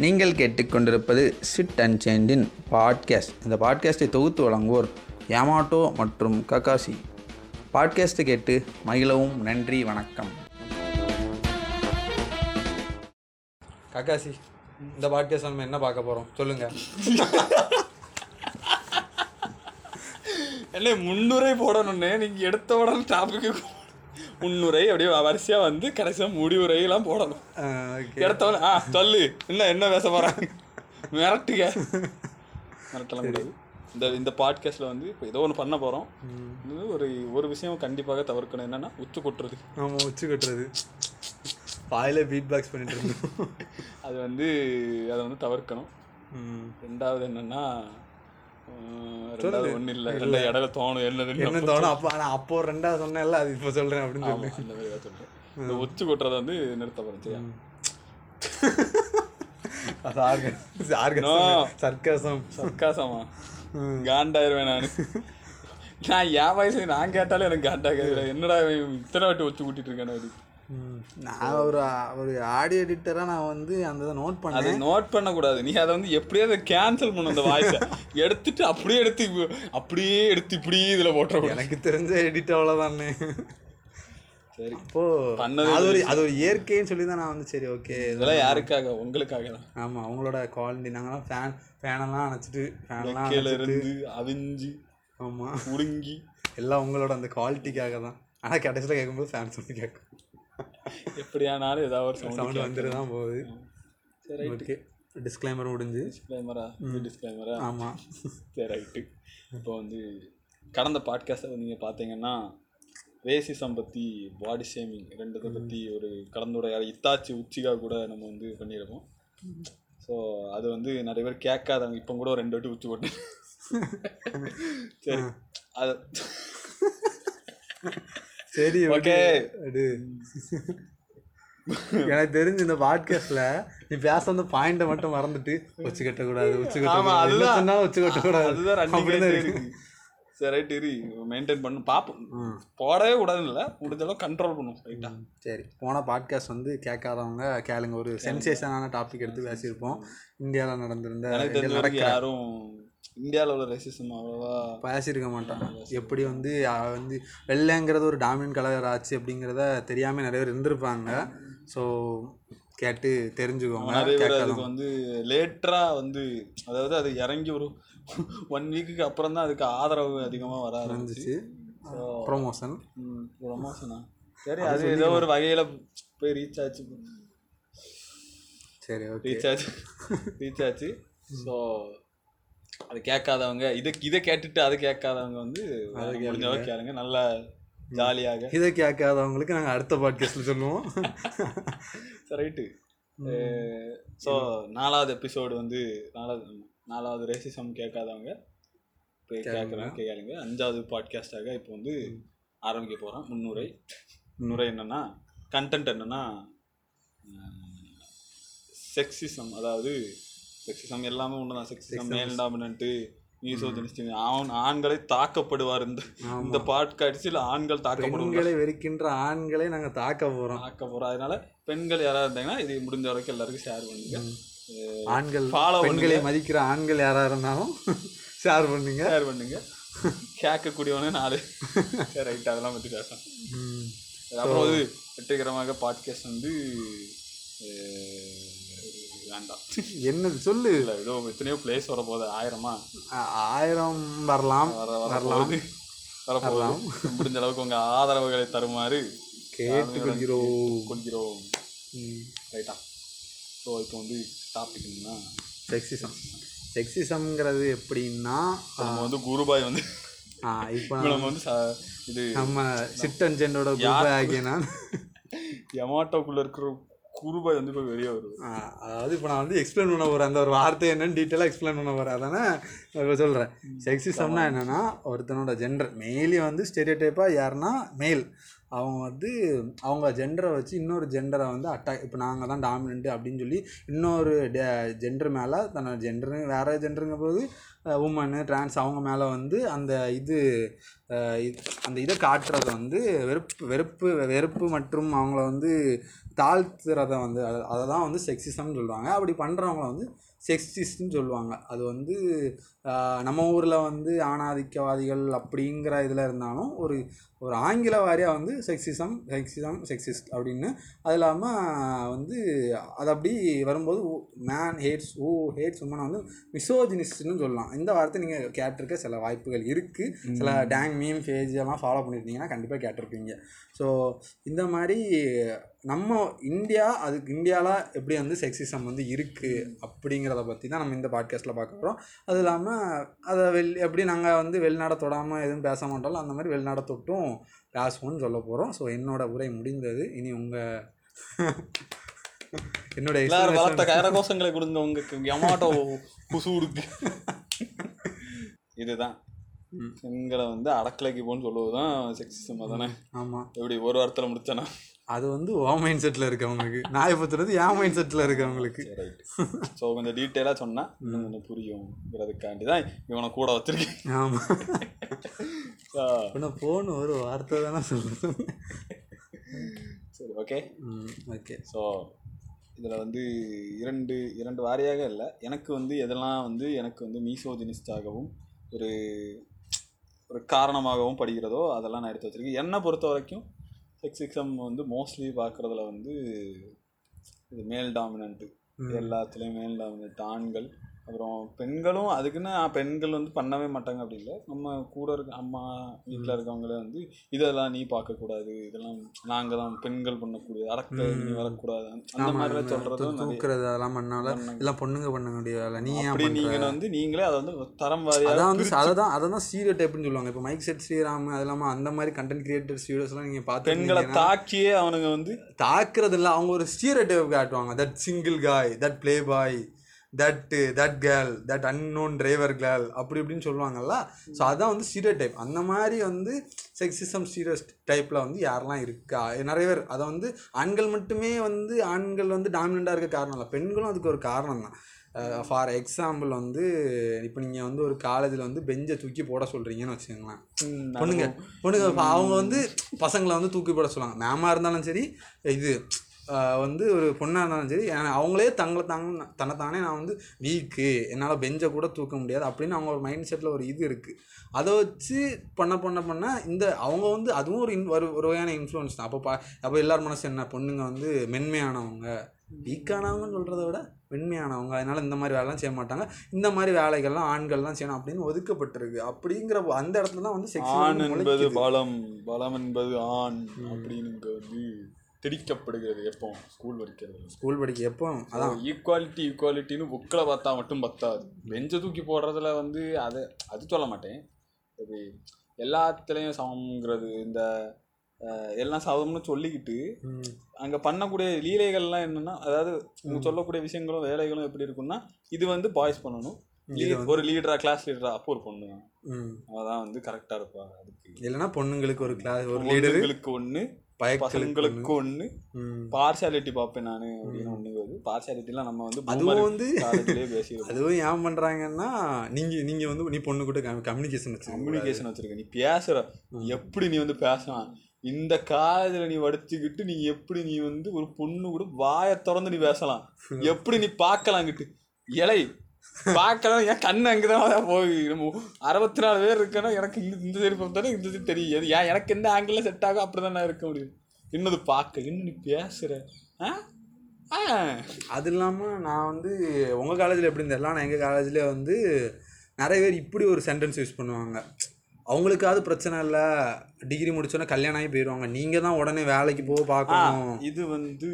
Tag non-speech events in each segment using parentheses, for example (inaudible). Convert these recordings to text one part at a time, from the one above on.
நீங்கள் கேட்டுக்கொண்டிருப்பது chit and சேண்டின் பாட்காஸ்ட் இந்த பாட்காஸ்ட்டை தொகுத்து வழங்குவோர் யாமாட்டோ மற்றும் ககாசி பாட்காஸ்ட்டை கேட்டு மகிழவும். நன்றி வணக்கம். ககாசி இந்த பாட்காஸ்ட் நம்ம என்ன பார்க்க போகிறோம் சொல்லுங்கள் என்ன முன்னுரை போடணும்னே நீங்கள் எடுத்த உடனே டாபிக்கு முன்னுரை அப்படியே வரிசையாக வந்து கடைசியாக முடிவுரையெல்லாம் போடணும். ஓகே. எடுத்த உடனே ஆ சொல்லு. என்ன என்ன பேச போகிறாங்க மிரட்டுக. மிரட்டலாம் முடியாது இந்த இந்த பாட்காஸ்ட்டில் வந்து இப்போ ஏதோ ஒன்று பண்ண போகிறோம் இது ஒரு ஒரு விஷயம் கண்டிப்பாக தவிர்க்கணும். என்னென்னா உச்சு கொட்டுறது. ஆமாம் உச்சி கட்டுறது. வாயில் பீட் பாக்ஸ் பண்ணிட்டு இருந்தோம். அது வந்து அதை வந்து தவிர்க்கணும். ரெண்டாவது என்னென்னா ஒன்றும் இல்லை. ரெண்டாவது இடையில தோணும். என்ன தோணும்? அப்போ ஆனால் அப்போ ரெண்டாவது சொன்னேன்ல அது இப்போ சொல்கிறேன் அப்படின்னு ஆமா, சொல்லி. அந்த மாதிரி தான் சொல்றேன் இந்த உச்சு கொட்டுறதை வந்து நிறுத்த போகிறேன் (laughs) அது ஆர்க ஆர்க No. சர்க்கசம். சர்க்காசமா? காண்டாயிருவேன் நான். (laughs) நான் என் வயசு நான் கேட்டாலே எனக்கு காண்டாக என்னடா இத்தனை வாட்டி வச்சு கூட்டிட்டு இருக்கேன் அப்படி. நான் ஒரு ஒரு ஆடியோ எடிட்டராக நான் வந்து அந்த இதை நோட் பண்ணேன். அதை நோட் பண்ணக்கூடாது. நீ அதை வந்து எப்படியாவது கேன்சல் பண்ணு அந்த வாய்ஸை எடுத்துட்டு அப்படியே எடுத்து அப்படியே எடுத்து இப்படியே இதில் போட்டுற எனக்கு தெரிஞ்ச எடிட் அவ்வளோதானே சரி. இப்போ அது ஒரு அது ஒரு இயற்கைன்னு சொல்லி தான் நான் வந்து சரி ஓகே இதெல்லாம் யாருக்காக? உங்களுக்காக தான். ஆமாம் அவங்களோட குவாலிட்டி நாங்களாம் ஃபேன் ஃபேனெல்லாம் அணைச்சிட்டு ஃபேனெல்லாம் அணைச்சிட்டு இருந்து அவிஞ்சு ஆமாம் உடுங்கி எல்லாம் உங்களோட அந்த குவாலிட்டிக்காக தான். ஆனால் கடைசியில் கேட்கும்போது ஃபேன் சொல்லி கேட்கும். எப்படியானாலும் ஏதாவது ஒரு சவுண்ட் வந்துட்டு தான் போகுது. சரி ஓகே டிஸ்க்ளைமர் முடிஞ்சு. டிஸ்க்ளைமரா டிஸ்க்ளைமரா ஆமாம் சரி ரைட்டு இப்போ வந்து கடந்த பாட்காஸ்ட்டை நீங்கள் பார்த்தீங்கன்னா ரேசிசம் பற்றி பாடி ஷேமிங் ரெண்டத்தை பற்றி ஒரு கலந்துரையாடல் இத்தாச்சி உச்சிகா கூட நம்ம வந்து பண்ணியிருக்கோம் ஸோ அது வந்து நிறைய பேர் கேட்காதவங்க இப்போ கூட ரெண்டு வாட்டி உச்சி போட்டு. (laughs) சரி அது (laughs) சரி ஓகே. எனக்கு தெரிஞ்சு இந்த பாட்காஸ்ட்ல நீ பேச வந்த பாயிண்ட மட்டும் மறந்துட்டு உச்சி கட்டக்கூடாது உச்சி கட்டக்கூடாது உச்சி கட்டக்கூடாது அதுதான் இருக்கு. இருக்கு. சரி ரைட் இரு. மெயின்டைன் பண்ணு. பார்ப்போம் போடவே கூடாதுன்னு இல்லை முடிஞ்ச அளவு கண்ட்ரோல் பண்ணும் ரைட்டா சரி. போன பாட்காஸ்ட் வந்து கேட்காதவங்க கேளுங்க. ஒரு சென்சேஷனான டாபிக் எடுத்து பேசியிருப்போம். இந்தியாவில் நடந்திருந்த யாரும் இந்தியாவில் உள்ள ரேசிசம் அவ்வளோவா பேசியிருக்க மாட்டான் எப்படி வந்து வந்து வெள்ளைங்கிறது ஒரு டாமினன்ட் கலர் ஆச்சு அப்படிங்கிறத தெரியாமல் நிறைய பேர் இருந்திருப்பாங்க. ஸோ கேட்டு தெரிஞ்சுக்கோங்க நிறைய பேர் அதுக்கு வந்து லேட்டரா வந்து அதாவது அது இறங்கி ஒரு (laughs) ஒன் வீக்குக்கு அப்புறம் தான் அதுக்கு ஆதரவு அதிகமாக வர ஆரம்பிச்சு ப்ரொமோஷன் ப்ரொமோஷனா சரி அது ஏதோ ஒரு வகையில் போய் ரீச் ஆச்சு. சரி ரீச் ஆச்சு. (laughs) ரீச் ஆச்சு. ஸோ அது கேட்காதவங்க இதை இதை கேட்டுட்டு அதை கேட்காதவங்க வந்து முடிஞ்சவங்க கேளுங்க. நல்லா ஜாலியாக. இதை கேட்காதவங்களுக்கு நாங்கள் அடுத்த பாட்காஸ்ட்டில் சொல்லுவோம். ரைட்டு. ஸோ நாலாவது எபிசோடு வந்து நாலாவது நாலாவது ரேசிசம் கேட்காதவங்க போய் கேட்குறவங்க கேட்காதுங்க அஞ்சாவது பாட்காஸ்டாக இப்போ வந்து ஆரம்பிக்க போகிறோம் முன்னுரை. முன்னுரை என்னன்னா கண்டென்ட் என்னன்னா செக்ஸிசம் அதாவது செக்ஸிசம் எல்லாமே ஒன்று தான் செக்ஸிசம் மேல் டாமினன்ட்டு மீசோஜனிஸ்ட் ஆண் ஆண்களை தாக்கப்படுவார் இந்த இந்த பாட்காஸ்டில் ஆண்கள் தாக்கப்படுவார் பெண்களை வெறுக்கின்ற ஆண்களை நாங்கள் தாக்க போகிறோம் தாக்க போகிறோம் அதனால பெண்கள் யாராவது இருந்தாங்கன்னா இது முடிஞ்ச வரைக்கும் எல்லாருக்கும் ஷேர் பண்ணுங்க. ஆண்கள் Follow பெண்களை மதிக்கிற ஆண்கள் யாராக இருந்தாலும் (laughs) ஷேர் பண்ணுங்க. ஷேர் பண்ணுங்க. கேட்கக்கூடியவனே நாலு. சரி ரைட் அதெல்லாம் பற்றி பேசலாம். அப்புறம் வந்து வெற்றிகரமாக பாட்காஸ்ட் வந்து வேண்டாம். என்னது சொல்லு. இல்லை ஏதோ எத்தனையோ பிளேஸ் வரப்போகுது. ஆயிரமா? ஆயிரம் வரலாம். வர வரப்போகுது. வரப்போகுது. முடிஞ்ச அளவுக்கு உங்கள் ஆதரவுகளை தருமாறு கேட்டுக்கொள்கிறோம் கொள்கிறோம். ரைட்டா ஸோ இப்போ வந்து டாபிக் என்னன்னா செக்ஸிசம் செக்ஸிசம்ங்கிறது எப்படின்னா நம்ம வந்து குருபாய் வந்து இப்போ நம்ம வந்து இது நம்ம சிட்டன்ஜெண்டோட குரூப் ஆகிய நான். யமாட்டோக்குள்ள இருக்கிற குருபாய் வந்து இப்போ வெளியே வருது. அதாவது இப்போ நான் வந்து எக்ஸ்பிளைன் பண்ண போகிறேன் அந்த ஒரு வார்த்தை என்னன்னு டீட்டெயிலாக எக்ஸ்பிளைன் பண்ண போகிறேன் அதானே? இப்போ சொல்கிறேன் செக்ஸிசம்னா என்னென்னா ஒருத்தனோட ஜெண்டர் மெயிலி வந்து ஸ்டெரியோ டைப்பாக யாருன்னா மேல் அவங்க வந்து அவங்க ஜெண்டரை வச்சு இன்னொரு ஜெண்டரை வந்து அட்டாக் இப்போ நாங்கள் தான் டாமினண்ட்டு அப்படின்னு சொல்லி இன்னொரு ஜெண்டர் மேலே தன்னோட ஜெண்டரு வேறு ஜெண்டருங்க போது உமனு ட்ரான்ஸ் அவங்க மேலே வந்து அந்த இது- அந்த இதை காட்டுறத வந்து வெறுப்பு வெறுப்பு வெறுப்பு மற்றும் அவங்கள வந்து தாழ்த்துறத வந்து அதை தான் வந்து செக்ஸிசம்னு சொல்லுவாங்க. அப்படி பண்ணுறவங்கள வந்து செக்ஸிஸ்ட்னு சொல்லுவாங்க. அது வந்து நம்ம ஊரில் வந்து ஆணாதிக்கவாதிகள் அப்படிங்கிற இதில் இருந்தாலும் ஒரு ஒரு ஆங்கில வாரியாக வந்து செக்ஸிசம் செக்ஸிசம் செக்ஸிஸ்ட் அப்படின்னு அது இல்லாமல் வந்து அது அப்படி வரும்போது மேன் ஹேட்ஸ் ஊ ஹேட்ஸ் உமனை வந்து மிசோஜினிஸ்ட்னு சொல்லலாம். இந்த வார்த்தை நீங்கள் கேட்டிருக்க சில வாய்ப்புகள் இருக்குது சில டேங் மீம் பேஜ் எல்லாம் ஃபாலோ பண்ணியிருந்தீங்கன்னா கண்டிப்பாக கேட்டிருப்பீங்க. ஸோ இந்த மாதிரி நம்ம இந்தியா அதுக்கு இந்தியாவில் எப்படி வந்து செக்ஸிசம் வந்து இருக்குது அப்படிங்கிறத பற்றி தான் நம்ம இந்த பாட்காஸ்ட்டில் பார்க்க போகிறோம் அது இல்லாமல் அதை வெள் எப்படி நாங்கள் வந்து வெளிநாட தொடாமல் எதுவும் பேச மாட்டோம் அந்த மாதிரி வெளிநாட தொட்டும் பேசுவோம்னு சொல்ல போகிறோம் ஸோ என்னோட உரை முடிந்தது. இனி உங்கள் என்னோட எல்லாரும் வளர்த்த கரகோஷங்களை கொடுங்க உங்களுக்கு யமாட்டோ குசூடுக்கு இதுதான். பெண்களை வந்து அடக்கலைக்கு போன்னு சொல்லுவதுதான் செக்ஸிசம் தானே ஆமாம் எப்படி ஒரு வாரத்தில் முடிச்சானா? அது வந்து ஓ மைண்ட் செட்டில் இருக்கவங்களுக்கு நாயை பத்துறது என் மைண்ட் செட்டில் இருக்கவங்களுக்கு ஸோ கொஞ்சம் டீட்டெயிலாக சொன்னா இன்னும் கொஞ்சம் புரியுங்கிறதுக்காண்டி தான் இவனை கூட வச்சிருக்கேன். ஆமாம் ஆ, இன்னும் ஃபோன் ஒரு வார்த்தை தானே சொல்லுது சரி ஓகே ஓகே ஸோ இதில் வந்து இரண்டு இரண்டு வாரியாக இல்லை. எனக்கு வந்து எதெல்லாம் வந்து எனக்கு வந்து மீசோஜினிஸ்டாகவும் ஒரு ஒரு காரணமாகவும் படுகிறதோ அதெல்லாம் நான் எடுத்து வச்சிருக்கேன். என்னை பொறுத்த வரைக்கும் செக்ஸிசம் வந்து மோஸ்ட்லி பார்க்குறதுல வந்து இது மேல் டாமினன்ட்டு எல்லாத்துலேயும் மேல் டாமினன்ட் ஆண்கள். அப்புறம் பெண்களும் அதுக்குன்னு பெண்கள் வந்து பண்ணவே மாட்டாங்க அப்படி இல்லை. நம்ம கூட இருக்க அம்மா வீட்டில் இருக்கவங்களே வந்து இதெல்லாம் நீ பார்க்கக்கூடாது. இதெல்லாம் நாங்கள் தான் பெண்கள் பண்ணக்கூடிய அடக்க நீ வரக்கூடாது. அந்த மாதிரிலாம் சொல்கிறதும் நிறைய தூக்குறது அதெல்லாம் பண்ணால. எல்லாம் பொண்ணுங்க பண்ண வேண்டிய வேலை நீ அப்படி? நீங்கள் வந்து நீங்களே அதை வந்து தரம் வாரியாக அதான் வந்து அதை தான் அதை தான் ஸ்டீரியோ டைப்னு சொல்லுவாங்க. இப்போ மைக் செட் ஸ்ரீராம் அது இல்லாமல் அந்த மாதிரி கண்டென்ட் கிரியேட்டர்ஸ் வீடியோஸ்லாம் நீங்கள் பெண்களை பார்த்து தாக்கியே அவனுங்க வந்து தாக்குறது இல்லை அவங்க ஒரு ஸ்டீரியோ டைப் காட்டுவாங்க. That single guy that playboy that that girl that unknown driver girl அப்படி இப்படின்னு சொல்லுவாங்கல்ல. ஸோ அதான் வந்து ஸ்டீரியோ டைப் அந்த மாதிரி வந்து செக்ஸிசம் ஸ்டீரியோ டைப்பில் வந்து யாரெல்லாம் இருக்கா? நிறைய பேர். அதை வந்து ஆண்கள் மட்டுமே வந்து ஆண்கள் வந்து டாமினண்ட்டாக இருக்க காரணம் இல்லை. பெண்களும் அதுக்கு ஒரு காரணம் தான். ஃபார் எக்ஸாம்பிள் வந்து இப்போ நீங்கள் வந்து ஒரு காலேஜில் வந்து பெஞ்சை தூக்கி போட சொல்கிறீங்கன்னு வச்சுக்கோங்களேன். பொண்ணுங்க. பொண்ணுங்க அவங்க வந்து பசங்களை வந்து தூக்கி போட சொல்லுவாங்க. மேமாக இருந்தாலும் சரி இது வந்து ஒரு பொண்ணாக இருந்தாலும் சரி அவங்களே தங்களை தாங்க தன்னைத்தானே நான் வந்து வீக்கு என்னால் பெஞ்சை கூட தூக்க முடியாது அப்படின்னு அவங்க ஒரு மைண்ட் செட்டில் ஒரு இது இருக்குது அதை வச்சு பண்ண பண்ண பண்ண இந்த அவங்க வந்து அதுவும் ஒரு இன் ஒரு ஒரு வகையான இன்ஃப்ளூயன்ஸ் தான். அப்போ பா அப்போ எல்லார் மனசு என்ன? பொண்ணுங்க வந்து மென்மையானவங்க வீக்கானவங்கன்னு சொல்கிறத விட மென்மையானவங்க அதனால இந்த மாதிரி வேலைலாம் செய்ய மாட்டாங்க. இந்த மாதிரி வேலைகள்லாம் ஆண்கள் தான் செய்யணும் அப்படின்னு ஒதுக்கப்பட்டிருக்கு. அப்படிங்கிற அந்த இடத்துல தான் வந்து செக்ஸ் ஆண் என்பது பலம் பலம் என்பது ஆண் வந்து திணிக்கப்படுகிறது எப்போ ஸ்கூல் வரைக்கிறது. ஸ்கூல் படிக்க எப்போ அதான். ஈக்குவாலிட்டி ஈக்குவாலிட்டின்னு புக்கில் பார்த்தா மட்டும் பத்தாது. பெஞ்சை தூக்கி போடுறதுல வந்து அதை அது சொல்ல மாட்டேன். இது எல்லாத்துலேயும் சமங்கிறது இந்த எல்லாம் சமம்னு சொல்லிக்கிட்டு அங்கே பண்ணக்கூடிய லீலைகள்லாம் என்னன்னா அதாவது சொல்லக்கூடிய விஷயங்களும் வேலைகளும் எப்படி இருக்கும்னா இது வந்து பாய்ஸ் பண்ணணும். ஒரு லீடரா கிளாஸ் லீடரா அப்போ ஒரு பொண்ணு. அவதான் வந்து கரெக்டாக இருப்பா அதுக்கு. இல்லைன்னா பொண்ணுங்களுக்கு ஒரு கிளாஸ் ஒரு லீடரு பொண்ணுங்களுக்கு ஒன்று பசங்களுக்கு ஒன்று ம். பார்ஷாலிட்டி பார்ப்பேன் நான் அப்படின்னு ஒன்று வருது. பார்ஷாலிட்டிலாம் நம்ம வந்து அதுவும் வந்து பேசிடுவோம் அதுவும் ஏன் பண்றாங்கன்னா நீங்க நீங்க வந்து நீ பொண்ணு கூட கம்யூனிகேஷன் வச்சு கம்யூனிகேஷன் வச்சிருக்க. நீ பேசுற. எப்படி நீ வந்து பேசலாம்? இந்த காலேஜ்ல நீ வடிச்சுக்கிட்டு நீ எப்படி நீ வந்து ஒரு பொண்ணு கூட வாயை திறந்து நீ பேசலாம்? (laughs) எப்படி நீ பார்க்கலாங்கிட்டு இலை பார்க்கலாம். என் கண்ணு அங்கதான் போய் நம்ம அறுபத்தி நாலு பேர் இருக்கேன்னா எனக்கு இந்த இந்த சைடு பார்த்தாலும் இந்த சைடு தெரியாது. ஏன் எனக்கு எந்த ஆங்கிள் செட் ஆகும்? அப்படிதான் நான் இருக்க முடியும். இன்னது பார்க்க இன்னும் நீ பேசுற. ஆ? ஆ. அது இல்லாமல் நான் வந்து உங்கள் காலேஜில் எப்படி இருந்தேன் நான் எங்கள் காலேஜ்லேயே வந்து நிறைய பேர் இப்படி ஒரு சென்டென்ஸ் யூஸ் பண்ணுவாங்க. அவங்களுக்காவது பிரச்சனை இல்லை. டிகிரி முடிச்சோன்னே கல்யாணம் ஆகி போயிடுவாங்க நீங்கள் தான் உடனே வேலைக்கு போக பார்க்கணும். இது வந்து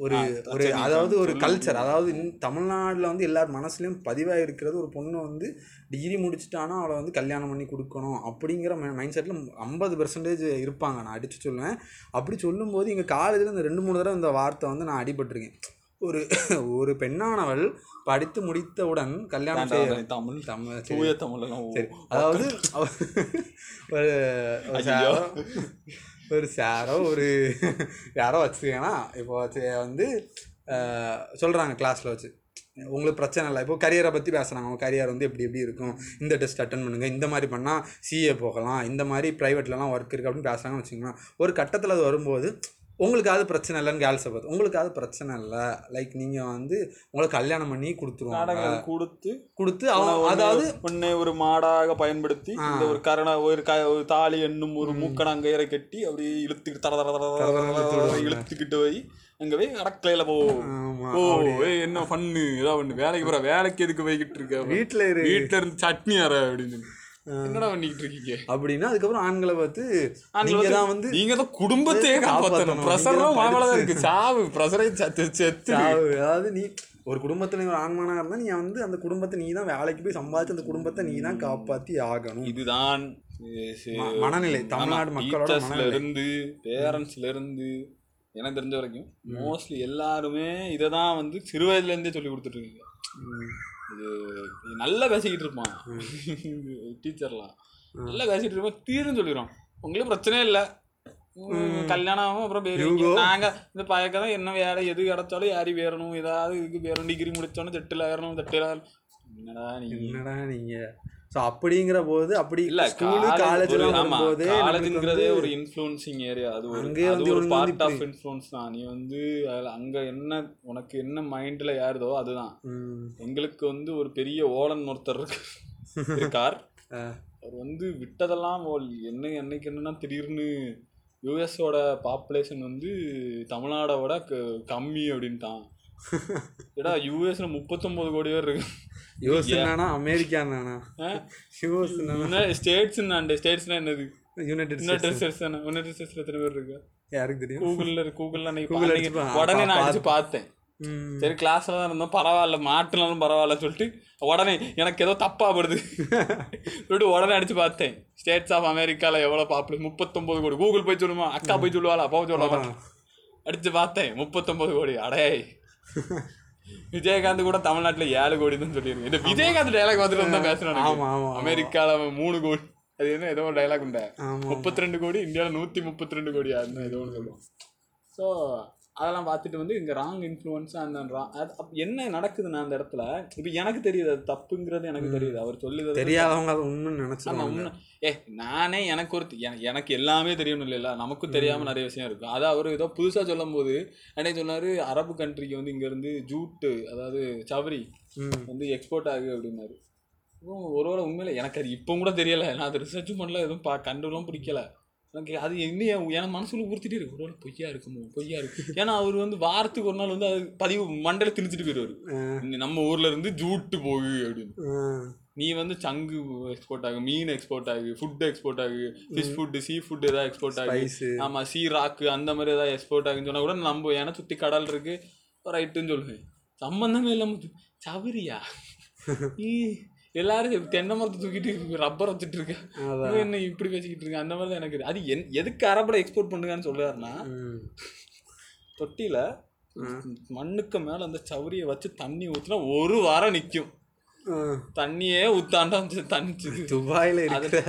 ஒரு ஒரு அதாவது ஒரு. கல்ச்சர் அதாவது தமிழ்நாட்டில் வந்து எல்லார் மனசுலையும் பதிவாக இருக்கிறது ஒரு பொண்ணு வந்து டிகிரி முடிச்சிட்டானா அவளை வந்து கல்யாணம் பண்ணி கொடுக்கணும் அப்படிங்கிற மைண்ட் செட்டில் ஐம்பது பெர்சன்டேஜ் இருப்பாங்க. நான் அடித்து சொல்லுவேன். அப்படி சொல்லும்போது எங்கள் காலேஜில் இந்த ரெண்டு மூணு தடவை இந்த வார்த்தை வந்து நான் அடிபட்டிருக்கேன். ஒரு ஒரு பெண்ணானவள் படித்து முடித்தவுடன் கல்யாணம் செய்ய தமிழ் தமிழ். தூய சரி. அதாவது அவ- ஒரு ஒரு சாரோ ஒரு யாரோ வச்சுக்கோங்கன்னா இப்போ வந்து சொல்கிறாங்க கிளாஸில் வச்சு. உங்களுக்கு பிரச்சனை இல்லை. இப்போ கரியரை பற்றி பேசுகிறாங்க அவங்க கரியர் வந்து எப்படி எப்படி இருக்கும்? இந்த டெஸ்ட் அட்டன் பண்ணுங்கள் இந்த மாதிரி பண்ணால் சிஏ போகலாம். இந்த மாதிரி ப்ரைவேட்லலாம் ஒர்க் இருக்குது அப்படின்னு பேசுகிறாங்கன்னு வச்சுக்கோங்களேன். ஒரு கட்டத்தில் அது வரும்போது உங்களுக்கு அது பிரச்சனை இல்லைன்னு கேர்ள்ஸை பார்த்து உங்களுக்கு அது பிரச்சனை இல்லை லைக் நீங்கள் வந்து உங்களுக்கு கல்யாணம் பண்ணி கொடுத்துருவாங்க கொடுத்து கொடுத்து அவன் அதாவது உன்னை ஒரு மாடாக பயன்படுத்தி இந்த ஒரு கரண ஒரு க ஒரு தாலி என்னும் ஒரு மூக்கணங்கயிறை கட்டி அப்படியே இழுத்துக்கிட்டு தர தர தர இழுத்துக்கிட்டு போய் அங்க போய் கடற்கரையில போ ஆமா, ஓ என்ன பண்ணு ஏதோ பண்ணு வேலைக்கு போற வேலைக்கு எதுக்கு போய்கிட்டு இருக்க வீட்டில் இரு வீட்டுல இருந்து சட்னி அற அப்படின்னு. என்னடா பண்ணிக்கிட்டு இருக்கீங்க? அப்படின்னா அதுக்கப்புறம் ஆண்களை பார்த்து தான் வந்து நீங்க தான் குடும்பத்தையே காப்பாத்தணும். நீங்க இருக்கு. சாவு செத்து சாவு. அதாவது நீ ஒரு குடும்பத்தில் ஒரு ஆண்மனாக இருந்தால் நீ வந்து அந்த குடும்பத்தை நீ தான் வேலைக்கு போய் சம்பாதிச்சு அந்த குடும்பத்தை நீ தான் காப்பாற்றி ஆகணும். இதுதான் மனநிலை. தமிழ்நாடு மக்களோட இருந்து பேரண்ட்ஸ்ல இருந்து எனக்கு தெரிஞ்ச வரைக்கும் மோஸ்ட்லி எல்லாருமே இதை தான் வந்து சிறு வயதுல இருந்தே சொல்லி கொடுத்துட்டு இருக்காங்க. ம். இது நல்லா பேசிக்கிட்டு இருப்பான். டீச்சர்லாம். நல்லா பேசிட்டு இருப்பான். தீர்னு சொல்லிடுவான். உங்களுக்கு பிரச்சனையே இல்லை. கல்யாணம் ஆகும் அப்புறம் பேரு Hugo. நாங்க இந்த பயக்க தான் என்ன வேலை எது கிடைச்சாலும் யாரி வேறணும். ஏதாவது இதுக்கு வேறணும். டிகிரி முடிச்சோன்னு ஆயிரணும் செட்டில் ஆயிரணும் என்னடா நீ? என்னடா நீங்கள் ஸோ அப்படிங்கிற போது அப்படி இல்ல ஸ்கூலு காலேஜ் வரும்போது காலேஜ்ங்கிறதே ஒரு இன்ஃப்ளூயன்சிங் ஏரியா அது அது வந்து ஒரு பார்ட் ஆஃப் இன்ஃப்ளூயன்ஸ் தான். நீ வந்து அதுல அங்க என்ன உனக்கு என்ன மைண்ட்ல யாருதோ அதுதான். எங்களுக்கு வந்து ஒரு பெரிய ஓலன் ஒருத்தர் இருக்கு இருக்கார் (laughs) அவர் வந்து விட்டதெல்லாம் ஓல் என்ன என்னைக்கு என்னன்னா திடீர்னு யூஎஸோட பாப்புலேஷன் வந்து தமிழ்நாடை விட க- கம்மி அப்படின்ட்டான். (laughs) ஏடா யூஎஸ்ல முப்பத்தொன்பது கோடி பேர் இருக்கு யூஎஸ் என்னன்னா அமெரிக்கா என்னன்னா. யூஎஸ் ஸ்டேட்ஸ் ஸ்டேட்ஸ்னா என்னது? யுனைடெட் ஸ்டேட்ஸ் தானே யுனைடெட் ஸ்டேட்ஸ்ல எத்தனை பேர் இருக்கு? யாருக்கு தெரியும்? கூகுள்ல கூகுள்ல அன்னைக்கு உடனே நான் அடிச்சு பார்த்தேன். சரி கிளாஸ்ல தான் இருந்தோம். பரவாயில்ல மாட்டினாலும் பரவாயில்ல சொல்லிட்டு உடனே எனக்கு ஏதோ தப்பா படுது. (laughs) சொல்லிட்டு உடனே அடிச்சு பார்த்தேன். ஸ்டேட்ஸ் ஆஃப் அமெரிக்கால எவ்வளவு பாப்புலேஷன் முப்பத்தொன்பது கோடி. கூகுள் போய் சொல்லுமா? அக்கா போய் சொல்லுவாளா? அப்பா சொல்லுவாளா? அடிச்சு பார்த்தேன். முப்பத்தொன்பது கோடி. அடே (laughs) விஜயகாந்த் கூட தமிழ்நாட்டுல ஏழு கோடி தான் சொல்லியிருக்கு இந்த விஜயகாந்த் டைலாக் வந்துட்டு தான் பேசுறானு ஆமா ஆமா அமெரிக்கால மூணு கோடி. அது என்ன ஏதோ ஒரு டைலாக் உண்டா. முப்பத்தி ரெண்டு கோடி இந்தியாவில் நூற்றி முப்பத்தி ரெண்டு கோடி அந்த ஏதோ ஒன்று சொல்லுவோம் ஸோ அதெல்லாம் பார்த்துட்டு வந்து இங்கே ராங் இன்ஃப்ளூயன்ஸ் அந்த அது அப்ப என்ன நடக்குதுன்னா அந்த இடத்துல இப்போ எனக்கு தெரியுது அது தப்புங்கிறது எனக்கு தெரியுது. அவர் சொல்லுது தெரியாதவங்க அதை உண்மைன்னு உண்மை. ஏ நானே எனக்கு ஒரு என- எனக்கு எல்லாமே தெரியணும் இல்லைல்ல நமக்கும் தெரியாம நிறைய விஷயம் இருக்கும் அது அவர் ஏதோ புதுசா சொல்லும் போது அன்னைக்கு சொன்னாரு அரபு கண்ட்ரிக்கு வந்து இங்க இருந்து ஜூட்டு அதாவது சவரி. வந்து எக்ஸ்போர்ட் ஆகுது அப்படின்னாரு. ஒருவேளை உண்மையில எனக்கு அது இப்போ கூட தெரியல. நான் அதை ரிசர்ச் பண்ணல எதுவும் பா கண்டுலாம் பிடிக்கல. எனக்கு அது இன்னும் என் மனசுல உறுத்திட்டே இருக்கு. ஒருவேளை பொய்யா இருக்குமோ? பொய்யா இருக்கு. ஏன்னா அவர் வந்து வாரத்துக்கு ஒரு நாள் வந்து அது பதிவு மண்டையில திணிச்சிட்டு போயிடுவாரு. நம்ம ஊர்ல இருந்து ஜூட்டு போகு அப்படின்னு. நீ வந்து சங்கு எக்ஸ்போர்ட் ஆகு மீன் எக்ஸ்போர்ட் ஆகு ஃபுட் எக்ஸ்போர்ட் ஆகு ஃபிஷ் ஃபுட் சீ ஃபுட் ஏதாவது எக்ஸ்போர்ட் ஆகு. ஆமா சீ ராக்கு அந்த மாதிரி ஏதாவது எக்ஸ்போர்ட் ஆகுன்னு சொன்னா கூட நம்ம ஏன்னா சுத்தி கடல் இருக்கு. ரைட்டுன்னு சொல்லுவேன். சம்பந்தமே இல்லாம து- சவரியா? (laughs) எல்லாரும் தென்னை மரத்தை தூக்கிட்டு ரப்பர் வச்சுட்டு இருக்க அதான். இவன் என்ன இப்படி பேசிக்கிட்டு இருக்க அந்த மாதிரி தான் எனக்கு. அது என் எதுக்கு அரபுல எக்ஸ்போர்ட் பண்ணுங்கன்னு சொல்றாருன்னா. தொட்டியில மண்ணுக்கு மேல அந்த சவரியை வச்சு தண்ணி ஊத்துனா ஒரு வாரம் நிக்கும் ஆ. தண்ணியே ஊத்தாண்டா தண்ணிச்சு (laughs) துபாயில இருக்கிற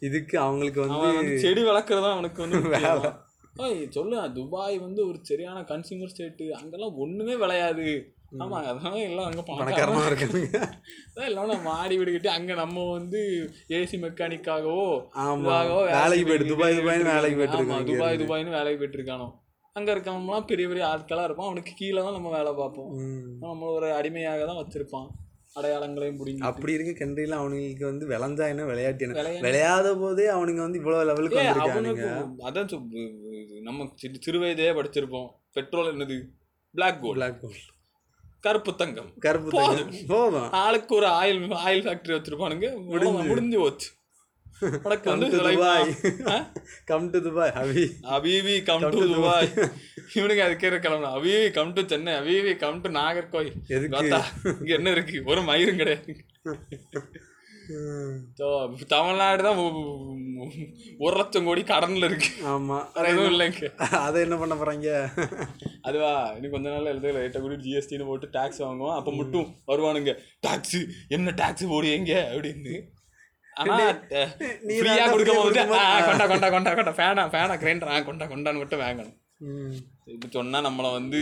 இதுக்கு அவங்களுக்கு வந்து செடி வளர்க்குறதா அவனுக்கு வந்து. ஓய் சொல்லு துபாய் வந்து ஒரு சரியான கன்சியூமர் ஸ்டேட் அங்கெல்லாம் ஒண்ணுமே விளையாது ஆமா அதனால எல்லாம் அங்க பணக்காரமா பணக்காரமா இருக்காங்க இல்லாம மாடி வீடு கட்டி அங்க நம்ம வந்து ஏசி மெக்கானிக்காகவோ ஆமா. இதுவாகவோ வேலைக்கு போயிட்டு துபாய் துபாய்னு வேலைக்கு போயிட்டு துபாய் துபாய்னு வேலைக்கு போயிட்டு இருக்கானோ அங்க இருக்கவங்கலாம் பெரிய பெரிய ஆட்களா இருப்பான். அவனுக்கு கீழே தான் நம்ம வேலை பார்ப்போம். நம்ம ஒரு அடிமையாக தான் வச்சிருப்பான். அடையாளங்களையும் பிடிங்கி அப்படி இருக்க கண்ட்ரில அவனுங்களுக்கு வந்து விளைஞ்சா என்ன? விளையாட்டு என்ன. விளையாத போதே அவனுங்க வந்து இவ்வளவு லெவலுக்கு அவனுக்கு அதான் நம்ம சிறு சிறு வயதே படிச்சிருப்போம். பெட்ரோல் என்னது? பிளாக் கோல்ட் பிளாக் ஹோல் கருப்பு தங்கம். கருப்பு தங்கம். போதும். ஆளுக்கு ஒரு ஆயில் ஆயில் ஃபேக்டரி வச்சிருப்பானுங்க. முடிஞ்சு முடிஞ்சு போச்சு. உனக்கு வந்து come to life- Dubai? Come to Dubai heavy அபிவி கம் டு துபாய் இவனுக்கு அதுக்கே கிளம்பணும் அபிவி கம் டு சென்னை அபிவி கம் டு நாகர்கோயில் எதுக்கு? இங்க என்ன இருக்கு? ஒரு மயிரும் கிடையாது. தமிழ்நாடு தான் ஒரு லட்சம் கோடி கடன்ல இருக்கு. ஆமா. வேற எதுவும் இல்லைங்க. அதை என்ன பண்ண போறாங்க? அதுவா இன்னும் கொஞ்ச நாள் எழுத லைட்டாக கூட ஜிஎஸ்டின்னு போட்டு டேக்ஸ் வாங்குவோம். அப்போ மட்டும் வருவானுங்க. டாக்ஸ் என்ன டாக்ஸ் போடுவீங்க அப்படின்னு. ஆனா நீ ஃப்ரீயா தான் கொடுக்க போது கொண்டா கொண்டா கொண்டா கொண்டா. ஃபேனா ஃபேனா கிரைண்டர் ஆ கொண்டா கொண்டான்னு மட்டும் வாங்கணும். ம். இது சொன்னா நம்மள வந்து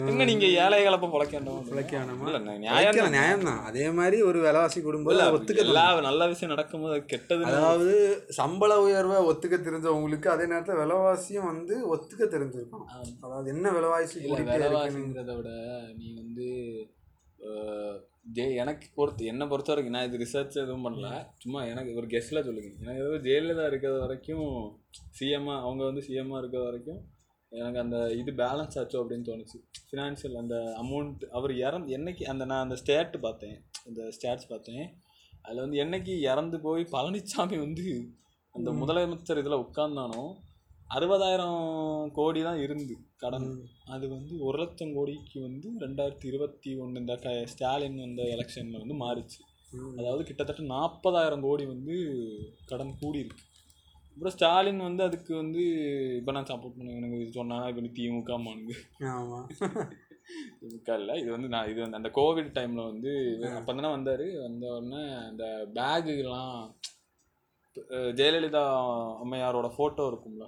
என்ன நீங்க ஏழைகளை அப்ப பொழைக்கணும் விளக்க வேணாமா இல்ல நியாயம் நியாயம் தான் அதே மாதிரி ஒரு விலைவாசி குடும்பம் இல்ல ஒத்துக்க எல்லா நல்ல விஷயம் நடக்கும்போது கெட்டது அதாவது சம்பள உயர்வை ஒத்துக்க தெரிஞ்சவங்களுக்கு அதே நேரத்தில் விலைவாசியும் வந்து ஒத்துக்க தெரிஞ்சிருக்கணும். அதாவது என்ன விலைவாசி. விலைவாசிங்கிறத விட நீ வந்து ஜெ எனக்கு பொறுத்து என்னை பொறுத்த வரைக்கும் நான் இது ரிசர்ச் எதுவும் பண்ணல. சும்மா எனக்கு ஒரு கெஸ்ட்ல சொல்லுங்க. எனக்கு ஏதோ ஜெயலலிதா இருக்கிற வரைக்கும் சிஎம்மா அவங்க வந்து சிஎம்மா இருக்கிற வரைக்கும் எனக்கு அந்த இது பேலன்ஸ் ஆச்சோ அப்படின்னு தோணுச்சு. ஃபினான்ஷியல் அந்த அமௌண்ட் அவர் இறந்து என்னைக்கு அந்த நான் அந்த ஸ்டேட் பார்த்தேன். அந்த ஸ்டேட்ஸ் பார்த்தேன். அதில் வந்து என்னைக்கு இறந்து போய் பழனிசாமி வந்து அந்த முதலமைச்சர் இதில் உட்கார்ந்தானோ அறுபதாயிரம் கோடி தான் இருந்து கடன். அது வந்து ஒரு லட்சம் கோடிக்கு வந்து ரெண்டாயிரத்தி இருபத்தி ஒன்று இந்த க ஸ்டாலின் வந்த எலெக்ஷனில் வந்து மாறிச்சு. அதாவது கிட்டத்தட்ட நாற்பதாயிரம் கோடி வந்து கடன் கூடி இருக்கு அப்புறம் ஸ்டாலின் வந்து அதுக்கு வந்து இப்போ நான் சப்போர்ட் பண்ணுவேன் எனக்கு இது சொன்னா இப்போ திமுக மானுங்க ஆமா. திமுக இல்லை இது வந்து நான் இது வந்து அந்த கோவிட் டைமில் வந்து அப்போ தானே வந்தார். வந்த உடனே அந்த பேகுலாம் ஜெயலலிதா அம்மையாரோட ஃபோட்டோ இருக்கும்ல.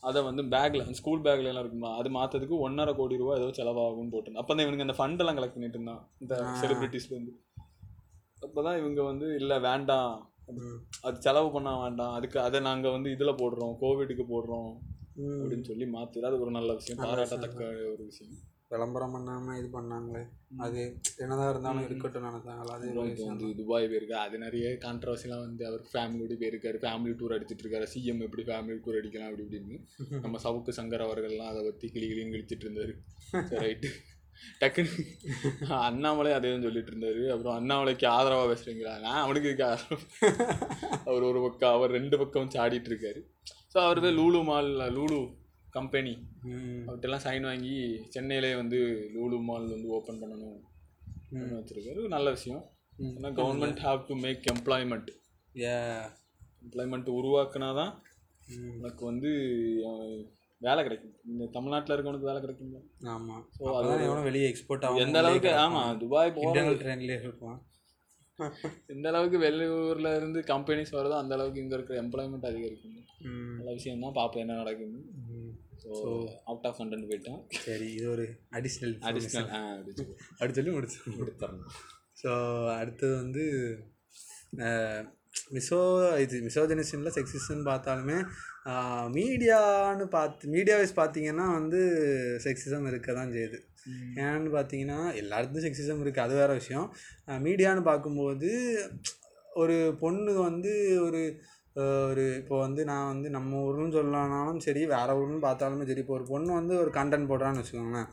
அதை வந்து பேக்ல ஸ்கூல் பேக்ல எல்லாம் இருக்குமா அது மாத்ததுக்கு ஒன்றரை கோடி ரூபாய் ஏதோ செலவாகும்னு போட்டு அப்போ தான் இவனுங்க அந்த ஃபண்ட் எல்லாம் கலெக்ட் பண்ணிட்டு இருந்தான் இந்த செலிபிரிட்டிஸ்ல இருந்து. அப்பதான் இவங்க வந்து இல்ல வேண்டாம். அது செலவு பண்ண வேண்டாம். அதுக்கு அதை நாங்க வந்து இதுல போடுறோம் கோவிடுக்கு போடுறோம். அப்படின்னு சொல்லி மாத்து அது ஒரு நல்ல விஷயம். பாராட்டத்தக்க ஒரு விஷயம். விளம்பரம் பண்ணாம இது பண்ணாங்களே. அது என்னதான் இருந்தாலும் இருக்கட்டும் நினைச்சாங்களா? அது வந்து துபாய் போயிருக்கா? அது நிறைய கான்ட்ரவர்சிலாம் வந்து அவர் ஃபேமிலியோட போயிருக்காரு. ஃபேமிலி டூர் அடிச்சிட்டு இருக்காரு. சிஎம் எப்படி ஃபேமிலி டூர் அடிக்கலாம்? அப்படி இப்படின்னு. (laughs) நம்ம சவுக்கு சங்கர் அவர்கள்லாம் அதை பற்றி கிளி கிளின்னு கிழிச்சிட்டு இருந்தாரு. ரைட்டு (laughs) டக்குன்னு அண்ணாமலை அதே தான் சொல்லிட்டு இருந்தாரு. அப்புறம் அண்ணாமலைக்கு ஆதரவாக பேசுறீங்களா? நான் அவனுக்கு இருக்க ஆதரவு? அவர் ஒரு பக்கம் அவர் ரெண்டு பக்கம் சாடிட்டு இருக்காரு. ஸோ அவர் தான் லூலு மால் லூலு கம்பெனி. அவர்கிட்டலாம் சைன் வாங்கி சென்னையிலே வந்து லூலு மால் வந்து ஓப்பன் பண்ணணும் வச்சிருக்காரு. நல்ல விஷயம். ஏன்னா government have to make employment Yeah. Employment உருவாக்குனா தான். உனக்கு வந்து வேலை கிடைக்கும் இந்த தமிழ்நாட்டில் இருக்கவனுக்கு வேலை கிடைக்கும்ல ஆமா. So, அப்பதான் எவனும் வெளியே எக்ஸ்போர்ட் ஆகும் எந்த அளவுக்கு? ஆமா துபாய் போகிற இன்டர்னல் ட்ரெயின்லயே இருப்பான். எந்த அளவுக்கு வெளியூர்ல இருந்து கம்பெனிஸ் வருதோ அந்த அளவுக்கு இங்க இருக்கிற எம்ப்ளாய்மெண்ட் அதிகரிக்கும். நல்ல விஷயம் தான் பார்ப்போம் என்ன நடக்குது. ஸோ அவுட் ஆஃப் கண்டென்ட் போயிட்டேன். சரி இது ஒரு அடிஷ்னல் அடிஷ்னல் ஆ அப்படி சொல்லி முடிச்சு. கொடுத்துறணும் ஸோ அடுத்தது வந்து மிசோ இது மிசோஜனிசனில் செக்ஸிசன் பார்த்தாலுமே மீடியான்னு பார்த்து மீடியா வைஸ் பார்த்தீங்கன்னா வந்து செக்ஸிசம் இருக்க தான் செய்யுது ஏன்னு பார்த்தீங்கன்னா எல்லாருக்கும் செக்ஸிசம் இருக்குது அது வேறு விஷயம். மீடியான்னு பார்க்கும்போது ஒரு பொண்ணு வந்து ஒரு ஒரு இப்போ வந்து நான் வந்து நம்ம ஊர்னு சொல்லனாலும் சரி வேறு ஊர்னு பார்த்தாலுமே சரி இப்போ ஒரு பொண்ணு வந்து ஒரு கண்டென்ட் போடுறான்னு வச்சுக்கோங்களேன்.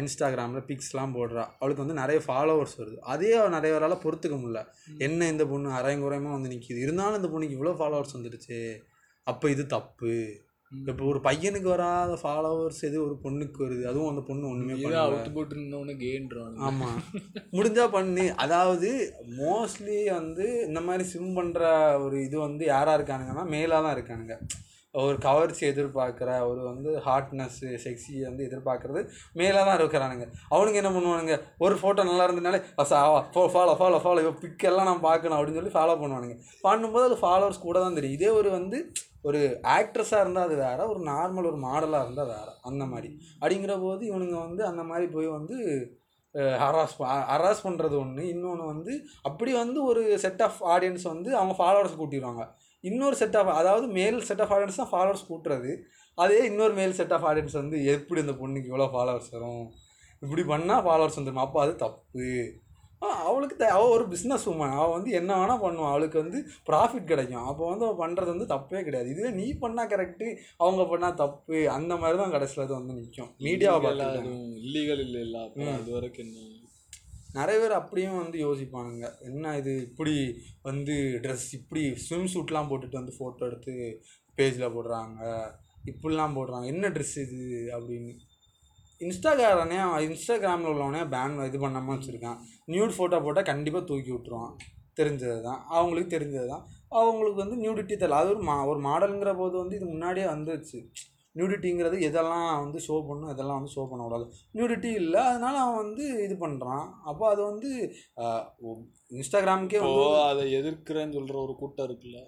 இன்ஸ்டாகிராமில் பிக்ஸ்லாம் போடுறா. அவளுக்கு வந்து நிறைய ஃபாலோவர்ஸ் வருது. அதே நிறைய பேரால் பொறுத்துக்க முடியல. என்ன இந்த பொண்ணு அரைங்குறையமாக வந்து நிற்கிது இருந்தாலும் இந்த பொண்ணுக்கு இவ்வளோ ஃபாலோவர்ஸ் வந்துடுச்சு. அப்போ இது தப்பு. இப்போ ஒரு பையனுக்கு வராத ஃபாலோவர்ஸ் எது? ஒரு பொண்ணுக்கு வருது. அதுவும் அந்த பொண்ணு ஒன்றுமே அவுட் போட்டு இருந்தவொடனே கேன்றான் ஆமாம் (laughs) முடிஞ்சா பண்ணு. அதாவது மோஸ்ட்லி வந்து இந்த மாதிரி சிம் பண்ணுற ஒரு இது வந்து யாராக இருக்கானுங்கன்னா மேலாக தான் இருக்கானுங்க. ஒரு கவர்ச்சி எதிர்பார்க்குற ஒரு வந்து ஹாட்னஸ் செக்ஸி வந்து எதிர்பார்க்குறது மேலாக தான் இருக்கிறானுங்க. அவனுங்க என்ன பண்ணுவானுங்க? ஒரு ஃபோட்டோ நல்லா இருந்ததுனாலே ஃபாலோ ஃபாலோ ஃபாலோ இப்போ பிக்கெல்லாம் நான் பார்க்கணும் அப்படின்னு சொல்லி ஃபாலோ பண்ணுவானுங்க. பண்ணும்போது அது ஃபாலோவர்ஸ் கூட தான் தெரியும். இதே ஒரு வந்து ஒரு ஆக்ட்ரஸாக இருந்தால் அது வேறு ஒரு நார்மல் ஒரு மாடலாக இருந்தால் வேறு அந்த மாதிரி. அப்படிங்கிற போது இவனுங்க வந்து அந்த மாதிரி போய் வந்து ஹராஸ் ஹராஸ் பண்ணுறது ஒன்று இன்னொன்று வந்து அப்படி வந்து ஒரு செட் ஆஃப் ஆடியன்ஸ் வந்து அவங்க ஃபாலோவர்ஸ் கூட்டிடுவாங்க. இன்னொரு செட் ஆஃப் அதாவது மேல் செட் ஆஃப் ஆடியன்ஸ் தான் ஃபாலோவர்ஸ் கூட்டுறது. அதே இன்னொரு மேல் செட் ஆஃப் ஆடியன்ஸ் வந்து எப்படி இந்த பொண்ணுக்கு இவ்வளோ ஃபாலோவர்ஸ் வரும்? இப்படி பண்ணால் ஃபாலோவர்ஸ் வந்துடும் அப்போ அது தப்பு. அவளுக்கு த அவள் ஒரு பிஸ்னஸ் உமன் அவள் வந்து என்ன வேணால் பண்ணுவாள் அவளுக்கு வந்து ப்ராஃபிட் கிடைக்கும். அப்போ வந்து அவள் பண்ணுறது வந்து தப்பே கிடையாது. இதுவே நீ பண்ணால் கரெக்டு அவங்க பண்ணால் தப்பு அந்த மாதிரி தான் கடைசியில் அது வந்து நிற்கும் மீடியாவை பார்த்து இல்லீகல் இல்லை இல்ல அது வரைக்கும் என்ன? நிறைய பேர் அப்படியும் வந்து யோசிப்பானுங்க. என்ன இது இப்படி வந்து ட்ரெஸ் இப்படி ஸ்விம் சூட்லாம் போட்டுட்டு வந்து ஃபோட்டோ எடுத்து பேஜில் போடுறாங்க. இப்படிலாம் போடுறாங்க. என்ன ட்ரெஸ் இது? அப்படின்னு. இன்ஸ்டாகிராமே இன்ஸ்டாகிராமில் உள்ளவனே பேன் இது பண்ணாமல் வச்சுருக்கான். நியூட் ஃபோட்டோ போட்டால் கண்டிப்பாக தூக்கி விட்ருவான் தெரிஞ்சது தான் அவங்களுக்கு தெரிஞ்சது தான் அவங்களுக்கு வந்து நியூடிட்டி தெரியல. அது ஒரு மா ஒரு மாடலுங்கிற போது வந்து இது முன்னாடியே வந்துருச்சு. நியூடிட்டிங்கிறது எதெல்லாம் வந்து ஷோ பண்ணணும் எதெல்லாம் வந்து ஷோ பண்ணக்கூடாது. நியூடிட்டி இல்லை அதனால அவன் வந்து இது பண்ணுறான் அப்போ அது வந்து இன்ஸ்டாகிராமுக்கே அதை எதிர்க்கிறேன்னு சொல்ற ஒரு கூட்டம் இருக்குல்ல.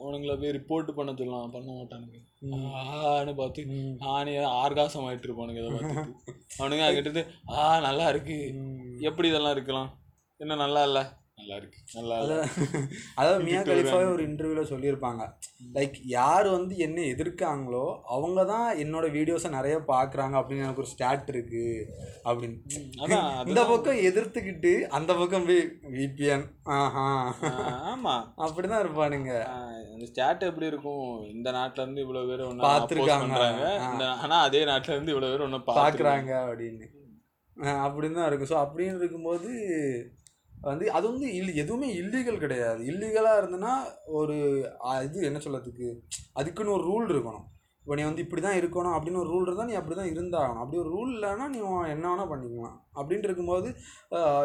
ம், அவனுங்கள போய் ரிப்போர்ட் பண்ண சொல்லலாம். பண்ண மாட்டானுங்க. ஆன்னு பார்த்து நானே ஆர்காசம் ஆயிட்டு இருப்பானுங்க இதை பார்த்துட்டு. (laughs) அவனுங்க அங்கிட்டு இருந்து, ஆ நல்லா இருக்கு. எப்படி இதெல்லாம் இருக்கலாம்? என்ன நல்லா இல்ல? நல்லா இருக்கு நல்லா அதாவது மியா கலிஃபாவே. ஒரு இன்டர்வியூவில் சொல்லியிருப்பாங்க. லைக் யார் வந்து என்ன எதிர்க்காங்களோ அவங்க தான் என்னோட வீடியோஸை நிறைய பார்க்குறாங்க அப்படின்னு எனக்கு ஒரு ஸ்டாட் இருக்கு அப்படின்னு. அதான் இந்த. பக்கம் எதிர்த்துக்கிட்டு அந்த பக்கம் போய் விபிஎன் ஆஹா. ஆமா. அப்படிதான் இருப்பானுங்க. ஆ, அந்த ஸ்டாட் எப்படி இருக்கும்? இந்த நாட்டுல இருந்து இவ்வளவு பேர் ஒன்னு பார்த்திருக்காங்க. இந்த- ஆனா அதே நாட்டுல இருந்து இவ்வளவு பேர் பாக்குறாங்க பார்க்குறாங்க அப்படின்னு. அப்படின்னு தான் இருக்கும். ஸோ அப்படின்னு இருக்கும்போது வந்து அது வந்து இல் எதுவுமே இல்லீகல் கிடையாது. இல்லீகலாக இருந்ததுன்னா ஒரு இது என்ன சொல்கிறதுக்கு அதுக்குன்னு ஒரு ரூல் இருக்கணும். இப்போ நீ வந்து இப்படி தான் இருக்கணும் அப்படின்னு ஒரு ரூல் இருந்தால் நீ அப்படி தான் இருந்தாகணும். அப்படி ஒரு ரூல் இல்லைன்னா நீ உன் என்ன வேணால் பண்ணிக்கலாம். அப்படின்ட்டு இருக்கும்போது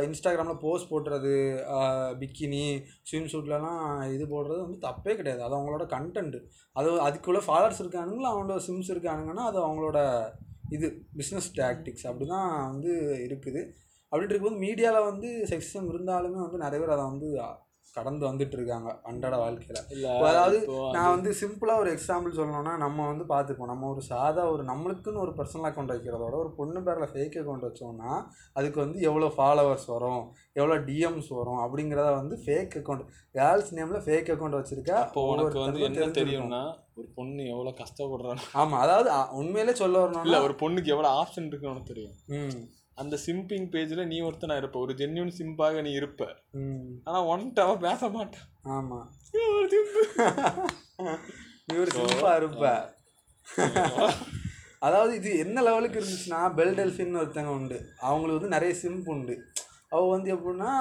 இன்ஸ்டாகிராமில் போஸ்ட் போடுறது பிக்கினி ஸ்விம் சூட்லலாம் இது போடுறது வந்து தப்பே கிடையாது. அது அவங்களோட கண்டென்ட் அது அதுக்குள்ளே ஃபாலோவர்ஸ் இருக்கானுங்களா அவங்களோட ஸ்விம்ஸ் இருக்கானுங்கன்னா அது அவங்களோட இது பிஸ்னஸ் டாக்டிக்ஸ் அப்படி தான் வந்து இருக்குது. அப்படின்ட்டு இருக்கும்போது மீடியாவில் வந்து செக்ஸிசம் இருந்தாலுமே வந்து நிறைய பேர் அதை வந்து கடந்து வந்துட்டு இருக்காங்க அன்றாட வாழ்க்கையில். இல்ல அதாவது நான் வந்து சிம்பிளாக ஒரு எக்ஸாம்பிள் சொல்லணும்னா நம்ம வந்து பார்த்துப்போம் நம்ம ஒரு சாதா ஒரு நம்மளுக்குன்னு ஒரு பர்சனல் அக்கௌண்ட் வைக்கிறதோட ஒரு பொண்ணு பேரில் ஃபேக் அக்கௌண்ட் வச்சோம்னா அதுக்கு வந்து எவ்வளோ ஃபாலோவர்ஸ் வரும் எவ்வளோ டிஎம்ஸ் வரும் அப்படிங்கிறத வந்து ஃபேக் அக்கௌண்ட் கேர்ள்ஸ் நேமில் ஃபேக் அக்கௌண்ட் வச்சிருக்கா அப்போ உனக்கு வந்து என்ன தெரியும்னா ஒரு பொண்ணு எவ்வளவு கஷ்டப்படுறான்னு. ஆமாம் அதாவது உண்மையிலே சொல்ல இல்ல வரணும்னா ஒரு பொண்ணுக்கு எவ்வளவு ஆப்ஷன் இருக்குன்னு தெரியும். ம். அந்த சிம்பிங் பேஜ்ல நீ ஒருத்தனா இருப்ப. ஒரு ஜென்யூன் சிம்பாக நீ இருப்ப. ம். ஆனா ஒன்ட்ட அவ பேச மாட்டான் ஆமாம் ஒரு simp. நீ ஒரு சிம்பா இருப்ப. (laughs) அதாவது இது என்ன லெவலுக்கு இருந்துச்சுன்னா பெல் டெல்ஃபின் ஒருத்தங்க உண்டு. அவங்களுக்கு வந்து நிறைய சிம்ப் உண்டு. அவள் வந்து எப்படின்னா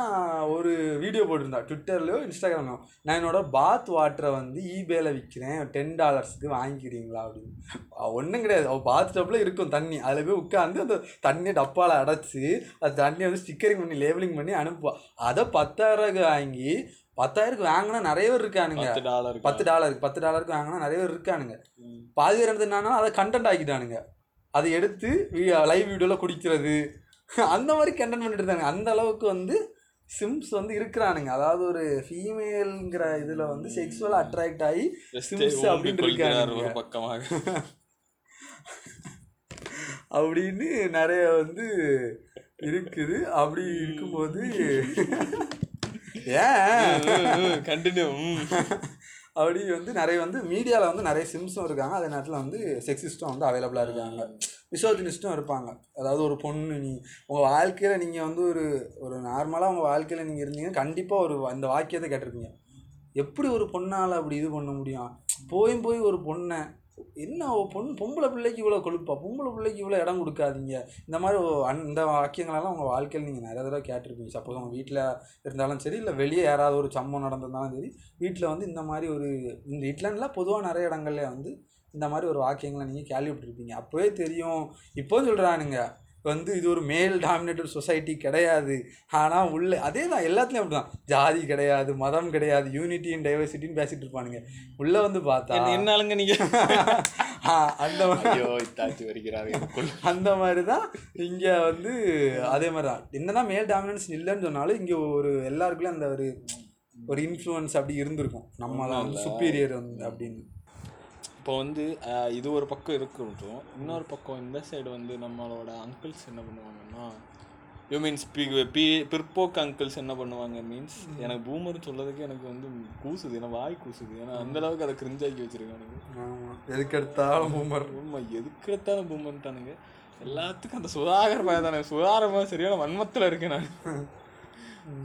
ஒரு வீடியோ போட்டிருந்தா ட்விட்டர்லையோ இன்ஸ்டாகிராம்லையோ நான் என்னோட பாத் வாட்டரை வந்து ஈபேல விற்கிறேன் டென் டாலர்ஸ்க்கு வாங்கிக்கிறீங்களா அப்படின்னு. ஒன்றும் கிடையாது. அவள் பாத் டப்பில் இருக்கும் தண்ணி. அதில் போய் உட்காந்து அந்த தண்ணியை டப்பாவில் அடைச்சி அந்த தண்ணியை வந்து ஸ்டிக்கரிங் பண்ணி லேபிளிங் பண்ணி அனுப்புவா. அதை பத்தாயிரம் வாங்கி பத்தாயிரத்துக்கு வாங்கினா நிறைய பேர் இருக்கானுங்க. பத்து டாலர் பத்து டாலருக்கு பத்து டாலருக்கு வாங்கினா நிறைய பேர் இருக்கானுங்க. பாதி பேர் என்னன்னா அதை கண்டென்ட் ஆக்கிட்டானுங்க. அதை எடுத்து லைவ் வீடியோவில் குடிக்கிறது. அந்த மாதிரி கண்டென்ட் பண்ணிட்டு இருந்தாங்க அந்த அளவுக்கு வந்து சிம்ஸ் வந்து இருக்கிறானுங்க. அதாவது ஒரு ஃபீமேல்ங்கிற இதில் வந்து செக்ஸுவல் அட்ராக்ட் ஆகி சிம்ஸ் அப்படின்னு இருக்கானுங்க. ஒரு பக்கமாக. அப்படின்னு நிறைய வந்து இருக்குது. அப்படி இருக்கும்போது (laughs) ஏன்? கண்டினியூ அப்படி வந்து நிறைய வந்து மீடியாவில் வந்து நிறைய சிம்ஸும் இருக்காங்க. அதே நேரத்தில் வந்து செக்ஸிஸ்ட்டும் வந்து அவைலபிளாக இருக்காங்க. விசோஜினிஸ்ட்டும் இருப்பாங்க. அதாவது ஒரு பொண்ணு நீ உங்கள் வாழ்க்கையில் நீங்கள் வந்து ஒரு ஒரு நார்மலாக உங்கள் வாழ்க்கையில் நீங்கள் இருந்தீங்கன்னா கண்டிப்பாக ஒரு அந்த வாக்கியத்தை கேட்டிருப்பீங்க. எப்படி ஒரு பொண்ணால் அப்படி இது பண்ண முடியும்? போயும் போய் ஒரு பொண்ணை என்ன பொண் பொண்ணு பொம்பளை பிள்ளைக்கு இவ்வளோ கொழுப்பா? பொம்பளை பிள்ளைக்கு இவ்வளோ இடம் கொடுக்காதீங்க. இந்த மாதிரி அந்த இந்த வாக்கியங்களெல்லாம் உங்கள் வாழ்க்கையில் நீங்கள் நிறைய தடவை கேட்டிருப்பீங்க. சப்போஸ் உங்கள் வீட்டில் இருந்தாலும் சரி இல்லை வெளியே யாராவது ஒரு சம்பவம் நடந்திருந்தாலும் சரி வீட்டில் வந்து இந்த மாதிரி ஒரு இந்த வீட்டிலன்னா பொதுவாக நிறைய இடங்கள்ல வந்து இந்த மாதிரி ஒரு வாக்கியங்களை நீங்கள் கேள்விப்பட்டிருப்பீங்க. அப்போவே தெரியும். இப்போ சொல்கிறானுங்க வந்து இது ஒரு மேல் டாமினேட்டட் சொசைட்டி கிடையாது. ஆனால் உள்ள அதே தான் எல்லாத்துலேயும் அப்படி தான் ஜாதி கிடையாது மதம் கிடையாது யூனிட்டி அண்ட் டைவர்சிட்டின்னு பேசிட்டு இருப்பானுங்க. உள்ளே வந்து பார்த்தா என்ன ஆளுங்க நீங்க? (laughs) ஆ, அந்த மாதிரி ஐயோ இத்தாச்சி வருகிறாரு எனக்குள்ள. அந்த மாதிரி தான் இங்கே வந்து அதே மாதிரி தான் என்னதான் மேல் டாமினன்ஸ் இல்லைன்னு சொன்னாலும் இங்கே ஒரு எல்லாருக்குள்ளேயும் அந்த ஒரு ஒரு இன்ஃப்ளூயன்ஸ் அப்படி இருந்திருக்கும். நம்ம தான் வந்து சுப்பீரியர் வந்து அப்படின்னு. இப்போ வந்து இது ஒரு பக்கம் இருக்கட்டும். இன்னொரு பக்கம் இந்த சைடு வந்து நம்மளோட அங்கிள்ஸ் என்ன பண்ணுவாங்கன்னா யூ மீன்ஸ் பி பிற்போக்கு அங்கிள்ஸ் என்ன பண்ணுவாங்க மீன்ஸ் எனக்கு பூமர் சொல்லதுக்கு எனக்கு வந்து கூசுது எனக்கு வாய் கூசுது. ஏன்னா அந்த அளவுக்கு அதை கிரிஞ்சாக்கி வச்சிருக்கானுங்க எதுக்கு எடுத்தாலும் பூமர் உண்மை எதுக்கு எடுத்தாலும் பூமர்ட்டானுங்க எல்லாத்துக்கும் அந்த சுதாகர் பய தானே. சுதாகரமாக சரியான வன்மத்தில் இருக்கேன் நான். (laughs)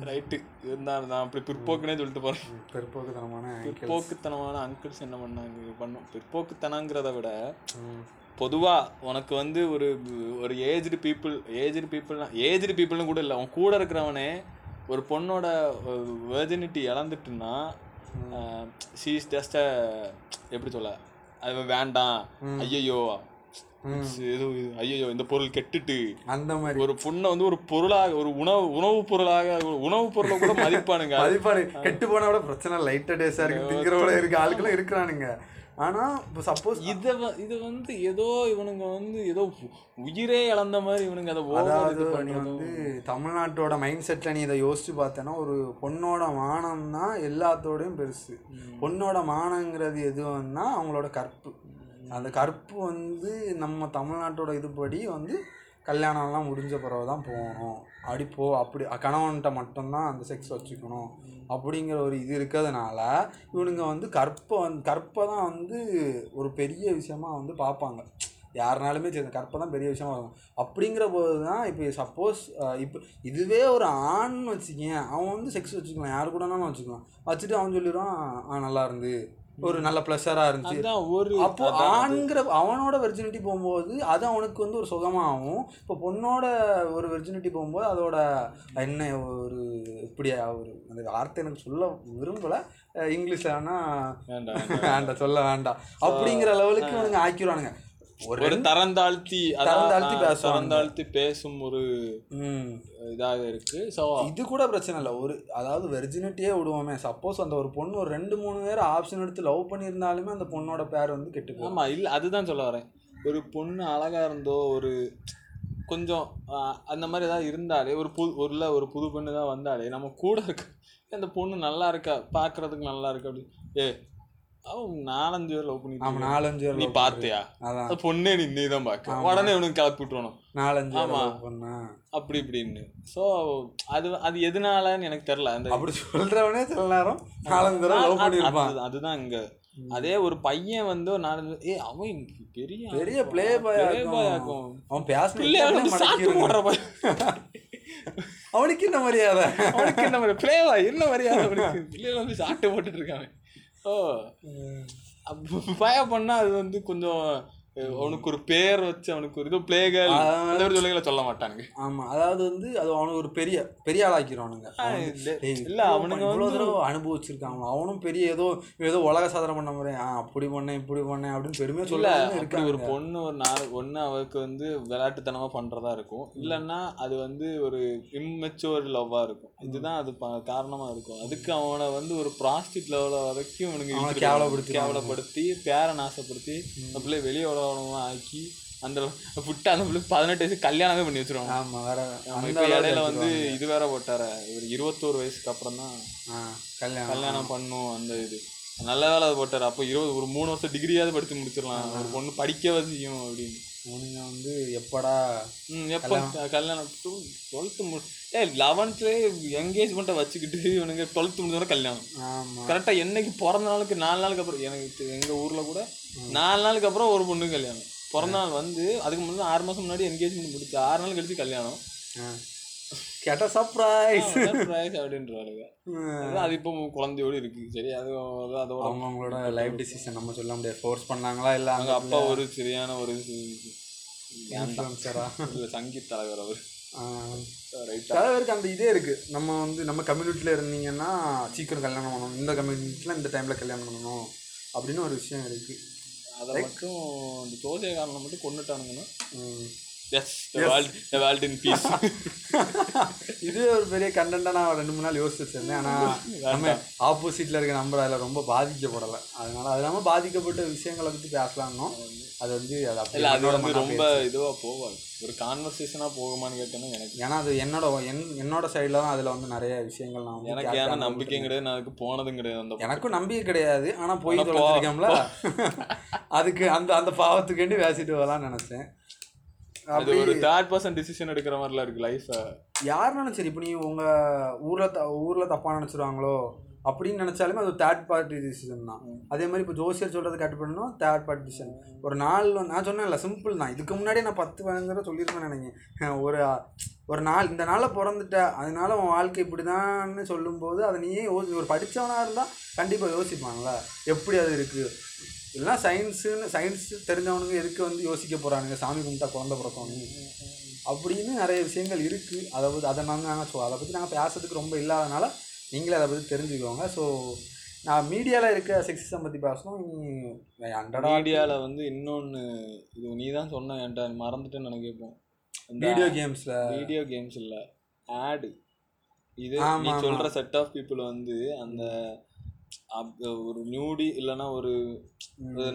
ரைட்டு. இருந்தாலும் நான் அப்படி பிற்போக்குனே சொல்லிட்டு போகிறேன் பிற்போக்குத்தனமான பிற்போக்குத்தனமான அங்கிள்ஸ் என்ன பண்ணாங்க பண்ணும் பிற்போக்குத்தனங்கிறத விட பொதுவா உனக்கு வந்து ஒரு ஒரு ஏஜ்டு பீப்புள் ஏஜ்டு பீப்புள்னா ஏஜ்டு பீப்புள்னு கூட இல்லை. அவன் கூட இருக்கிறவனே ஒரு பொண்ணோட வேர்ஜினிட்டி இழந்துட்டுன்னா சீஸ் ஜஸ்ட் எப்படி சொல்ல அது வேண்டாம். ஐயையோ. இது ஐயோ இந்த பொருள் கெட்டுட்டு. அந்த மாதிரி. ஒரு பொண்ணை வந்து ஒரு பொருளாக ஒரு உணவு உணவு பொருளாக உணவு பொருளை கூட மதிப்பானுங்க. (laughs) மதிப்பாடு கெட்டு போனா கூட பிரச்சனை லைட்டா டேஸா இருக்கு திங்கிறவள இருக்க ஆளுக்கெல்லாம் இருக்கிறானுங்க. ஆனால் இப்போ சப்போஸ் இத இது வந்து ஏதோ இவனுங்க வந்து ஏதோ உயிரே இழந்த மாதிரி இவனுங்க அதை அதாவது நீ. வந்து தமிழ்நாட்டோட மைண்ட் செட்டில் நீ இதை யோசிச்சு பார்த்தேன்னா ஒரு பொண்ணோட மானம் தான் எல்லாத்தோடையும் பெருசு. பொண்ணோட மானங்கிறது எதுவும்னா அவங்களோட கற்பு. அந்த கற்பு வந்து நம்ம தமிழ்நாட்டோட இதுபடி வந்து கல்யாணம்லாம் முடிஞ்ச பிறகு தான் போகணும். அப்படி போ அப்படி கணவன்கிட்ட மட்டும்தான் அந்த செக்ஸ் வச்சுக்கணும். அப்படிங்கிற ஒரு இது இருக்கிறதுனால இவனுங்க வந்து கற்பை வந்து கற்பை தான் வந்து ஒரு பெரிய விஷயமா வந்து பார்ப்பாங்க. யாருனாலுமே சரி கற்பை தான் பெரிய விஷயமா பார்ப்பாங்க. அப்படிங்கிற போது தான் இப்போ சப்போஸ் இப்போ இதுவே ஒரு ஆண் வச்சுக்கேன் அவன் வந்து செக்ஸ் வச்சுக்கலாம் யாரு கூடனாலும் வச்சுக்கலாம் வச்சுட்டு அவன் சொல்லிடுவான் ஆ நல்லா இருந்து. ஒரு நல்ல ப்ளஷராக இருந்துச்சு. ஒரு அப்போ ஆண்கிற அவனோட வெர்ஜினிட்டி போகும்போது அது அவனுக்கு வந்து ஒரு சுகமாகும் இப்போ பொண்ணோட ஒரு வெர்ஜினிட்டி போகும்போது அதோட என்ன ஒரு இப்படி ஒரு அந்த வார்த்தை எனக்கு சொல்ல விரும்பலை. இங்கிலீஷ்ல வேணா வேண்டாம் (laughs) வேண்டாம். சொல்ல வேண்டாம். அப்படிங்கிற லெவலுக்கு இவனுங்க ஆக்கிடுவானுங்க ஒரு தரந்தாழ்த்தி தரந்தாழ்த்தி பேசுவானுங்க. தரந்தாழ்த்தி பேசும் ஒரு இதாக இருக்கு. ஸோ இது கூட பிரச்சனை இல்லை. ஒரு அதாவது வெர்ஜினிட்டியே விடுவோமே. சப்போஸ் அந்த ஒரு பொண்ணு ஒரு ரெண்டு மூணு பேர் ஆப்ஷன் எடுத்து லவ் பண்ணியிருந்தாலுமே அந்த பொண்ணோட பேர் வந்து கெட்டு ஆமா இல்ல அதுதான் சொல்ல வரேன். ஒரு பொண்ணு அழகா இருந்தோ ஒரு கொஞ்சம் அந்த மாதிரி ஏதாவது இருந்தாலே ஒரு புது ஒரு ஒரு புது பொண்ணு தான் வந்தாலே நம்ம கூட இருக்க அந்த பொண்ணு நல்லா இருக்கா? பார்க்கறதுக்கு நல்லா இருக்கு? அப்படி. ஏ நாலஞ்சு பேர் லவ் ஆமா பண்ணிட்டு நாலஞ்சு பேர் நீ பார்த்தியா? அதான். பொண்ணே நீ நீ தான் பார்க்க உடனே இவனுக்கு கிளப்பி விட்டுறணும். நாலஞ்சு ஆமா. பண்ணா. அப்படி இப்படின்னு. ஸோ அது அது எதனாலன்னு எனக்கு தெரியல. அந்த அப்படி சொல்றவனே சில நேரம் நாலஞ்சு லவ் அதுதான் இங்க. அதே ஒரு பையன் வந்து நாலஞ்சு ஏ அவன் பெரிய பெரிய பிளே பாய் ஆக்கும். அவன் பையன். அவனுக்கு என்ன மரியாதை? அவனுக்கு என்ன மாதிரி பிளேவா என்ன மரியாதை? அவனுக்கு பிள்ளைகள் வந்து சாப்பிட்டு போட்டுட்டு இருக்காங்க ஓ. அப்ப பய பண்ணா அது வந்து கொஞ்சம் அவனுக்கு ஒரு பேர் வச்சு அவனுக்கு ஒரு இது பிளே கேர்ள் அந்த ஒரு சொல்லுங்களை சொல்ல மாட்டானுங்க. ஆமா அதாவது வந்து அது அவனுக்கு ஒரு பெரிய பெரிய ஆளாக்கிடுவானுங்க இல்ல, அவனுங்க இவ்வளவு தடவை அனுபவிச்சிருக்காங்க அவனும் பெரிய ஏதோ ஏதோ உலக சாதனை பண்ண மாதிரி ஆ அப்படி பண்ணேன் இப்படி பண்ணேன் அப்படின்னு பெருமையா சொல்ல இருக்காங்க ஒரு பொண்ணு ஒரு நாலு ஒண்ணு அவருக்கு வந்து விளையாட்டுத்தனமா பண்றதா இருக்கும். இல்லைன்னா அது வந்து ஒரு இம்மெச்சூர் லவ்வா இருக்கும். இதுதான் அது காரணமா இருக்கும். அதுக்கு அவனை வந்து ஒரு ப்ராஸ்டிட் லெவல வரைக்கும் இவனுங்க அவனை இழுத்துட்டு கேவலப்படுத்தி கேவலப்படுத்தி பேரை நாசப்படுத்தி பிள்ளை வெளியே உலகமா ஆக்கி அந்த புட்டை அந்த பிள்ளை பதினெட்டு வயசு கல்யாணமே பண்ணி வச்சிருவாங்க. ஆமா வேற இப்ப இடையில வந்து. இது வேற போட்டார ஒரு இருபத்தோரு வயசுக்கு அப்புறம் தான் கல்யாணம். கல்யாணம் பண்ணும் அந்த இது. நல்ல வேலை அது போட்டாரு. அப்போ இருபது ஒரு மூணு வருஷம் டிகிரியாவது படிச்சு முடிச்சிடலாம். ஒரு பொண்ணு படிக்கவே செய்யும் அப்படின்னு. அவனுங்க வந்து எப்படா ம் எப்போ கல்யாணம்? டுவெல்த்து மு ஏ லெவன்த்லேயே என்கேஜ்மெண்ட்டை வச்சுக்கிட்டு இவனுங்க டுவெல்த்து முடிஞ்சோட கல்யாணம். ஆமா. கரெக்டாக என்னைக்கு பிறந்த நாளுக்கு நாலு நாளுக்கு அப்புறம் எனக்கு எங்கள் ஊரில் கூட நாலு நாளுக்கு அப்புறம் ஒரு பொண்ணு கல்யாணம். பிறந்த நாள் வந்து அதுக்கு முன்னாடி ஆறு மாதம் முன்னாடி என்கேஜ்மெண்ட் முடிச்சு ஆறு நாள் கழிச்சு கல்யாணம். கேட்ட சர்ப்ரைஸ் சர்ப்ரைஸ் அப்படின்றவாளுங்க அதான் அது இப்போ குழந்தையோடு இருக்கு. சரி அது அது அதோட அவங்கவுங்களோட லைஃப் டிசிஷன் நம்ம சொல்ல முடியாது. ஃபோர்ஸ் பண்ணாங்களா இல்ல அவங்க அப்பா ஒரு சரியான ஒரு இல்ல, சங்கீத் தலைவர் அவர். பேருக்கு அந்த இதே இருக்கு. நம்ம வந்து நம்ம கம்யூனிட்டியில் இருந்தீங்கன்னா சீக்கிரம் கல்யாணம் பண்ணணும். இந்த கம்யூனிட்டியில் இந்த டைமில் கல்யாணம் பண்ணணும் அப்படின்னு ஒரு விஷயம் இருக்கு. அதை மட்டும் இந்த தோசை காரணம் மட்டும் கொண்டுட்டானுங்கன்னா. Yes world world in peace இது ஒரு பெரிய கண்டென்ட்டாக நான் ரெண்டு மூணு நாள் யோசிச்சு வச்சிருந்தேன் ஆனால் நம்ம ஆப்போசிட்டில் இருக்க நம்பர் அதில் ரொம்ப பாதிக்கப்படலை. அதனால அது இல்லாமல் பாதிக்கப்பட்ட விஷயங்களை பற்றி பேசலாம்னோம் அது வந்து அது இல்ல அது அப்படியே வந்து மண்ணோட ரொம்ப இதுவா போவாது ஒரு கான்வர்சேஷனா போகுமான்னு கேட்டேன்னா எனக்கு ஏன்னா அது என்னோட என் என்னோட சைடில் தான் அதில் வந்து நிறைய விஷயங்கள் நான் எனக்கு ஏன்னா. நம்பிக்கையும் கிடையாது நான் அதுக்கு போனதும் கிடையாது அந்த எனக்கும் நம்பிக்கை கிடையாது. ஆனால் போய் ஆனா போ- தொலைஞ்சிருக்கோம்ல. அதுக்கு அந்த அந்த பாவத்துக்கு பேசிட்டு வரலாம்னு நினச்சேன். அது ஒரு தேர்ட் பர்சன் டிசிஷன் எடுக்கிற மாதிரிலாம் இருக்கு லைஃப் யாருனாலும் சரி இப்போ நீ உங்கள் ஊரில் ஊரில் தப்பாக நினச்சிருவாங்களோ அப்படின்னு நினச்சாலுமே அது தேர்ட் பார்ட்டி டிசிஷன் தான். அதே மாதிரி இப்போ ஜோசியர் சொல்கிறத கட் பண்ணணும் தேர்ட் பார்ட்டி டிசிஷன் ஒரு நாள் நான் சொன்னேன்ல சிம்பிள் தான். இதுக்கு முன்னாடியே நான் பத்து பதினஞ்சு தடவை சொல்லியிருப்பேன் நினைக்கிறேன். ஒரு ஒரு நாள் இந்த நாளில் பிறந்துட்ட அதனால உன் வாழ்க்கை இப்படி தான்னு சொல்லும்போது அதை நீயே யோசி ஒரு படித்தவனாக இருந்தால் கண்டிப்பாக யோசிப்பான்ல. எப்படி அது இருக்குது இல்லைனா சயின்ஸுன்னு சயின்ஸ் தெரிஞ்சவனுங்க எதுக்கு வந்து யோசிக்க போகிறானுங்க சாமி கும்பிட்டா குழந்தை பிறக்கணும் அப்படின்னு நிறைய விஷயங்கள் இருக்குது அதை பற்றி அதை நாங்கள் ஸோ அதை பற்றி நாங்கள் பேசுறதுக்கு ரொம்ப இல்லாதனால நீங்களே அதை பற்றி தெரிஞ்சுக்கோங்க. ஸோ நான் மீடியாவில் இருக்க செக்ஸிசம் பற்றி பேசணும். அண்டடா மீடியால வந்து இன்னொன்னு இது நீ தான் சொன்ன என்கிட்ட மறந்துட்டேன்னு எனக்கு கேட்போம் வீடியோ கேம்ஸில் வீடியோ கேம்ஸ் இல்ல ஆடு இது நீ. சொல்ற செட் ஆஃப் பீப்புள் வந்து அந்த அப்- ஒரு நியூடி இல்லைன்னா ஒரு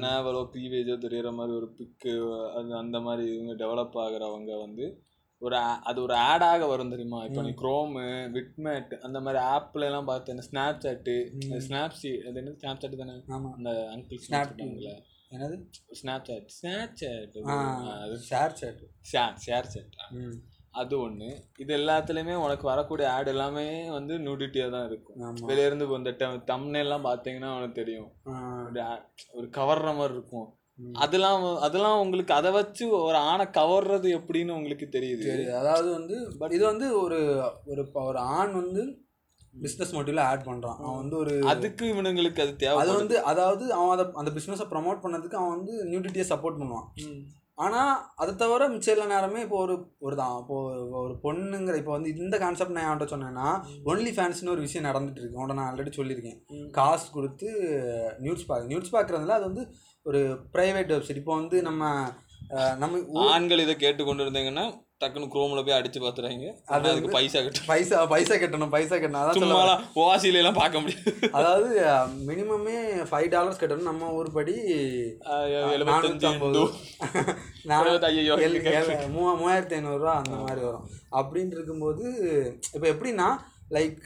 நேவலோ க்ளீவேஜோ தெரியுற மாதிரி ஒரு பிக்கு அது அந்த மாதிரி இவங்க டெவலப் ஆகுறவங்க வந்து ஒரு அது ஒரு ஆடாக வரும் தெரியுமா? இப்போ நீ க்ரோமு விட்மேட் அந்த மாதிரி ஆப்ல எல்லாம் பார்த்தேன் ஸ்னாப் சாட்டு ஸ்னாப் சி அது என்ன ஸ்னாப் சாட் தானே அந்த அங்கிள் ஸ்னாப் என்னது? ஸ்னாப் சாட் ஸ்னாப் சாட் அது ShareChat share share chat அது ஒன்று இது எல்லாத்துலேயுமே உனக்கு வரக்கூடிய ஆட் எல்லாமே வந்து நூடிட்டியாக தான் இருக்கும். ஆமா. வெளிய இருந்து இந்த தம்னெல்லாம் பார்த்தீங்கன்னா உனக்கு தெரியும். ஒரு கவர்ற மாதிரி இருக்கும். அதெல்லாம் அதெல்லாம் உங்களுக்கு அதை வச்சு ஒரு ஆணை கவர்றது எப்படின்னு உங்களுக்கு தெரியுது. அதாவது வந்து பட் இது வந்து ஒரு ஒரு ஒரு ஆண் வந்து பிஸ்னஸ் மோட்டிவ்ல ஆட் பண்றான். அவன் வந்து ஒரு அதுக்கு இவனுங்களுக்கு அது அது தேவை வந்து அதாவது அவன் அதை அந்த பிஸ்னஸை ப்ரமோட் பண்ணதுக்கு அவன் வந்து நியூட்ரிட்டியை சப்போர்ட் பண்ணுவான். ஆனால் அதை தவிர மிச்சம் எல்லா நேரமே இப்போ ஒரு ஒரு தான். இப்போ ஒரு பொண்ணுங்கிற இப்போ வந்து இந்த கான்செப்ட் நான் அவன்கிட்ட சொன்னேன்னா ஒன்லி ஃபேன்ஸ்னு ஒரு விஷயம் நடந்துட்டு இருக்கு நான் ஆல்ரெடி சொல்லியிருக்கேன். காசு கொடுத்து நியூஸ் பார்க்க நியூஸ் பார்க்குறதுல அது வந்து ஒரு ப்ரைவேட் வெப்சைட் இப்போ வந்து நம்ம நம்ம ஆண்கள் இதை கேட்டு கொண்டு இருந்தீங்கன்னா டக்குன்னு குரோம்ல போய் அடிச்சு பார்த்துறாங்க அது அதுக்கு பைசா கட்டும் பைசா பைசா கட்டணும் பைசா கட்டணும். அதான் சும்மாலாம் ஓசில எல்லாம் பார்க்க முடியாது. அதாவது மினிமமே ஃபைவ் டாலர்ஸ் கட்டணும். நம்ம ஊர் படி (laughs) மூவாயிரத்தி ஐநூறுரூவா அந்த மாதிரி வரும். அப்படின்னு இருக்கும்போது இப்போ எப்படின்னா லைக்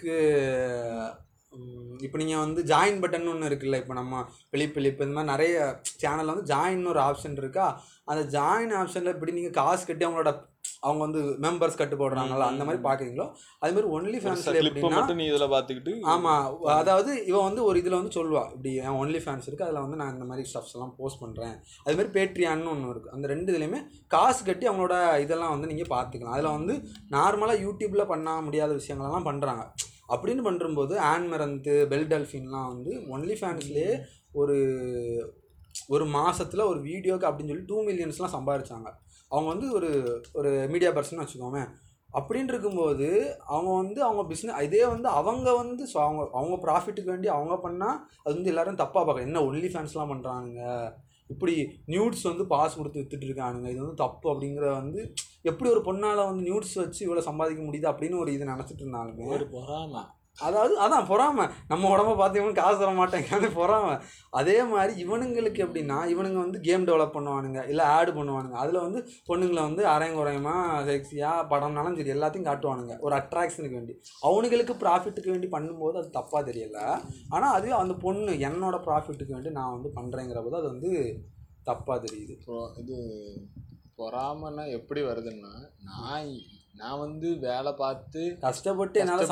இப்போ நீங்கள் வந்து ஜாயின் பட்டன் ஒன்று இருக்குல்ல இப்போ நம்ம பிலிப் பிலிப் இந்த மாதிரி நிறைய சேனலில் வந்து ஜாயின் ஒரு ஆப்ஷன் இருக்கா? அந்த ஜாயின் ஆப்ஷனில் இப்படி நீங்கள் காசு கட்டி அவங்களோட அவங்க வந்து மெம்பர்ஸ் கட்டு போடுறாங்கல்ல அந்த மாதிரி பார்க்குறீங்களோ அது மாதிரி ஒன்லி ஃபேன்ஸில் எப்படின்னா நீ இதில் பார்த்துக்கிட்டு ஆமாம் அதாவது இவன் வந்து ஒரு இதில் வந்து சொல்லுவா இப்படி என் ஒன்லி ஃபேன்ஸ் இருக்குது அதில் வந்து நான் இந்த மாதிரி ஸ்டப்ஸ் எல்லாம் போஸ்ட் பண்ணுறேன் அது மாதிரி பேட்ரியான்னு ஒன்று இருக்குது அந்த ரெண்டு இதுலேயுமே காசு கட்டி அவங்களோட இதெல்லாம் வந்து நீங்கள் பார்த்துக்கலாம் அதில் வந்து நார்மலாக யூடியூப்பில் பண்ண முடியாத விஷயங்களெல்லாம் பண்ணுறாங்க அப்படின்னு பண்ணும்போது ஆன் மெரந்து பெல் டெல்ஃபின்லாம் வந்து ஒன்லி ஃபேன்ஸ்லேயே ஒரு ஒரு மாசத்துல ஒரு வீடியோக்கு அப்படின்னு சொல்லி டூ மில்லியன்ஸ்லாம் சம்பாதிச்சாங்க அவங்க வந்து ஒரு ஒரு மீடியா பர்சன் வச்சுக்கோமே. அப்படின்னு இருக்கும்போது அவங்க வந்து அவங்க பிஸ்னஸ் இதே வந்து அவங்க வந்து ஸோ அவங்க அவங்க ப்ராஃபிட்டுக்கு வேண்டி அவங்க பண்ணால் அது வந்து எல்லாரும் தப்பாக பார்க்குறாங்க என்ன ஒன்லி ஃபேன்ஸ்லாம் பண்ணுறானுங்க இப்படி நியூட்ஸ் வந்து பாஸ் கொடுத்து வித்துட்டு இருக்கானுங்க. இது வந்து தப்பு அப்படிங்கிற வந்து எப்படி ஒரு பொண்ணால் வந்து நியூட்ஸ் வச்சு இவ்வளோ சம்பாதிக்க முடியுது அப்படின்னு ஒரு இது நினச்சிட்டு இருந்தாலுமே. ஒரு பொறாமை. அதாவது அதான் பொறாம. நம்ம உடம்ப பார்த்து இவன் காசு தர மாட்டேங்கிறது பொறாம. அதே மாதிரி இவனுங்களுக்கு எப்படின்னா இவனுங்க வந்து கேம் டெவலப் பண்ணுவானுங்க இல்லை ஆடு பண்ணுவானுங்க. அதில் வந்து பொண்ணுங்களை வந்து அரைங்குறையமா செக்ஸியாக படம்னாலும் சரி எல்லாத்தையும் காட்டுவானுங்க. ஒரு அட்ராக்ஷனுக்கு வேண்டி. அவனுங்களுக்கு ப்ராஃபிட்டுக்கு வேண்டி பண்ணும்போது அது தப்பாக தெரியல. ஆனால் அது அந்த பொண்ணு என்னோட ப்ராஃபிட்டுக்கு வேண்டி நான் வந்து பண்ணுறேங்கிற போது அது வந்து தப்பாக தெரியுது. இது பொறாமன்னா எப்படி வருதுன்னா நான் நான் வந்து வேலை பார்த்து கஷ்டப்பட்டு என்னால்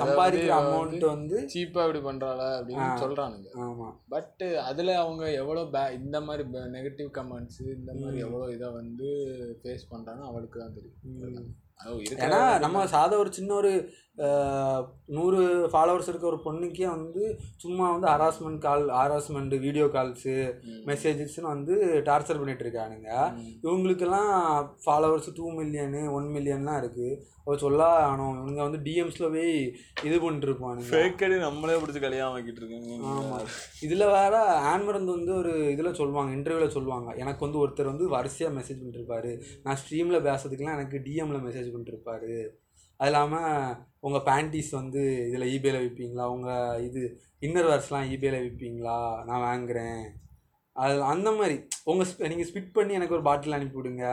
சம்பாதிக்கிற அமௌண்ட் வந்து சீப்பா இப்படி பண்றாள அப்படின்னு சொல்றானுங்க. ஆமாம் பட் அதுல அவங்க எவ்வளோ பே இந்த மாதிரி நெகட்டிவ் கமெண்ட்ஸ் இந்த மாதிரி எவ்வளோ இதை வந்து ஃபேஸ் பண்றான்னு அவளுக்கு தான் தெரியும். ஏன்னா நம்ம சாதா ஒரு சின்ன ஒரு நூறு ஃபாலோவர்ஸ் இருக்க ஒரு பொண்ணுக்கே வந்து சும்மா வந்து harassment call harassment video calls மெசேஜஸ்னு வந்து டார்ச்சர் பண்ணிட்டு இருக்கானுங்க. இவங்களுக்கெல்லாம் ஃபாலோவர்ஸ் டூ மில்லியனு ஒன் மில்லியன்லாம் இருக்குது சொல்ல ஆனோம். இவனுங்க வந்து டிஎம்ஸில் போய் இது பண்ணிட்டு இருப்பானுங்க ஃபேக்கடி நம்மளே பிடிச்சி கல்யாணம் ஆக்கிட்டு இருக்காங்க ஆமாம் இதில் வேற ஆன்மரந்து வந்து ஒரு இதில் சொல்லுவாங்க இன்டர்வியூவில் சொல்லுவாங்க. எனக்கு வந்து ஒருத்தர் வந்து வரிசையாக மெசேஜ் பண்ணிட்டுருப்பாரு. நான் ஸ்ட்ரீமில் பேசுறதுக்குலாம் எனக்கு டிஎம்மில் மெசேஜ் பண்ணிட்டுருப்பாரு. அது இல்லாமல் உங்கள் பேண்டீஸ் வந்து இதில் ஈபேல விற்பீங்களா உங்கள் இது இன்னர் வேர்ஸ்லாம் ஈபேல விற்பீங்களா நான் வாங்குறேன். அது அந்த மாதிரி. உங்கள் நீங்கள் ஸ்பிட் பண்ணி எனக்கு ஒரு பாட்டில் அனுப்பி விடுங்க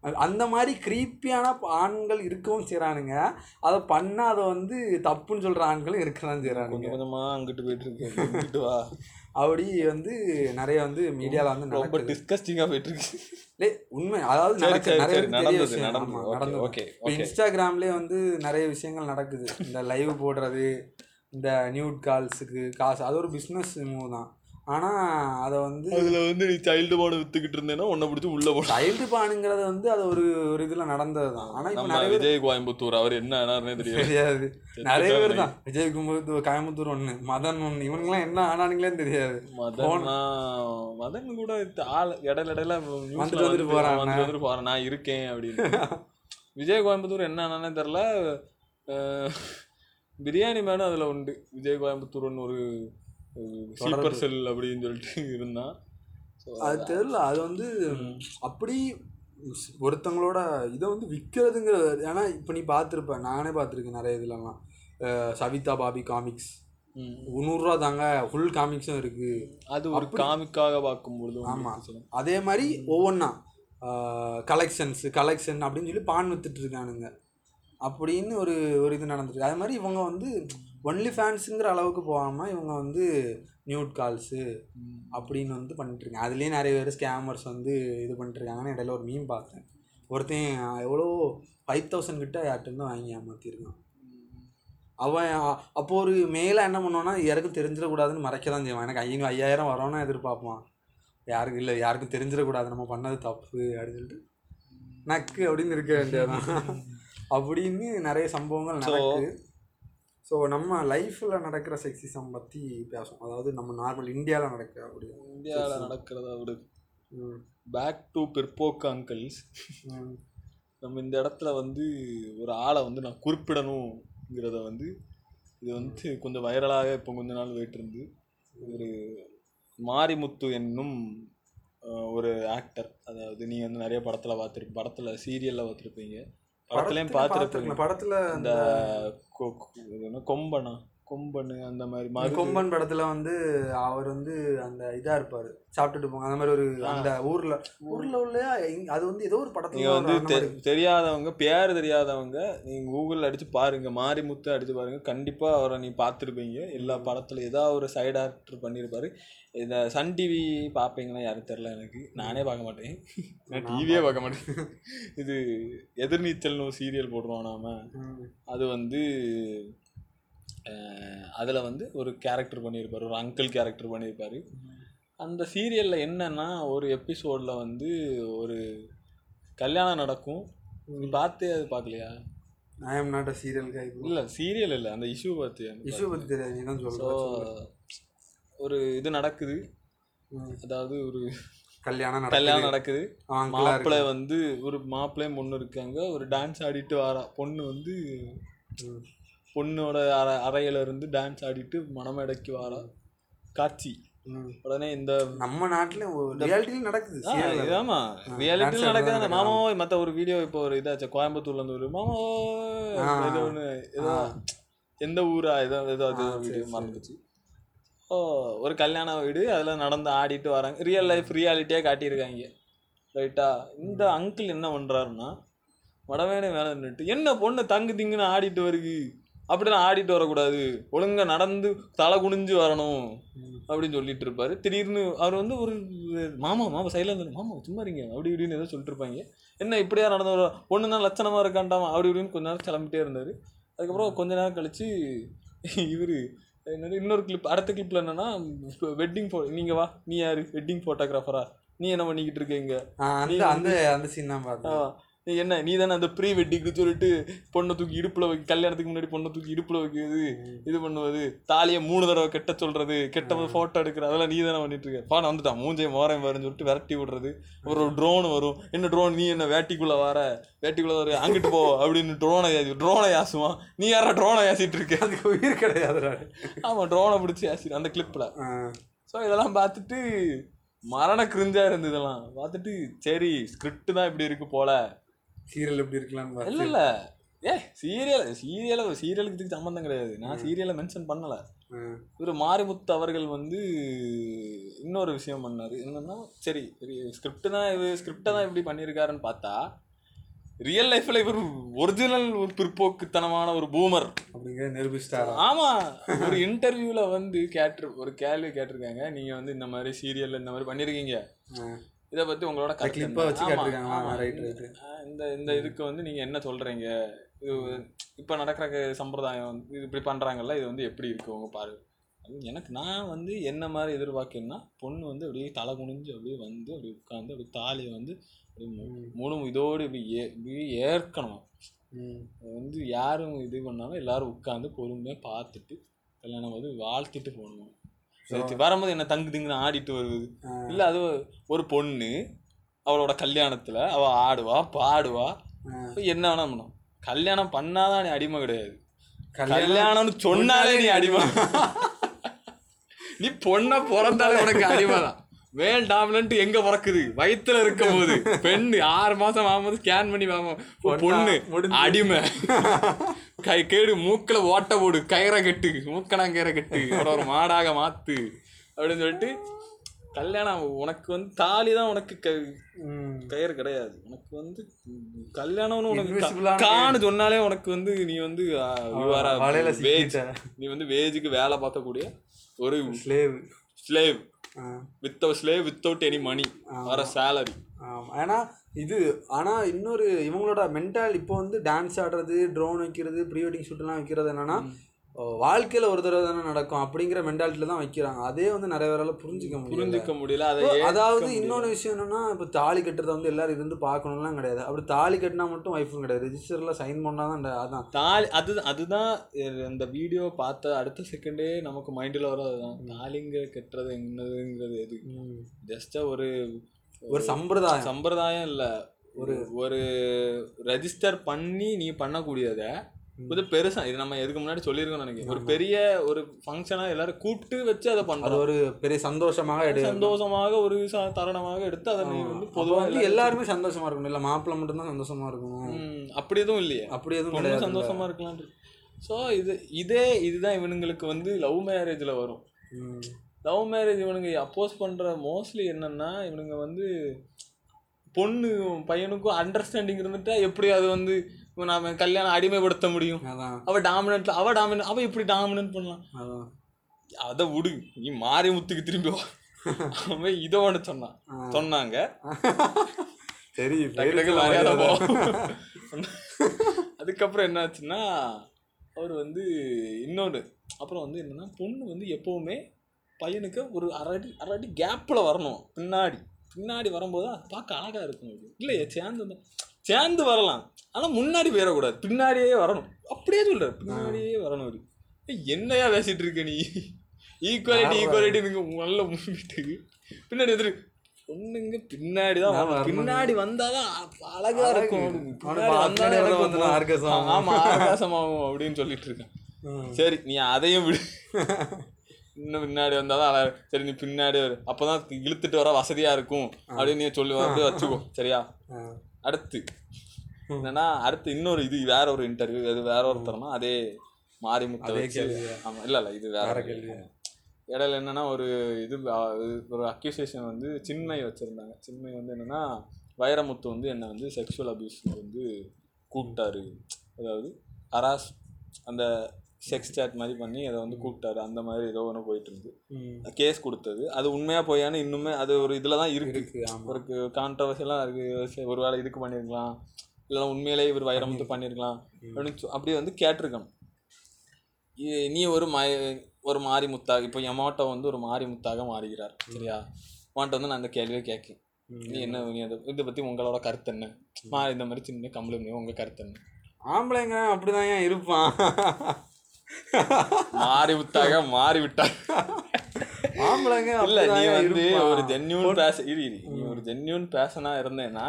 அந்த மாதிரி க்ரீப்பியான ஆண்கள் இருக்கவும் செய்கிறானுங்க அதை பண்ணால் அதை வந்து தப்புன்னு சொல்கிற ஆண்களும் இருக்க தான் செய்கிறானுங்க கொஞ்சம் கொஞ்சமா அங்கிட்டு போயிட்டு இருக்கு. இங்கிட்டு வா. அப்படி வந்து நிறைய வந்து மீடியாவில் வந்து ரொம்ப நடக்குது. டிஸ்கஸ்டிங்கா போயிட்டு இருக்கு. லே, உண்மை. அதாவது நிறைய நடந்தது, okay. இன்ஸ்டாகிராம்லேயே வந்து நிறைய விஷயங்கள் நடக்குது. இந்த லைவ் போடுறது இந்த நியூட் கால்ஸுக்கு காசு அது ஒரு பிஸ்னஸ் மூவ் தான். ஆனால் அதை வந்து அதுல வந்து நீ சைல்டு போர்டு வித்துக்கிட்டு இருந்தேன்னா உன்னை பிடிச்சி உள்ள போட சைல்டு பானுங்கிறது வந்து அது ஒரு ஒரு இதில் நடந்தது தான். ஆனால் இப்போ நிறைய விஜய் கோயம்புத்தூர் அவர் என்ன ஆனாருன்னே தெரியாது. நிறைய பேர் தான். விஜய் கும்பத்தூர் கோயம்புத்தூர் ஒன்று மதன் ஒன்று இவனுங்களாம் என்ன ஆனானுங்களே தெரியாது. மதன் கூட ஆள் இடையில இடையில வந்துட்டு வந்துட்டு போறான். வந்துட்டு வந்துட்டு போறான். நான் இருக்கேன் அப்படின்னு. (laughs) விஜய் கோயம்புத்தூர் என்ன ஆனானே தெரில பிரியாணி மேனும் அதுல உண்டு. விஜய் கோயம்புத்தூர்னு ஒரு சூப்பர் செல் அப்படின்னு சொல்லிட்டு இருந்தான் அது தெரியல அது வந்து அப்படி ஒருத்தங்களோட இதை வந்து விற்கிறதுங்கிறது ஏன்னா இப்போ நீ பார்த்துருப்ப நானே பார்த்துருக்கேன் நிறைய இதுலலாம். சவிதா பாபி காமிக்ஸ் நூறுரூவா தாங்க ஃபுல் காமிக்ஸும் இருக்குது அது ஒரு காமிக்காக பார்க்கும்பொழுது ஆமாம் அதே மாதிரி ஒவ்வொன்றா கலெக்ஷன்ஸ் கலெக்ஷன் அப்படின்னு சொல்லி பான் வித்துட்டு இருக்கானுங்க. அப்படின்னு ஒரு ஒரு இது நடந்துருக்கு அதே மாதிரி இவங்க வந்து ஒன்லி ஃபேன்ஸுங்கிற அளவுக்கு போகாமல் இவங்க வந்து நியூட் கால்ஸு அப்படின்னு வந்து பண்ணிட்டுருக்காங்க. அதுலேயே நிறைய பேர் ஸ்கேமர்ஸ் வந்து இது பண்ணிட்டுருக்காங்கன்னு இடையில ஒரு மீன் பார்த்தேன். ஒருத்தன் எவ்வளோ ஃபைவ் தௌசண்ட் கிட்ட யார்கிட்ட வாங்கி ஏமாற்றிருக்கான் அவன் அப்போ ஒரு மேலே என்ன பண்ணுவான்னா யாருக்கும் தெரிஞ்சிடக்கூடாதுன்னு மறைக்க தான் செய்வான். எனக்கு ஐநூறு ஐயாயிரம் வரோன்னு எதிர்பார்ப்பான். யாருக்கும் இல்லை யாருக்கும் தெரிஞ்சிடக்கூடாது. நம்ம பண்ணது தப்பு அப்படின்னு சொல்லிட்டு நக்கு அப்படின்னு இருக்க வேண்டியதான் அப்படின்னு நிறைய சம்பவங்கள் நடக்கு. ஸோ நம்ம லைஃப்பில் நடக்கிற செக்ஸிசம் பற்றி பேசுவோம். அதாவது நம்ம நார்மல் இந்தியாவில் நடக்கிற அப்படி இந்தியாவில் நடக்கிறத ம். பேக் டு பிற்போக்கு அங்கிள்ஸ். நம்ம இந்த இடத்துல வந்து ஒரு ஆளை வந்து நான் குறிப்பிடணுங்கிறத வந்து இது வந்து கொஞ்சம் வைரலாக இப்போ கொஞ்ச நாள் போயிட்டு இருந்து ஒரு மாரிமுத்து என்னும் ஒரு ஆக்டர் அதாவது நீ வந்து நிறைய படத்தில் பார்த்துருப்ப படத்தில் சீரியலில் பார்த்துருப்பீங்க. படத்துலையும் பார்த்துருப்பீங்க படத்தில் இந்த கொம்பனா? கொம்பனு அந்த மாதிரி கொம்பன் படத்துல வந்து அவர் வந்து அந்த இதா இருப்பாரு. சாப்பிட்டுட்டு போங்க. அந்த மாதிரி ஒரு அந்த ஊர்ல ஊர்ல உள்ள இங்க- அது வந்து ஏதோ ஒரு படத்துல வந்து. தெரியாதவங்க பேர் தெரியாதவங்க நீங்க கூகுள்ல அடிச்சு பாருங்க. மாரிமுத்து அடிச்சு பாருங்க. கண்டிப்பா அவரை நீ பார்த்துருப்பீங்க. எல்லா படத்துல ஏதாவது ஒரு சைடு ஆக்டர் பண்ணியிருப்பாரு இந்த சன் டிவி பார்ப்பீங்கன்னா யாரும் தெரில எனக்கு. நானே பார்க்க மாட்டேன். (laughs) நான் டிவியே பார்க்க மாட்டேன். இது எதிர்நீச்சல்னு ஒரு சீரியல் போடுறோம் நாம. அது வந்து அதில் வந்து ஒரு கேரக்டர் பண்ணியிருப்பாரு ஒரு அங்கிள் கேரக்டர் பண்ணியிருப்பாரு. அந்த சீரியலில் என்னன்னா ஒரு எபிசோடில் வந்து ஒரு கல்யாணம் நடக்கும். நீ பார்த்தே அது பார்க்கலையா I am not a serial guy இல்லை சீரியல் இல்லை அந்த இஷ்யூ பார்த்து இஷ்யூ பத்தி தெரியாது நீ தான் ஸோ ஒரு இது நடக்குது. அதாவது ஒரு கல்யாணம் கல்யாணம் நடக்குது. மாப்பிள்ளை வந்து ஒரு மாப்பிள்ளையும் பொண்ணு இருக்காங்க. ஒரு டான்ஸ் ஆடிட்டு வரா பொண்ணு வந்து. பொண்ணோட அறை அறையில இருந்து டான்ஸ் ஆடிட்டு மணமேடைக்கு வாரா. காட்சி. உடனே இந்த நம்ம நாட்டுல ரியாலிட்டியில நடக்குது. ஆமா ரியாலிட்டியில் நடக்குது அந்த நடக்குது. மாமா மத்த ஒரு வீடியோ இப்போ ஒரு இதாச்சு. கோயம்புத்தூர்ல இருந்து ஒரு மாமா ஆ. ஏதோ ஒன்று ஏதோ. எந்த ஊரா? ஏதோ ஏதோ அது வீடியோ. மறந்துச்சு. ஓ ஒரு கல்யாண வீடு. அதில் நடந்து ஆடிட்டு வராங்க. ரியல் லைஃப் ரியாலிட்டியாக காட்டியிருக்காங்க. ரைட்டா இந்த அங்கிள் என்ன பண்ணுறாருன்னா வடவேணை மேலே நின்றுட்டு என்ன பொண்ணு தங்கு திங்குன்னு ஆடிட்டு வருது? அப்படிலாம் ஆடிட்டு வரக்கூடாது. ஒழுங்கா நடந்து தலை குனிஞ்சு வரணும். அப்படின்னு சொல்லிட்டு இருப்பாரு. திடீர்னு அவர் வந்து ஒரு மாமா மாமா சைடில் இருந்து மாமா சும்மா இருங்க. அப்படி இப்படின்னு ஏதோ சொல்லிட்டு இருப்பாங்க. என்ன இப்படியா நடந்து வர? பொண்ணு தான் லட்சணமாக இருக்காண்டாமா அப்படி இப்படின்னு கொஞ்ச நேரம் கிளம்பிட்டே இருந்தார். அதுக்கப்புறம் கொஞ்ச நேரம் கழிச்சு இவர் என்னது இன்னொரு கிளிப் அடுத்த கிளிப்பில் என்னன்னா வெட்டிங் ஃபோ நீங்கள் வா நீ யார்? வெட்டிங் ஃபோட்டோகிராஃபரா நீ என்ன பண்ணிக்கிட்டு இருக்கீங்க அந்த அந்த சீன் தான் பார்த்தேன். என்ன நீ தானே அந்த ப்ரீ வெட்டிங்னு சொல்லிட்டு பொண்ணை தூக்கி இடுப்புல வைக்க கல்யாணத்துக்கு முன்னாடி பொண்ணை தூக்கி இடுப்புல வைக்கிறது இது பண்ணுவது தாலியை மூணு தடவை கெட்ட சொல்றது கெட்ட ஃபோட்டோ எடுக்கிறது அதெல்லாம் நீ தானே பண்ணிட்டு இருக்க. பான் வந்துட்டான். மூஞ்சையை மோரம் பாருன்னு சொல்லிட்டு விரட்டி விடுறது. ஒரு ட்ரோன் வரும். என்ன ட்ரோன் நீ என்ன வேட்டிக்குள்ள வர? வேட்டிக்குள்ள வர. அங்கிட்டு போ அப்படின்னு ட்ரோனை ஏசி ட்ரோனை யாசுவான். நீ யாரா ட்ரோனை யாசிட்டு இருக்க? அதுக்கு உயிர் கிடையாது ஆமா ட்ரோனை பிடிச்சி யாசி அந்த கிளிப்ல ஸோ இதெல்லாம் பார்த்துட்டு மரண கிரிஞ்சா இருந்தது இதெல்லாம். பார்த்துட்டு சரி ஸ்கிரிப்ட் தான் இப்படி இருக்கு போல. சீரியல் எப்படி இருக்கலாம்னு இல்ல இல்ல. ஏ சீரியல் சீரியல சீரியலுக்கு இதுக்கு சம்மந்தம் கிடையாது. நான் சீரியலை மென்ஷன் பண்ணல. இவர் மாரிமுத்து அவர்கள் வந்து இன்னொரு விஷயம் பண்ணாரு. என்னன்னா சரி ஸ்கிரிப்ட் தான் இது ஸ்கிரிப்டை தான் இப்படி பண்ணியிருக்காருன்னு பார்த்தா ரியல் லைஃப்ல இவர் ஒரிஜினல் ஒரு பிற்போக்குத்தனமான ஒரு பூமர் அப்படிங்கிறத நிரூபிச்சிட்டாரா ஆமா. ஒரு இன்டர்வியூல வந்து கேட்டு ஒரு கேள்வி கேட்டிருக்காங்க. நீங்க வந்து இந்த மாதிரி சீரியல்ல இந்த மாதிரி பண்ணிருக்கீங்க. இதை பத்தி உங்களோட இந்த இந்த இதுக்கு வந்து நீங்க என்ன சொல்றீங்க? இது இப்ப நடக்கிற சம்பிரதாயம் இது இப்படி பண்றாங்கல்ல இது வந்து எப்படி இருக்கு உங்க பாரு எனக்கு நான் வந்து என்ன மாதிரி எதிர்பார்க்கணும்னா பொண்ணு வந்து அப்படியே தலை குனிஞ்சு அப்படியே வந்து அப்படியே உட்காந்து அப்படியே தாலியை வந்து அப்படியே மு- மூணு இதோடு இப்படி ஏ இப்படி ஏற்கணும். வந்து யாரும் இது பண்ணாலும் எல்லாரும் உட்காந்து பொறுமையாக பார்த்துட்டு கல்யாணம் வந்து வாழ்த்திட்டு போகணும். வரும்போது என்ன தங்கு திங்குன்னு ஆடிட்டு வருவது. ஆ. இல்லை அது ஒரு பொண்ணு அவளோட கல்யாணத்துல அவ ஆடுவா பாடுவா என்ன வேணா பண்ணும். கல்யாணம் பண்ணாதான் நீ அடிமை கிடையாது. கல்யாணம் கல்யாணம்னு சொன்னாலே நீ அடிமை. நீ பொண்ணை பிறந்தாலே உனக்கு அடிமை தான் மேல் டாமினன்ட் எங்க பிறக்குது? வயித்துல இருக்கும் போது பெண் ஆறு மாசம் ஆகும்போது ஸ்கேன் பண்ணி வாங்க பொண்ணா பொண்ணு. அடிமை. கை கேடு மூக்குல ஓட்ட போடு கயிறை கட்டு. மூக்கணா கயிறை கட்டு. ஒரு மாடாக மாத்து. அப்படின்னு சொல்லிட்டு கல்யாணம் உனக்கு வந்து தாலி தான் உனக்கு. கயிறு கிடையாது. உனக்கு வந்து கல்யாணம்னு உனக்கு கான்னு சொன்னாலே உனக்கு வந்து நீ வந்து. சிக்கிட்ட நீ வந்து வேஜுக்கு வேலை பார்க்கக்கூடிய ஒரு slave slave with slave without any money வர சேலரி ஏன்னா இது ஆனால் இன்னொரு இவங்களோட மென்டால் இப்போ வந்து டான்ஸ் ஆடுறது ட்ரோன் வைக்கிறது ப்ரீ வெட்டிங் ஷூட்லாம் வைக்கிறது என்னன்னா வாழ்க்கையில் ஒரு தடவை தானே நடக்கும் அப்படிங்கிற மென்டாலிட்டியில் தான் வைக்கிறாங்க. அதே வந்து நிறைய பேரால புரிஞ்சிக்க முடியும் புரிஞ்சுக்க முடியல அதை அதாவது. இன்னொன்று விஷயம் என்னன்னா இப்போ தாலி கட்டுறத வந்து எல்லாரும் இருந்து பார்க்கணும்லாம் கிடையாது. அப்படி தாலி கட்டினா மட்டும் ஒய்ஃபும் கிடையாது. ரெஜிஸ்டரில் சைன் பண்ணால் தான் அதான். தாலி அது அதுதான் இந்த வீடியோ பார்த்த அடுத்த செகண்டே நமக்கு மைண்டில் வர அதுதான். தாலிங்க கட்டுறது என்னதுங்கிறது எது? ஜஸ்ட் ஒரு ஒரு சம்பிரதாயம். சம்பிரதாயம் இல்ல. ஒரு ஒரு ரெஜிஸ்டர் பண்ணி நீ பண்ணக்கூடியத இது பெருசா இது நம்ம எதுக்கு முன்னாடி சொல்லியிருக்கோம் நினைக்கிறேன். ஒரு பெரிய ஒரு ஃபங்க்ஷனா எல்லாரும் கூப்பிட்டு வச்சு அதை பண்றோம். ஒரு பெரிய சந்தோஷமாக எடு சந்தோஷமாக ஒரு தருணமாக எடுத்து அதை நீ வந்து பொதுவாக வந்து எல்லாருமே சந்தோஷமா இருக்கணும். இல்லை மாப்பிள்ளை மட்டும்தான் சந்தோஷமா இருக்கணும். அப்படி எதுவும் இல்லையே. அப்படி எதுவும் சந்தோஷமா இருக்கலாம் ஸோ இது இதே இதுதான் இவனுங்களுக்கு வந்து லவ் மேரேஜில் வரும். லவ் மேரேஜ் இவனுங்க அப்போஸ் பண்ணுற மோஸ்ட்லி என்னன்னா இவனுங்க வந்து பொண்ணு பையனுக்கும் அண்டர்ஸ்டாண்டிங் இருந்துட்டா எப்படி அது வந்து நாம கல்யாணம் அடிமைப்படுத்த முடியும். அவ டாமினன்ட் அவ டாமினன்ட் அவ எப்படி டாமினன்ட் பண்ணலாம். அதை விடு நீ மாறி முத்துக்கு திரும்பி வா. அவன் இதை ஒன்று சொன்னான் சொன்னாங்க. சரி. (laughs) அதுக்கப்புறம் என்னாச்சுன்னா அவர் வந்து இன்னொன்று அப்புறம் வந்து என்னன்னா பொண்ணு வந்து எப்போவுமே பையனுக்கு ஒரு அரை அடி அரை அடி கேப்பில் வரணும். பின்னாடி. பின்னாடி வரும்போது அது பார்க்க அழகாக இருக்கும். இல்லையே சேர்ந்து சேர்ந்து வரலாம். ஆனால் முன்னாடி போயிடக்கூடாது பின்னாடியே வரணும். அப்படியே சொல்கிறார் பின்னாடியே வரணும் ஏய், என்னையா பேசிட்டு இருக்க நீ? ஈக்குவாலிட்டி ஈக்குவாலிட்டி நீங்க நல்ல முன்னிட்டு பின்னாடி எதிரு பொண்ணுங்க பின்னாடி தான். பின்னாடி வந்தாதான் அழகா இருக்கும். ஆமா ஆகாசம் ஆகும் அப்படின்னு சொல்லிட்டு இருக்கேன். சரி நீ அதையும் விடு. இன்னும் பின்னாடி வந்தாதான் அழகா சரி நீ பின்னாடி வரு. அப்பதான் இழுத்துட்டு வர வசதியா இருக்கும். அப்படின்னு நீ சொல்லி வந்து வச்சுக்கோ. சரியா? அடுத்து. என்னன்னா அடுத்து இன்னொரு இது வேற ஒரு இன்டர்வியூ அது வேற ஒருத்தர்னா அதே மாரிமுத்த அதே வச்சு. கேள்வியா? ஆமா இல்ல இல்ல இது வேற கேள்வி. இடையில என்னன்னா ஒரு இது ஒரு அக்யூசேஷன் வந்து சின்மை வச்சிருந்தாங்க. சின்மை வந்து என்னன்னா வைரமுத்து வந்து என்னை வந்து செக்ஷுவல் அபியூஸ்ல வந்து கூப்பிட்டாரு. அதாவது அராஸ் அந்த செக்ஸ் சாட் மாதிரி பண்ணி அதை வந்து கூப்பிட்டாரு. அந்த மாதிரி ஏதோ ஒன்று போயிட்டு இருந்து ம். கேஸ் கொடுத்தது. அது உண்மையா போயான்னு இன்னுமே அது ஒரு இதில் தான் இருக்கு. இருக்கு ஒரு கான்ட்ரவர்சியெல்லாம் இருக்கு. சரி, ஒருவேளை இதுக்கு பண்ணியிருக்கலாம் இல்லைன்னா உண்மையிலேயே இவர் வைரமுத்து பண்ணியிருக்கலாம் அப்படின்னு அப்படியே வந்து கேட்டிருக்கணும் நீ ஒரு மா ஒரு மாரி முத்தாக இப்போ எமாட்டோ வந்து ஒரு மாரி முத்தாக மாறுகிறார். சரியா? உன்கிட்ட வந்து நான் அந்த கேள்வியை கேட்கேன். நீ என்ன நீ அதை இதை பற்றி உங்களோட கருத்து என்ன? மா. இந்த மாதிரி சின்ன கம்பளி உங்கள் கருத்து என்ன? ஆம்பளைங்க அப்படிதான் ஏன் இருப்பான்? மாறி முத்தாக மாறி விட்டார் ஆம்பளைங்க இல்ல நீ வந்து. ஒரு ஜென்யூன் பேச இரு நீ ஒரு ஜென்யூன் பேசனா இருந்தேன்னா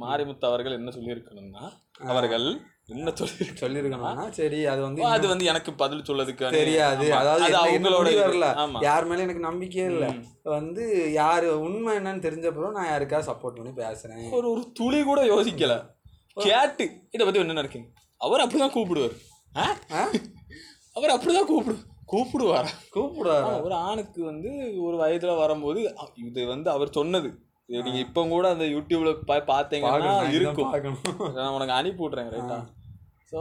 மாரிமுத்து அவர்கள் என்ன சொல்லியிருக்கணும்னா அவர்கள் என்ன சொல்லியிருக்க சொல்லியிருக்கணும்னா சரி அது வந்து அது வந்து எனக்கு பதில் சொல்லதுக்கு தெரியாது. அதாவது அவங்களோட. வரல. யார் மேல எனக்கு நம்பிக்கையே இல்ல. வந்து யாரு உண்மை என்னன்னு தெரிஞ்சப்பறம் நான் யாருக்கா சப்போர்ட் பண்ணி பேசுறேன். ஒரு ஒரு துளி கூட யோசிக்கல. கேட்டு இதை பத்தி என்ன நினைக்கீங்க அவர் அப்படிதான் கூப்பிடுவார்? அவர் அப்படிதான் கூப்பிடு. கூப்பிடுவாரா? கூப்பிடுவாரு? ஒரு ஆணுக்கு வந்து ஒரு வயதுல வரும்போது இது வந்து அவர் சொன்னது. நீங்க இப்ப கூட அந்த யூடியூப்ல பா- பாத்தீங்கன்னா பார்க்கணும், நான் இருக்கும். நான் உனக்கு அனுப்பி விட்றேன் ரைட்டா ஸோ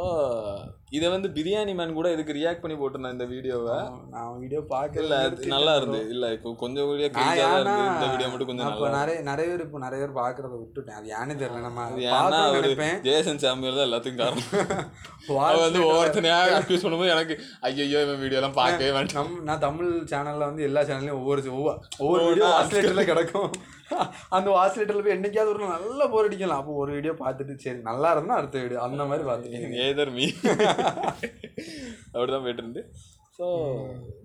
இதை வந்து பிரியாணி மேன் கூட இதுக்கு ரியாக்ட் பண்ணி போட்டிருந்தேன் இந்த வீடியோவை நான் வீடியோ பார்க்கல அது நல்லா இருந்து இல்ல இப்போ கொஞ்சம் வீடியோ இந்த வீடியோ மட்டும் கொஞ்சம் நல்லா நிறைய நிறைய பேர் இப்போ நிறைய பேர் பாக்குறத விட்டுட்டேன். அது ஏன்னு தெரியல. நம்ம ஏன்னா நினைப்பேன். ஜேசன் சாமியல் தான் எல்லாத்துக்கும் காரணம். (laughs) வந்து ஒவ்வொருத்தனையா அக்யூஸ் பண்ணும்போது எனக்கு ஐயோ இவன் வீடியோ எல்லாம் பார்க்கவே வேண்டாம் நான் தமிழ் சேனல்ல வந்து எல்லா சேனல்லையும் ஒவ்வொரு ஒவ்வொரு வீடியோ வாசிலேட்டர்ல கிடக்கும். (laughs) அந்த வாசிலேட்டர்ல போய் என்னைக்காவது ஒரு நல்லா போர் அடிக்கலாம். அப்போ ஒரு வீடியோ பார்த்துட்டு சரி நல்லா இருந்தா அடுத்த வீடியோ அந்த மாதிரி பார்த்துட்டு ஏதர் மீ. (laughs) அப்படிதான் போயிட்டு இருந்து ஸோ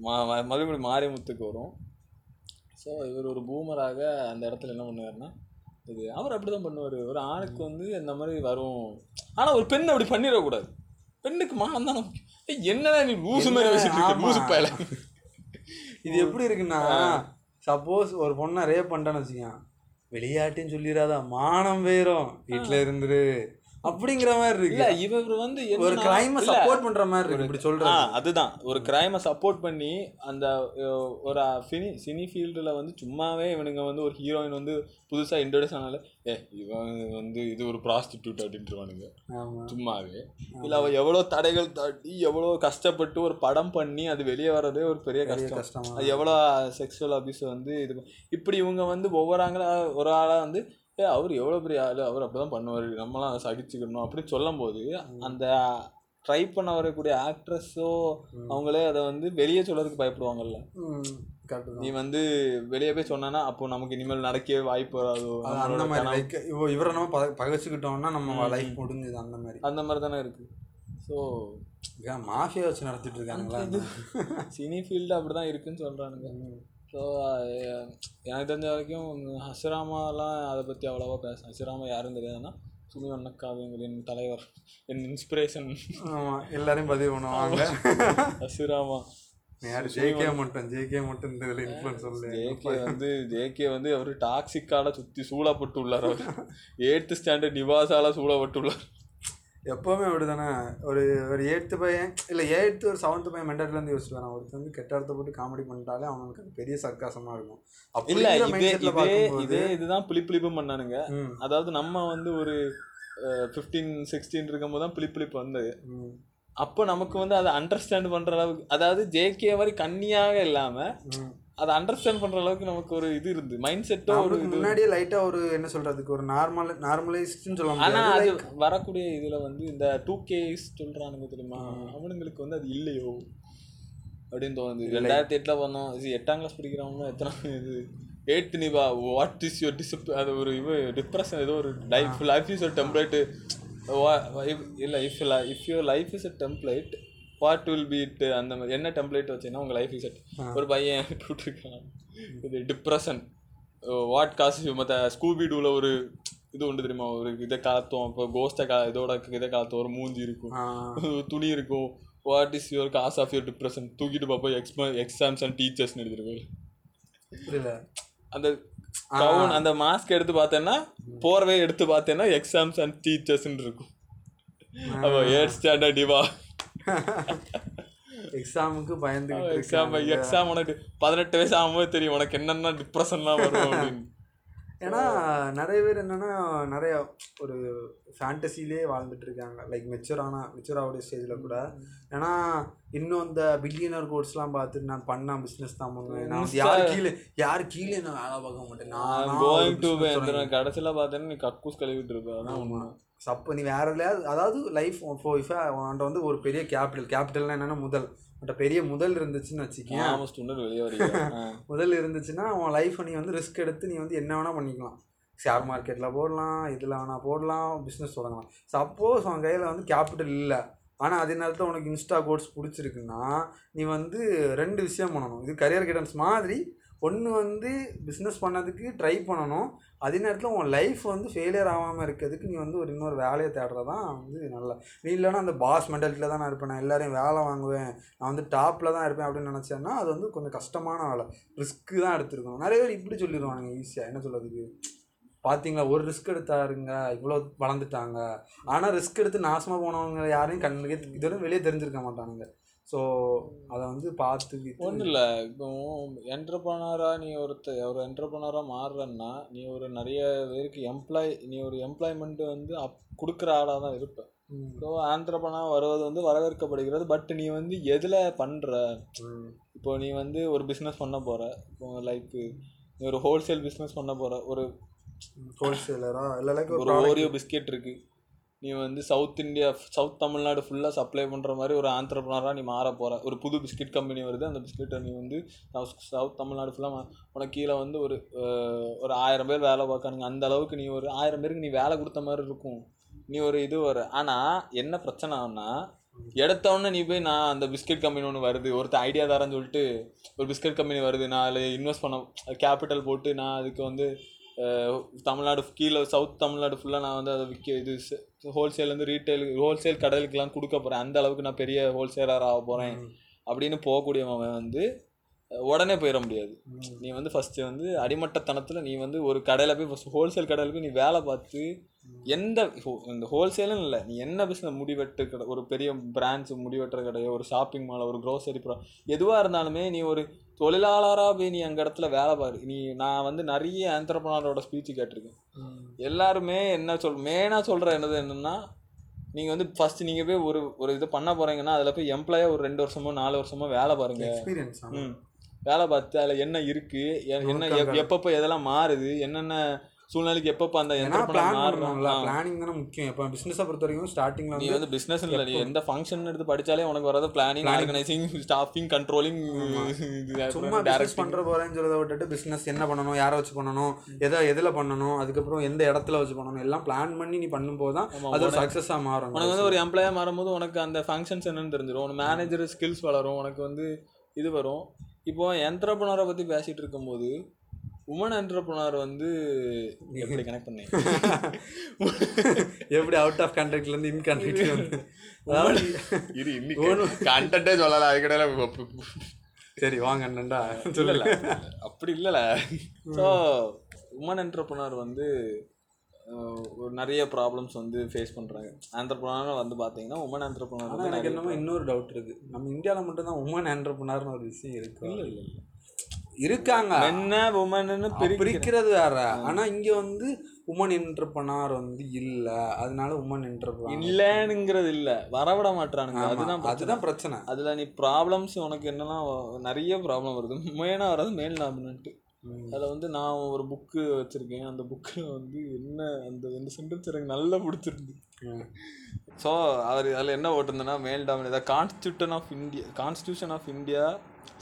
மறுபடியும் மாரிமுத்துக்கு வரும். ஸோ இவர் ஒரு பூமராக அந்த இடத்துல என்ன பண்ணுவாருன்னா இது அவர் அப்படிதான் பண்ணுவார். ஒரு ஆணுக்கு வந்து இந்த மாதிரி வரும். ஆனா ஒரு பெண் அப்படி பண்ணிடக்கூடாது. பெண்ணுக்கு மானம் தான் என்னடா நீ லூசு மாதிரி பேசிட்டு இருக்க. லூசு பயல. இது எப்படி இருக்குன்னா சப்போஸ் ஒரு பொண்ணை ரேப் பண்ணிட்டான்னு வச்சுக்கோங்க விளையாட்டுன்னு சொல்லிடாதா. மானம் வேறும். வீட்டில் இருந்துரு. அப்படிங்கிற மாதிரி இருக்கு. இல்ல இவர் வந்து ஒரு கிரைம சப்போர்ட் பண்ற மாதிரி இருக்கு இப்படி சொல்றது. அதுதான். ஒரு கிரைமை சப்போர்ட் பண்ணி அந்த ஒரு சினி சினி ஃபீல்டில் வந்து சும்மாவே இவனுங்க வந்து ஒரு ஹீரோயின் வந்து புதுசாக இன்ட்ரடியூஸ் ஆனால ஏ இவன் வந்து இது ஒரு ப்ராஸ்டிடியூட் அப்படின்ட்டுருவானுங்க. சும்மாவே. இல்லை அவ எவ்வளோ தடைகள் தாண்டி எவ்வளோ கஷ்டப்பட்டு ஒரு படம் பண்ணி அது வெளியே வர்றதே ஒரு பெரிய கஷ்டம். அது எவ்வளோ செக்ஷுவல் அபியூஸ் வந்து இது இப்படி இவங்க வந்து ஒவ்வொரு ஆங்களா ஒரு ஆளாக வந்து ஏ அவர் எவ்வளோ பெரிய ஆள்? அவர் அப்படி தான் பண்ணுவார் நம்மளாம் சகிச்சுக்கணும். அப்படின்னு சொல்லும்போது அந்த ட்ரை பண்ண வரக்கூடிய ஆக்ட்ரஸோ அவங்களே அதை வந்து வெளியே சொல்றதுக்கு பயப்படுவாங்கல்ல. நீ வந்து வெளியே போய் சொன்னானா அப்போ நமக்கு இனிமேல் நடக்கவே வாய்ப்பு வராதோ. அது அந்த மாதிரி லைக் இவ இவரை நம்ம பக- பகைச்சுக்கிட்டோம்னா நம்ம லைஃப் முடிஞ்சுது அந்த மாதிரி. அந்த மாதிரி தானே இருக்கு. ஸோ மாஃபியா வச்சு நடத்திட்டு இருக்காங்களா (laughs) சினி ஃபீல்டு அப்படி தான் இருக்குன்னு சொல்கிறானுங்க ஸோ எனக்கு தெரிஞ்ச வரைக்கும் ஹசிராமாலாம் அதை பற்றி அவ்வளோவா பேச ஹசிராமா யாரும் தெரியாதுன்னா சுமி வண்ணக்காவியங்களின் தலைவர் என் இன்ஸ்பிரேஷன் ஆமா எல்லாரையும் பதிவு பண்ணுவாங்க. ஹசிராமா. யார்? ஜேகே மட்டும் ஜேகே மட்டும் இந்த இதில் இன்ஃப்ளூன்ஸ் சொல்லு. ஜேகே வந்து ஜேகே வந்து அவர் டாக்ஸிக்கால சுற்றி சூழப்பட்டு உள்ளார் அவர். எயித்து ஸ்டாண்டர்ட் நிவாசால சூழப்பட்டு உள்ளார் எப்போவுமே அப்படிதானே? ஒரு ஒரு எயித்து பையன் இல்லை எயித்து ஒரு செவன்த்து பையன் மென்டாட்டிலேருந்து யோசிச்சு வரான். ஒருத்தர் வந்து கெட்ட அர்த்தம் போட்டு காமெடி பண்ணிட்டாலே அவனுக்கு அது பெரிய சர்க்காசமாக இருக்கும். இல்ல அப்படிங்கிற இதே இதே இதே இதுதான் பிளிப்பிளிப்பும் பண்ணானுங்க. அதாவது நம்ம வந்து ஒரு ஃபிஃப்டீன் சிக்ஸ்டீன் இருக்கும்போது தான் பிளிப்பிளிப்பு வந்தது. அப்போ நமக்கு வந்து அதை அண்டர்ஸ்டாண்ட் பண்ற அளவுக்கு அதாவது ஜேகே மாதிரி கன்னியாக இல்லாம ம். அதை அண்டர்ஸ்டாண்ட் பண்ற அளவுக்கு நமக்கு ஒரு இது இருந்து மைண்ட் செட்டோ ஒரு முன்னாடியே லைட்டா ஒரு என்ன சொல்றதுக்கு ஒரு நார்மல் நார்மலைஸ்ட்னு சொல்ல ஆனா அது வரக்கூடிய இதுல வந்து இந்த டூ கேஸ் சொல்றானுங்க தெரியுமா? அவனுங்களுக்கு வந்து அது இல்லையோ? அப்படின்னு தோணுது. ரெண்டாயிரத்தி எட்டுல பண்ணோம் இது எட்டாம் கிளாஸ் படிக்கிறவங்க எத்தனை இது? எயித்து நீ வா வாட் இஸ் யுவர் டிசிப் அது ஒரு இது டிப்ரெஷன் ஏதோ ஒரு லைஃப் லைஃப் இஸ் ஒரு டெம்ப்ளேட்டு இல்லை if if your life is a template what will be it அந்த மாதிரி என்ன டெம்ப்ளேட் வச்சீங்கன்னா உங்கள் லைஃப் இஸ் ஒரு பையன் போட்டிருக்கான் இது டிப்ரெஷன் வாட் காசு மற்ற ஸ்கூபி டூவில் ஒரு இது உண்டு தெரியுமா? ஒரு இதை காலத்தும் இப்போ கோஸ்ட்டை கா இதோட இதை காலத்தும் ஒரு மூஞ்சி இருக்கும். துணி இருக்கும். What is your cause of your depression தூக்கிட்டு பார்ப்போம் எக்ஸ்ம எக்ஸாம்ஸ் அண்ட் டீச்சர்ஸ்னு எழுதிருக்கோம் புரியல. அந்த கவுன் அந்த மாஸ்க் எடுத்து பார்த்தேன்னா போர்வே எடுத்து பார்த்தேன்னா எக்ஸாம்ஸ் அண்ட் டீச்சர்ஸ்னு இருக்கும். அப்போ எயிட் ஸ்டாண்டர்ட் டிவா (laughs) எக்ஸாமுக்கு பயந்துகிட்டு எக்ஸாம் இருக்காங்க. எக்ஸாம் உனக்கு பதினெட்டு வயசு ஆகும்போது தெரியும் உனக்கு என்னென்ன டிப்ரெஷன்லாம் வரும் (laughs) அப்படின்னு. ஏன்னா நிறைய பேர் என்னன்னா நிறைய ஒரு ஃபேண்டசிலே வாழ்ந்துட்டு இருக்காங்க. லைக் மெச்சூரான மெச்சூர் ஆகக்கூடிய ஸ்டேஜில் கூட. ஏன்னா இன்னும் இந்த பில்லியனர் கோட்ஸ்லாம் பார்த்துட்டு நான் பண்ண பிஸ்னஸ் தான் பண்ணுவேன் நான் யார் கீழே யார் கீழே நான் வேலை பார்க்க மாட்டேன்? நான் கடைசியில் பார்த்தேன்னா நீ கக்கூஸ் கழுவிட்டு இருப்ப. அதான் அப்போ நீ வேற எதுலையாவது அதாவது லைஃப் இப்போ இப்போ உன்கிட்ட வந்து ஒரு பெரிய கேபிட்டல் கேபிட்டல்னா என்னன்னா முதல். உன்கிட்ட பெரிய முதல் இருந்துச்சுன்னு வச்சுக்கேன். (laughs) முதல் இருந்துச்சுன்னா உன் லைஃப்பை நீ வந்து ரிஸ்க் எடுத்து நீ வந்து என்ன வேணால் பண்ணிக்கலாம். ஷேர் மார்க்கெட்டில் போடலாம் இதில் வேணால் போடலாம் பிஸ்னஸ் தொடங்கலாம். சப்போஸ் உன் கையில் வந்து கேபிட்டல் இல்லை. ஆனால் அதே நேரத்தில் உனக்கு இன்ஸ்டா கோட்ஸ் பிடிச்சிருக்குன்னா நீ வந்து ரெண்டு விஷயம் பண்ணணும். இது கரியர் கைடன்ஸ் மாதிரி ஒன்று வந்து பிஸ்னஸ் பண்ணதுக்கு ட்ரை பண்ணணும். அதே நேரத்தில் உன் லைஃப் வந்து ஃபெயிலியர் ஆகாமல் இருக்கிறதுக்கு நீ வந்து ஒரு இன்னொரு வேலையை தேடுறது தான் வந்து நல்லா. நீ இல்லைன்னா அந்த பாஸ் மெண்டாலிட்டியில் தான் நான் இருப்பேன். நான் எல்லாரையும் வேலை வாங்குவேன். நான் வந்து டாப்பில் தான் இருப்பேன் அப்படின்னு நினச்சேன்னா அது வந்து கொஞ்சம் கஷ்டமான வேலை. ரிஸ்க்கு தான் எடுத்துருக்கணும். நிறைய பேர் இப்படி சொல்லிடுவாங்க ஈஸியாக என்ன சொல்கிறதுக்கு பார்த்தீங்களா ஒரு ரிஸ்க் எடுத்தாருங்க. இவ்வளோ வளர்ந்துட்டாங்க. ஆனால் ரிஸ்க் எடுத்து நாசமாக போனவங்க யாரையும் கண்ணுக்கே இதுவரை வெளியே தெரிஞ்சிருக்க மாட்டானுங்க. ஸோ அதை வந்து பார்த்துக்கிட்டு ஒன்றும் இல்லை. இப்போ என்டர்பனராக நீ ஒருத்த ஒரு என்டர்பனராக மாறுறன்னா நீ ஒரு நிறைய பேருக்கு எம்ப்ளாய் நீ ஒரு எம்ப்ளாய்மெண்ட்டு வந்து அப் கொடுக்குற ஆளாக தான் இருப்ப. ம், ஸோ ஆண்டர்பனாக வருவது வந்து வரவேற்கப்படுகிறது. பட் நீ வந்து எதில் பண்ணுற இப்போ நீ வந்து ஒரு பிஸ்னஸ் பண்ண போகிற இப்போ லைக் நீ ஒரு ஹோல்சேல் பிஸ்னஸ் பண்ண போகிற ஒரு ஹோல்சேலரா இல்லை லைக் ஒரு ஓரியோ பிஸ்கெட் இருக்கு. நீ வந்து சவுத் இந்தியா சவுத் தமிழ்நாடு ஃபுல்லாக சப்ளை பண்ணுற மாதிரி ஒரு ஆண்டர்பனராக நீ மாற போகிற ஒரு புது பிஸ்கெட் கம்பெனி வருது. அந்த பிஸ்கெட்டை நீ வந்து சவுத் சவுத் தமிழ்நாடு ஃபுல்லாக உனக்கு கீழே வந்து ஒரு ஒரு ஆயிரம் பேர் வேலை பார்க்கானுங்க அந்த அளவுக்கு நீ ஒரு ஆயிரம் பேருக்கு நீ வேலை கொடுத்த மாதிரி இருக்கும். நீ ஒரு இது வர. ஆனால் என்ன பிரச்சனைனா எடுத்தவொடனே நீ போய் நான் அந்த பிஸ்கெட் கம்பெனி ஒன்று வருது. ஒருத்தர் ஐடியா தரேன்னு சொல்லிட்டு ஒரு பிஸ்கெட் கம்பெனி வருது. நான் அதில் இன்வெஸ்ட் பண்ண கேபிட்டல் போட்டு நான் அதுக்கு வந்து தமிழ்நாடு கீழே சவுத் தமிழ்நாடு ஃபுல்லாக நான் வந்து அதை விற்க இது ஹோல்சேல்லேருந்து ரீட்டைல் ஹோல்சேல் கடைகளுக்கெல்லாம் கொடுக்க போகிறேன் அந்த அளவுக்கு நான் பெரிய ஹோல்சேலர் ஆக போகிறேன் அப்படின்னு போகக்கூடியவன் வந்து உடனே போயிட முடியாது. நீ வந்து ஃபஸ்ட்டு வந்து அடிமட்டத்தனத்தில் நீ வந்து ஒரு கடையில் போய் ஃபஸ்ட் ஹோல்சேல் கடையில் போய் நீ வேலை பார்த்து எந்த இந்த ஹோல்சேலும் இல்லை நீ என்ன பிஸ்னஸ் முடிவெட்டு கடை ஒரு பெரிய பிரான்ச் முடிவெட்டுற கடையோ ஒரு ஷாப்பிங் மாலோ ஒரு க்ரோசரி ப்ரோ எதுவாக இருந்தாலுமே நீ ஒரு தொழிலாளராக போய் நீ அங்கே இடத்துல வேலை பாரு. நீ நான் வந்து நிறைய ஆந்திரப்பனாரோட ஸ்பீச் கேட்டிருக்கேன். எல்லாருமே என்ன சொல் மெயினாக சொல்கிற என்னது என்னன்னா நீங்கள் வந்து ஃபர்ஸ்ட் நீங்கள் போய் ஒரு ஒரு இது பண்ண போகிறீங்கன்னா அதில் போய் எம்ப்ளாயாக ஒரு ரெண்டு வருஷமோ நாலு வருஷமோ வேலை பாருங்க. எக்ஸ்பீரியன்ஸ் ம். வேலை பார்த்து அதில் என்ன இருக்கு எ- என்ன எப்- எப்பப்போ எதெல்லாம் மாறுது என்னென்ன சூழ்நிலைக்கு எப்பப்போ அந்த பிளானிங் தானே முக்கியம். இப்போ பிஸ்னஸை பொறுத்த வரைக்கும் ஸ்டார்டிங்ல நீ வந்து பிசினஸ் இல்லை நீ எந்த ஃபங்க்ஷன் எடுத்து படிச்சாலே உனக்கு வரது பிளானிங் ஆர்கனைசிங் ஸ்டாஃபிங் கண்ட்ரோலிங் சும்மா பிஸ்னஸ் பண்ற போறேன்னு சொல்றதை விட்டுட்டு பிஸ்னஸ் என்ன பண்ணணும் யாரை வச்சு பண்ணணும் எதை எதுல பண்ணணும் அதுக்கப்புறம் எந்த இடத்துல வச்சு பண்ணணும் எல்லாம் பிளான் பண்ணி நீ பண்ணும்போது தான் அது ஒரு சக்ஸஸா மாறும். உனக்கு வந்து ஒரு எம்ப்ளாயாக மாறும்போது உனக்கு அந்த ஃபங்க்ஷன்ஸ் என்னன்னு தெரிஞ்சிடும் உனக்கு மேனேஜர் ஸ்கில்ஸ் வளரும் உனக்கு வந்து இது வரும். இப்போ என்டர்பிரனரை பற்றி பேசிட்டு இருக்கும்போது உமன் என்டர்பிரனர் வந்து எப்படி (laughs) கனெக்ட் பண்ணேன் எப்படி அவுட் ஆஃப் கண்ட்ரிக்ட்ல இருந்து இன் கண்ட்ரிக்கு வந்து அதாவது இரு இன்னைக்கு கண்டே சொல்லலாம் அதுக்கிடையில சரி வாங்க அண்ணன்டா. இல்ல அப்படி இல்லைல்ல ஸோ உமன் என்டர்பிரனர் வந்து ஒரு நிறைய ப்ராப்ளம்ஸ் வந்து ஃபேஸ் பண்ணுறாங்க ஆண்டர்பிரனர் வந்து பார்த்தீங்கன்னா உமன் வந்து எனக்கு என்னமோ இன்னொரு டவுட் இருக்கு. நம்ம இந்தியால மட்டும் தான் உமன் என்டர்பிரினர்னு ஒரு விஷயம் இருக்கு. இல்லை இல்லை. இருக்காங்க. என்ன உமன்னு பிரி பிரிக்கிறது வேற. ஆனா இங்க வந்து உமன் என்டர்பிரினர் வந்து இல்ல. அதனால உமன் என்டர்பிரினர் இல்லைங்கிறது இல்ல. வரவிட மாட்டானுங்க அதுதான். அதுதான் பிரச்சனை. அதுல நீ ப்ராப்ளம்ஸ் உனக்கு என்னன்னா நிறைய ப்ராப்ளம் வருது. மெயினாக வர்றது மேல் ம். அதில் வந்து நான் ஒரு புக்கு வச்சுருக்கேன். அந்த புக்கில் வந்து என்ன அந்த இந்த சென்டென்ஸ் எனக்கு நல்லா பிடிச்சிருந்து. ஸோ அவர் அதில் என்ன ஓட்டுருந்தேன்னா male dominate the constitution of India constitution of India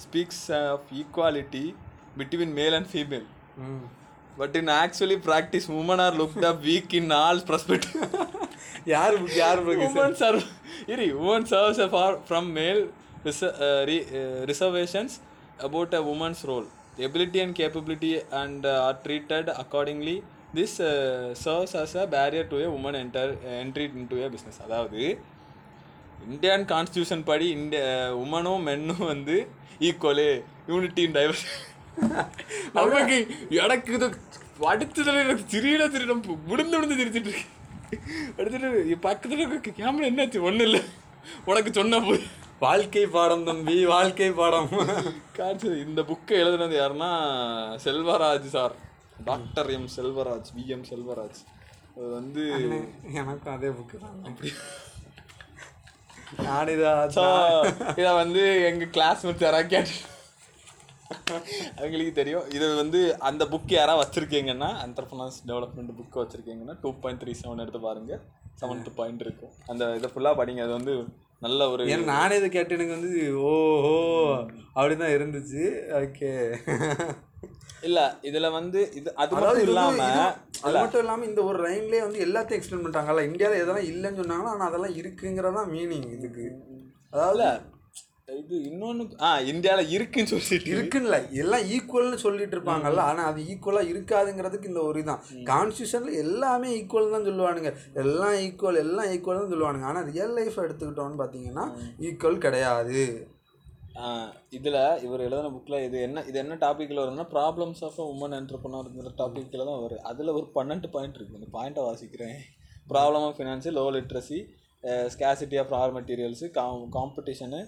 speaks of equality between male and female. But in actually practice women are looked up weak in all perspective யார் யார் far from male res- uh, re- uh, reservations about a woman's role ability and capability and uh, are treated accordingly this uh, serves as a barrier to a woman enter entry into a business அதாவது Indian constitution படி இந்திய உமனும் மென்னும் வந்து equal unity divorce நமக்கு எனக்கு இது அடுத்ததுல எனக்கு திரியல திரியிடம் விழுந்து விழுந்து திரிச்சிட்டு இருக்கு. அடுத்துட்டு பக்கத்துல இருக்க கேமரா என்னாச்சு? ஒன்றும் இல்லை. உனக்கு சொன்ன போய் வாழ்க்கை பாடம் தம்பி வாழ்க்கை பாடம். காட்சி இந்த புக்கை எழுதுனது யாருன்னா Selvaraj sir. Doctor M Selvaraj V M Selvaraj. அது வந்து எனக்கும் அதே புக்கு தான். அப்படி நான். இதா இதை வந்து எங்கள் கிளாஸ்மேட்ஸ் யாராவது கேட்டு அவங்களுக்கு தெரியும். இது வந்து அந்த புக் யாராவது வச்சுருக்கீங்கன்னா என்டர்பிரனர்ஸ் டெவலப்மெண்ட் புக்கு வச்சுருக்கீங்கன்னா டூ பாயிண்ட் த்ரீ செவன் எடுத்து பாருங்க. செவன்த் பாயிண்ட் இருக்கும். அந்த இதை ஃபுல்லாக படிங்க. அது வந்து நல்ல ஒரு ஏன்னா நானே இதை கேட்டு எனக்கு வந்து ஓஹோ அப்படிதான் இருந்துச்சு. ஓகே இல்லை இதில் வந்து இது அது மட்டும் இது- அது மட்டும் இல்லாம இந்த ஒரு லைன்லயே வந்து எல்லாத்தையும் எக்ஸ்பிளைன் பண்ணிட்டாங்கல்ல. இந்தியாவில் எதெல்லாம் இல்லைன்னு சொன்னாங்களோ ஆனா அதெல்லாம் இருக்குங்கிறதான் மீனிங் இதுக்கு. அதாவது இது இன்னொன்று ஆ இந்தியாவில் இருக்குன்னு சொல்லிட்டு. இருக்குன்னு எல்லாம் ஈக்குவல்னு சொல்லிட்டு இருப்பாங்கல்ல. ஆனா அது ஈக்குவலா இருக்காதுங்கிறதுக்கு இந்த ஒரு இதான். கான்ஸ்டியூஷன்ல எல்லாமே ஈக்குவல் தான் சொல்லுவானுங்க. எல்லாம் ஈக்குவல் எல்லாம் ஈக்குவல் தான் சொல்லுவானுங்க. ஆனா ரியல் லைஃப் எடுத்துக்கிட்டோம்னு பாத்தீங்கன்னா ஈக்குவல் கிடையாது. இதில் இவர் எழுதின புக்கில் இது என்ன இது என்ன டாப்பிக்கில் வரும்னா ப்ராப்ளம்ஸ் ஆஃப் உமன் என்டர்பிரனர்ங்கிற டாப்பிக்கில் தான் வரும். அதில் ஒரு பன்னெண்டு பாயிண்ட் இருக்குது அந்த பாயிண்ட்டை வாசிக்கிறேன். Problem of finance low literacy scarcity of raw materials com competition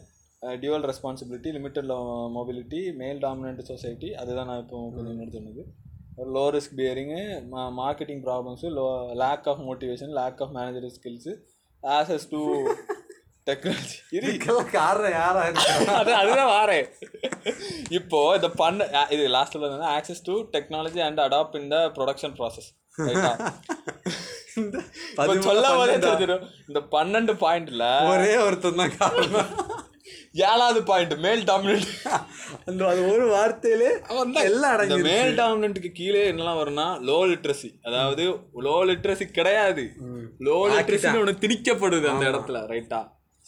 dual responsibility limited mobility male dominant society அதுதான் நான் இப்போ கொஞ்சம் முன்னாடி சொன்னது. Low risk bearing marketing problems low lack of motivation lack of manager skills access to technology. காரணம் யாரா அது அதுதான் வாரேன். இப்போ இந்த பண்ண இது லாஸ்ட்ல வந்து access to technology and adapt in the production process இந்த பன்னெண்டா? பாயிண்ட்ல ஒரே ஒருத்தன் தான் காரணம். ஏழாவது பாயிண்ட் மேல் டாமினன்ட் அந்த அது ஒரு வார்த்தையிலே எல்லாம் அடங்கி மேல் டாமினன்ட்க்கு கீழே என்னெல்லாம் வரும்னா லோ லிட்ரஸி அதாவது லோ லிட்ரஸி கிடையாது. லோ லிட்ரஸின்னு ஒன்று திணிக்கப்படுது அந்த இடத்துல ரைட்டா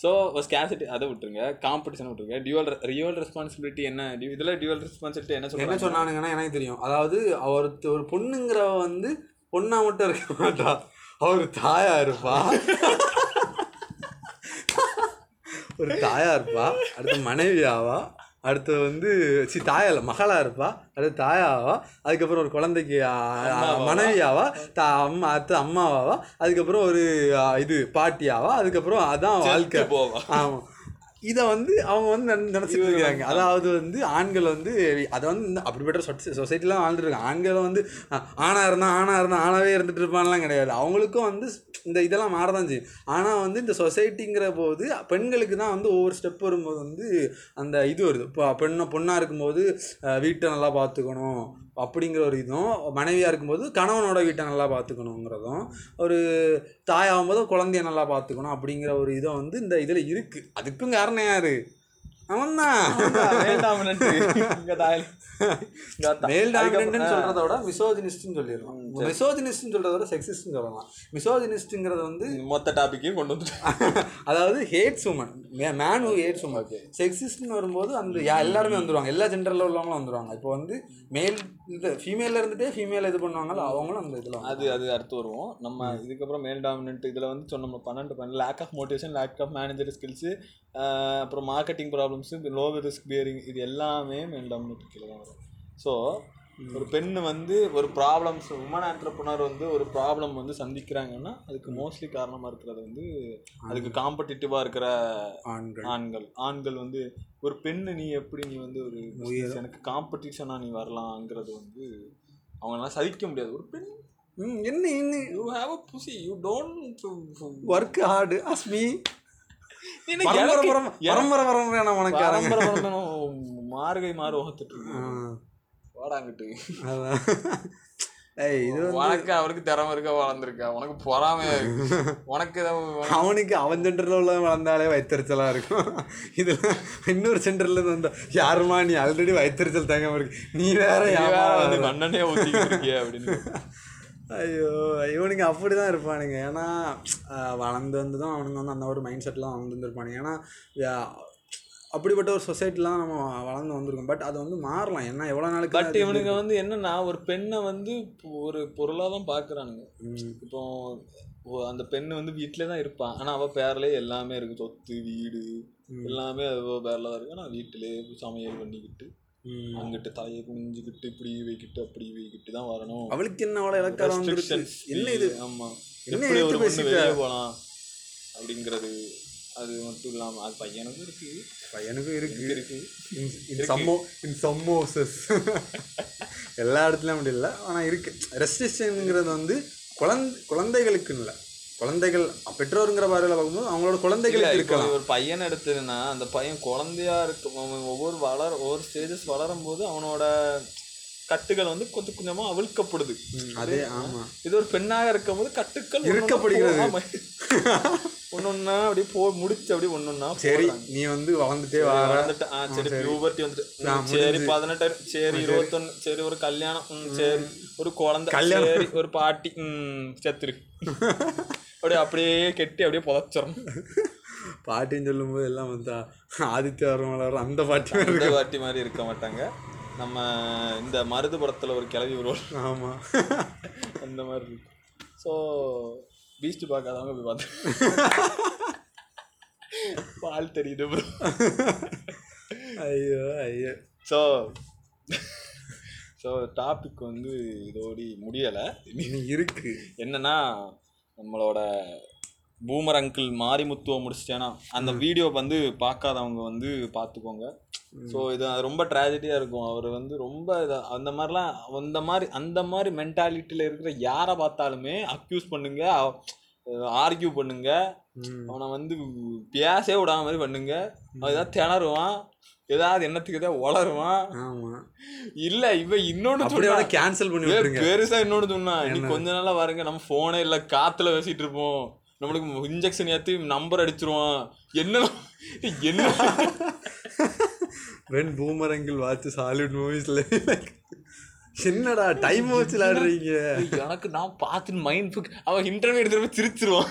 ஸோ ஸ்கேசிட்டி அதை விட்டுருங்க. காம்படிஷன் விட்டுருங்க. டியூவல் ரியல் ரெஸ்பான்சிபிலிட்டி என்ன? இதுல டியூவல் ரெஸ்பான்சிபிலிட்டி என்ன என்ன சொல்றாங்க சொன்னானுங்கன்னா எனக்கு தெரியும். அதாவது அவர் ஒரு பொண்ணுங்கிறவ வந்து பொண்ணா மட்டும் இருக்க மாட்டா. அவர் தாயா இருப்பா. (laughs) ஒரு தாயா இருப்பா. அடுத்து மனைவி அடுத்து வந்து சி தாயால மகளா இருப்பா. அடுத்து தாயாவா அதுக்கப்புறம் ஒரு குழந்தைக்கு மனைவியாவா தா அம்மா அடுத்து அம்மாவாவா அதுக்கப்புறம் ஒரு இது பாட்டியாவா அதுக்கப்புறம் அதான் வாழ்க்கை. போவா. ஆமா. இதை வந்து அவங்க வந்து நினை- நினைச்சிட்டு இருக்காங்க. அதாவது வந்து ஆண்கள் வந்து அதை வந்து இந்த அப்படிப்பட்ட சொசைட்டிலாம் வாழ்ந்துருக்காங்க ஆண்களை வந்து அஹ், ஆணா இருந்தா ஆணா இருந்தா ஆணாவே இருந்துட்டு இருப்பான்லாம் கிடையாது. அவங்களுக்கும் வந்து இந்த இதெல்லாம் மாறதான் செய்யும். ஆனால் வந்து இந்த சொசைட்டிங்கிற போது பெண்களுக்கு தான் வந்து ஒவ்வொரு ஸ்டெப் வரும்போது வந்து அந்த இது வருது. இப்போ பெண்ணை பொண்ணாக இருக்கும்போது வீட்டை நல்லா பார்த்துக்கணும். அப்படிங்கிற ஒரு இதுவும் மனைவியாக இருக்கும்போது கணவனோட வீட்டை நல்லா பார்த்துக்கணுங்கிறதும் ஒரு தாயாகும்போது குழந்தைய நல்லா பார்த்துக்கணும் அப்படிங்கிற ஒரு இதை வந்து இந்த இதில் இருக்குது அதுக்கும் காரணம் யாரு? அவன் தான் மேல் டாமினன்ட்னு சொல்கிறத விட மிசோஜினிஸ்ட்னு சொல்லிடுறோம் மிசோஜினிஸ்ட்னு சொல்கிறத விட செக்ஸிஸ்ட்னு சொல்லலாம். மிசோஜினிஸ்ட்டுங்கிறது வந்து மொத்த டாபிக்கையும் கொண்டு வந்துட்டேன். (laughs) அதாவது hates women man who hates women செக்ஸிஸ்ட்னு வரும்போது அந்த எல்லாருமே வந்துருவாங்க. எல்லா ஜெண்டரில் உள்ளவங்களும் வந்துருவாங்க. இப்போ வந்து மேல் இது ஃபீமேலில் இருந்துட்டே ஃபீமேல் இது பண்ணுவாங்கல்ல அவங்களும் அந்த இதில் அது அது அடுத்து வருவோம். நம்ம இதுக்கப்புறம் மேல் டாமினன்ட் இதில் வந்து சொன்னோம் பன்னெண்டு பண்ண lack of motivation lack of manager skills அப்புறம் marketing problems low risk bearing இது எல்லாமே மேல் டாமினன்ட் கீழே தான் வரும். ஸோ ஒரு பெண்ணு வந்து ஒரு ப்ராப்ளம்ஸ் உமன் ஆண்டர்பனர் வந்து ஒரு ப்ராப்ளம் வந்து சந்திக்கிறாங்கன்னா அதுக்கு மோஸ்ட்லி காரணமாக இருக்கிறது வந்து அதுக்கு காம்படிட்டிவாக இருக்கிற ஆண்கள் ஆண்கள் ஆண்கள் வந்து ஒரு பெண்ணு நீ எப்படி நீ வந்து ஒரு எனக்கு காம்படிஷனாக நீ வரலாங்கிறது வந்து அவங்களால சகிக்க முடியாது ஒரு பெண் என்ன இன்னும் you have a pussy you don't work hard அஸ்மி மார்கை மாறு ஓகத்துட்டு வாடாங்கிட்டு அதான். இது வந்து உனக்கு அவருக்கு திறமை இருக்க வளர்ந்துருக்கா? உனக்கு பொறாமையா இருக்கு. (laughs) உனக்கு அவனுக்கு அவன் சென்டரில் உள்ள வளர்ந்தாலே வயிற்றுச்சலாக இருக்கும். (laughs) இதில் இன்னொரு சென்டர்ல இருந்து வந்தா யாருமா நீ ஆல்ரெடி வயிற்றுச்சல் தாங்க இருக்கு. நீ வேற வந்து மண்ணனே ஊத்திக்கிட்டு இருக்கியே அப்படின்னு. (laughs) ஐயோ இவனுங்க அப்படி தான் இருப்பானுங்க. ஏன்னா வளர்ந்து வந்து தான் அவனுங்க வந்து அந்த ஒரு மைண்ட் செட்டில் தான் வளர்ந்து இருப்பானுங்க ஏன்னா அப்படிப்பட்ட ஒரு சொசைட்டிலாம் நம்ம வளர்ந்து வந்திருக்கோம். பட் அது வந்து மாறலாம். ஏன்னா எவ்வளோ நாளுக்கு பட் இவனுங்க வந்து என்னன்னா ஒரு பெண்ணை வந்து ஒரு பொருளாக தான் பார்க்குறானுங்க. இப்போ அந்த பெண்ணு வந்து வீட்டிலே தான் இருப்பான் ஆனால் அவள் பேர்லேயே எல்லாமே இருக்கு. சொத்து வீடு. எல்லாமே அவள் பேரில் தான் இருக்கு. ஆனால் வீட்டிலே சமையல் பண்ணிக்கிட்டு. அங்கிட்டு தலையை குனிஞ்சுக்கிட்டு இப்படி வைக்கிட்டு அப்படி வைக்கிட்டு தான் வரணும். அவளுக்கு என்ன அவ்வளோ இலக்காரம். என்ன இது? ஆமா. என்ன எப்படி ஒரு பொண்ணு? வெளியே போகலாம் அப்படிங்கிறது அது மட்டும் இல்லாமல் அது பையனுக்கும் இருக்கு. பையனுக்கும் இருக்கு. இருக்கு. இன் சம்மோ இன் சம்மோசஸ். எல்லா இடத்துலையும் அப்படி இல்லை. ஆனால் இருக்கு. ரெஸ்ட்ரிக்ஷனுங்கிறது வந்து குழந்தை குழந்தைகளுக்கு இல்லை. குழந்தைகள் பெற்றோருங்கிற பார்வையில் பார்க்கும்போது அவங்களோட இப்போ இருக்கலாம். ஒரு பையன் எடுத்ததுன்னா அந்த பையன் குழந்தையா இருக்கும். அவன் ஒவ்வொரு வளர ஒவ்வொரு ஸ்டேஜஸ் வளரும் போது அவனோட கட்டுகள் வந்து கொஞ்சம் கொஞ்சமா அவிழ்க்கப்படுது. அதே ஆமாம் இது ஒரு பெண்ணாக இருக்கும் போது கட்டுக்கள் இறுக்கப்படுகிறது. ஆமா. (laughs) ஒண்ணொண்ணா அப்படியே போ முடிச்சு அப்படியே ஒண்ணொண்ணா சரி நீ வந்து வளர்ந்துட்டே ஆ சரி பியூபர்ட்டி வந்துட்டு. சரி பதினெட்டு சரி இருபத்தொன்னு சரி ஒரு கல்யாணம். ம், சரி ஒரு குழந்தை. கல்யாணம். சரி ஒரு பாட்டி. ம் செத்துரு. (laughs) அப்படியே அப்படியே கெட்டி அப்படியே புதைச்சிடும் பாட்டின்னு சொல்லும்போது எல்லாம் வந்தா ஆதித்ய வரும் அந்த பாட்டி மாதிரி இருக்க மாட்டாங்க. நம்ம இந்த மருது படத்துல ஒரு கிளவி வருவோம் ஆமாம் அந்த மாதிரி இருக்கும் ஸோ பீஸ்ட் பார்க்காதவங்க போய் பார்த்து. பால் தெரியுது ப்ரோ ஐயோ ஐயோ. ஸோ ஸோ டாபிக் வந்து இதோடி முடியலை. இனி இருக்கு. என்னன்னா நம்மளோட பூமர் அங்கிள் மாரிமுத்துவை முடிச்சிட்டேன்னா அந்த வீடியோ வந்து பார்க்காதவங்க வந்து பார்த்துக்கோங்க ஸோ இது ரொம்ப ட்ராஜடியாக இருக்கும். அவர் வந்து ரொம்ப அந்த மாதிரிலாம் அந்த மாதிரி அந்த மாதிரி மென்டாலிட்டியில் இருக்கிற யாரை பார்த்தாலுமே அக்யூஸ் பண்ணுங்க ஆர்கியூ பண்ணுங்க. அவனை வந்து பேசவே விடாம மாதிரி பண்ணுங்க. ஏதாவது திணறுவான் ஏதாவது என்னத்துக்கு ஏதாவது உளருவான் ஆமா. இல்ல இவன் இன்னொன்னு சொன்னான். கேன்சல் பண்ணி பெருசா இன்னொன்னு சொன்னா இன்னைக்கு கொஞ்ச நாளா பாருங்க நம்ம போனே இல்ல காத்துல பேசிட்டு இருப்போம். நம்மளுக்கு இன்ஜெக்ஷன் ஏத்தி நம்பர் அடிச்சிருவான். என்ன என்ன? வென் பூமரங்கில் வாட்ச் ஹாலிவுட் மூவிஸ்ல என்னடா டைம் வச்சு விளையாடுறீங்க? எனக்கு நான் பார்த்து மைண்ட் அவன் இன்டர்வியூ எடுத்துட்டு போய் சிரிச்சிருவான்.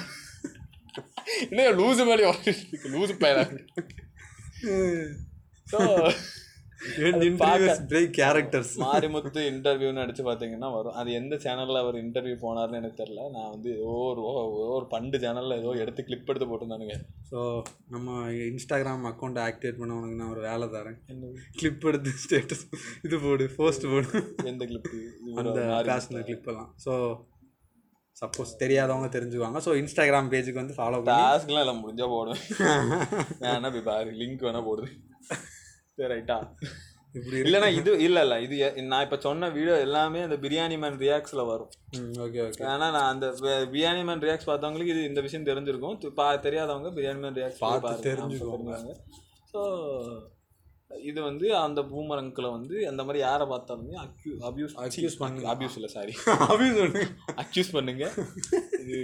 என்ன லூசு மேலே லூசு பையன் ஸோ மாரிமுத்து இன்டர்வியூன்னு அடிச்சு பார்த்தீங்கன்னா வரும். அது எந்த சேனல்ல அவர் இன்டர்வியூ போனார்னு எனக்கு தெரியல. நான் வந்து ஏதோ ஒரு ஒரு பண்டு சேனல்ல ஏதோ எடுத்து கிளிப் எடுத்து போட்டிருந்தானுங்க. ஸோ நம்ம இன்ஸ்டாகிராம் அக்கௌண்ட் ஆக்டிவேட் பண்ண உனக்கு நான் ஒரு வேலை தரேன்? கிளிப் எடுத்து ஸ்டேட்டஸ் இது போடு போஸ்ட் போடு. எந்த கிளிப் அந்த பேசின கிளிப் எல்லாம். ஸோ சப்போஸ் தெரியாதவங்க தெரிஞ்சுக்குவாங்க. ஸோ இன்ஸ்டாகிராம் பேஜுக்கு வந்து ஃபாலோ பண்ணி டாஸ்க்லாம் எல்லாம் முடிஞ்சா போடுவேன். (laughs) வேணா போய் பாரு லிங்க் வேணா போடுது சரி ரைட்டா இப்படி இல்லைன்னா இது இல்ல இல்ல. இது நான் இப்ப சொன்ன வீடியோ எல்லாமே அந்த பிரியாணி மேன் ரியாக்ஸ்ல வரும். ஓகே ஓகே ஏன்னா நான் அந்த பிரியாணி மேன் ரியாக்ஸ் பார்த்தவங்களுக்கு இது இந்த விஷயம் தெரிஞ்சிருக்கும். பா தெரியாதவங்க பிரியாணி மேன் ரியாக்ஸ் பார்த்து தெரிஞ்சுக்குவாங்க. ஸோ இது வந்து அந்த பூமர் அங்கிளை வந்து அந்த மாதிரி யாரை பார்த்தாலுமே அக்யூ அபியூஸ் (laughs) Accuse பண்ணுங்க. அபியூஸ் இல்லை சாரி அப்படின்னு சொல்லு அக்யூஸ் பண்ணுங்க. இது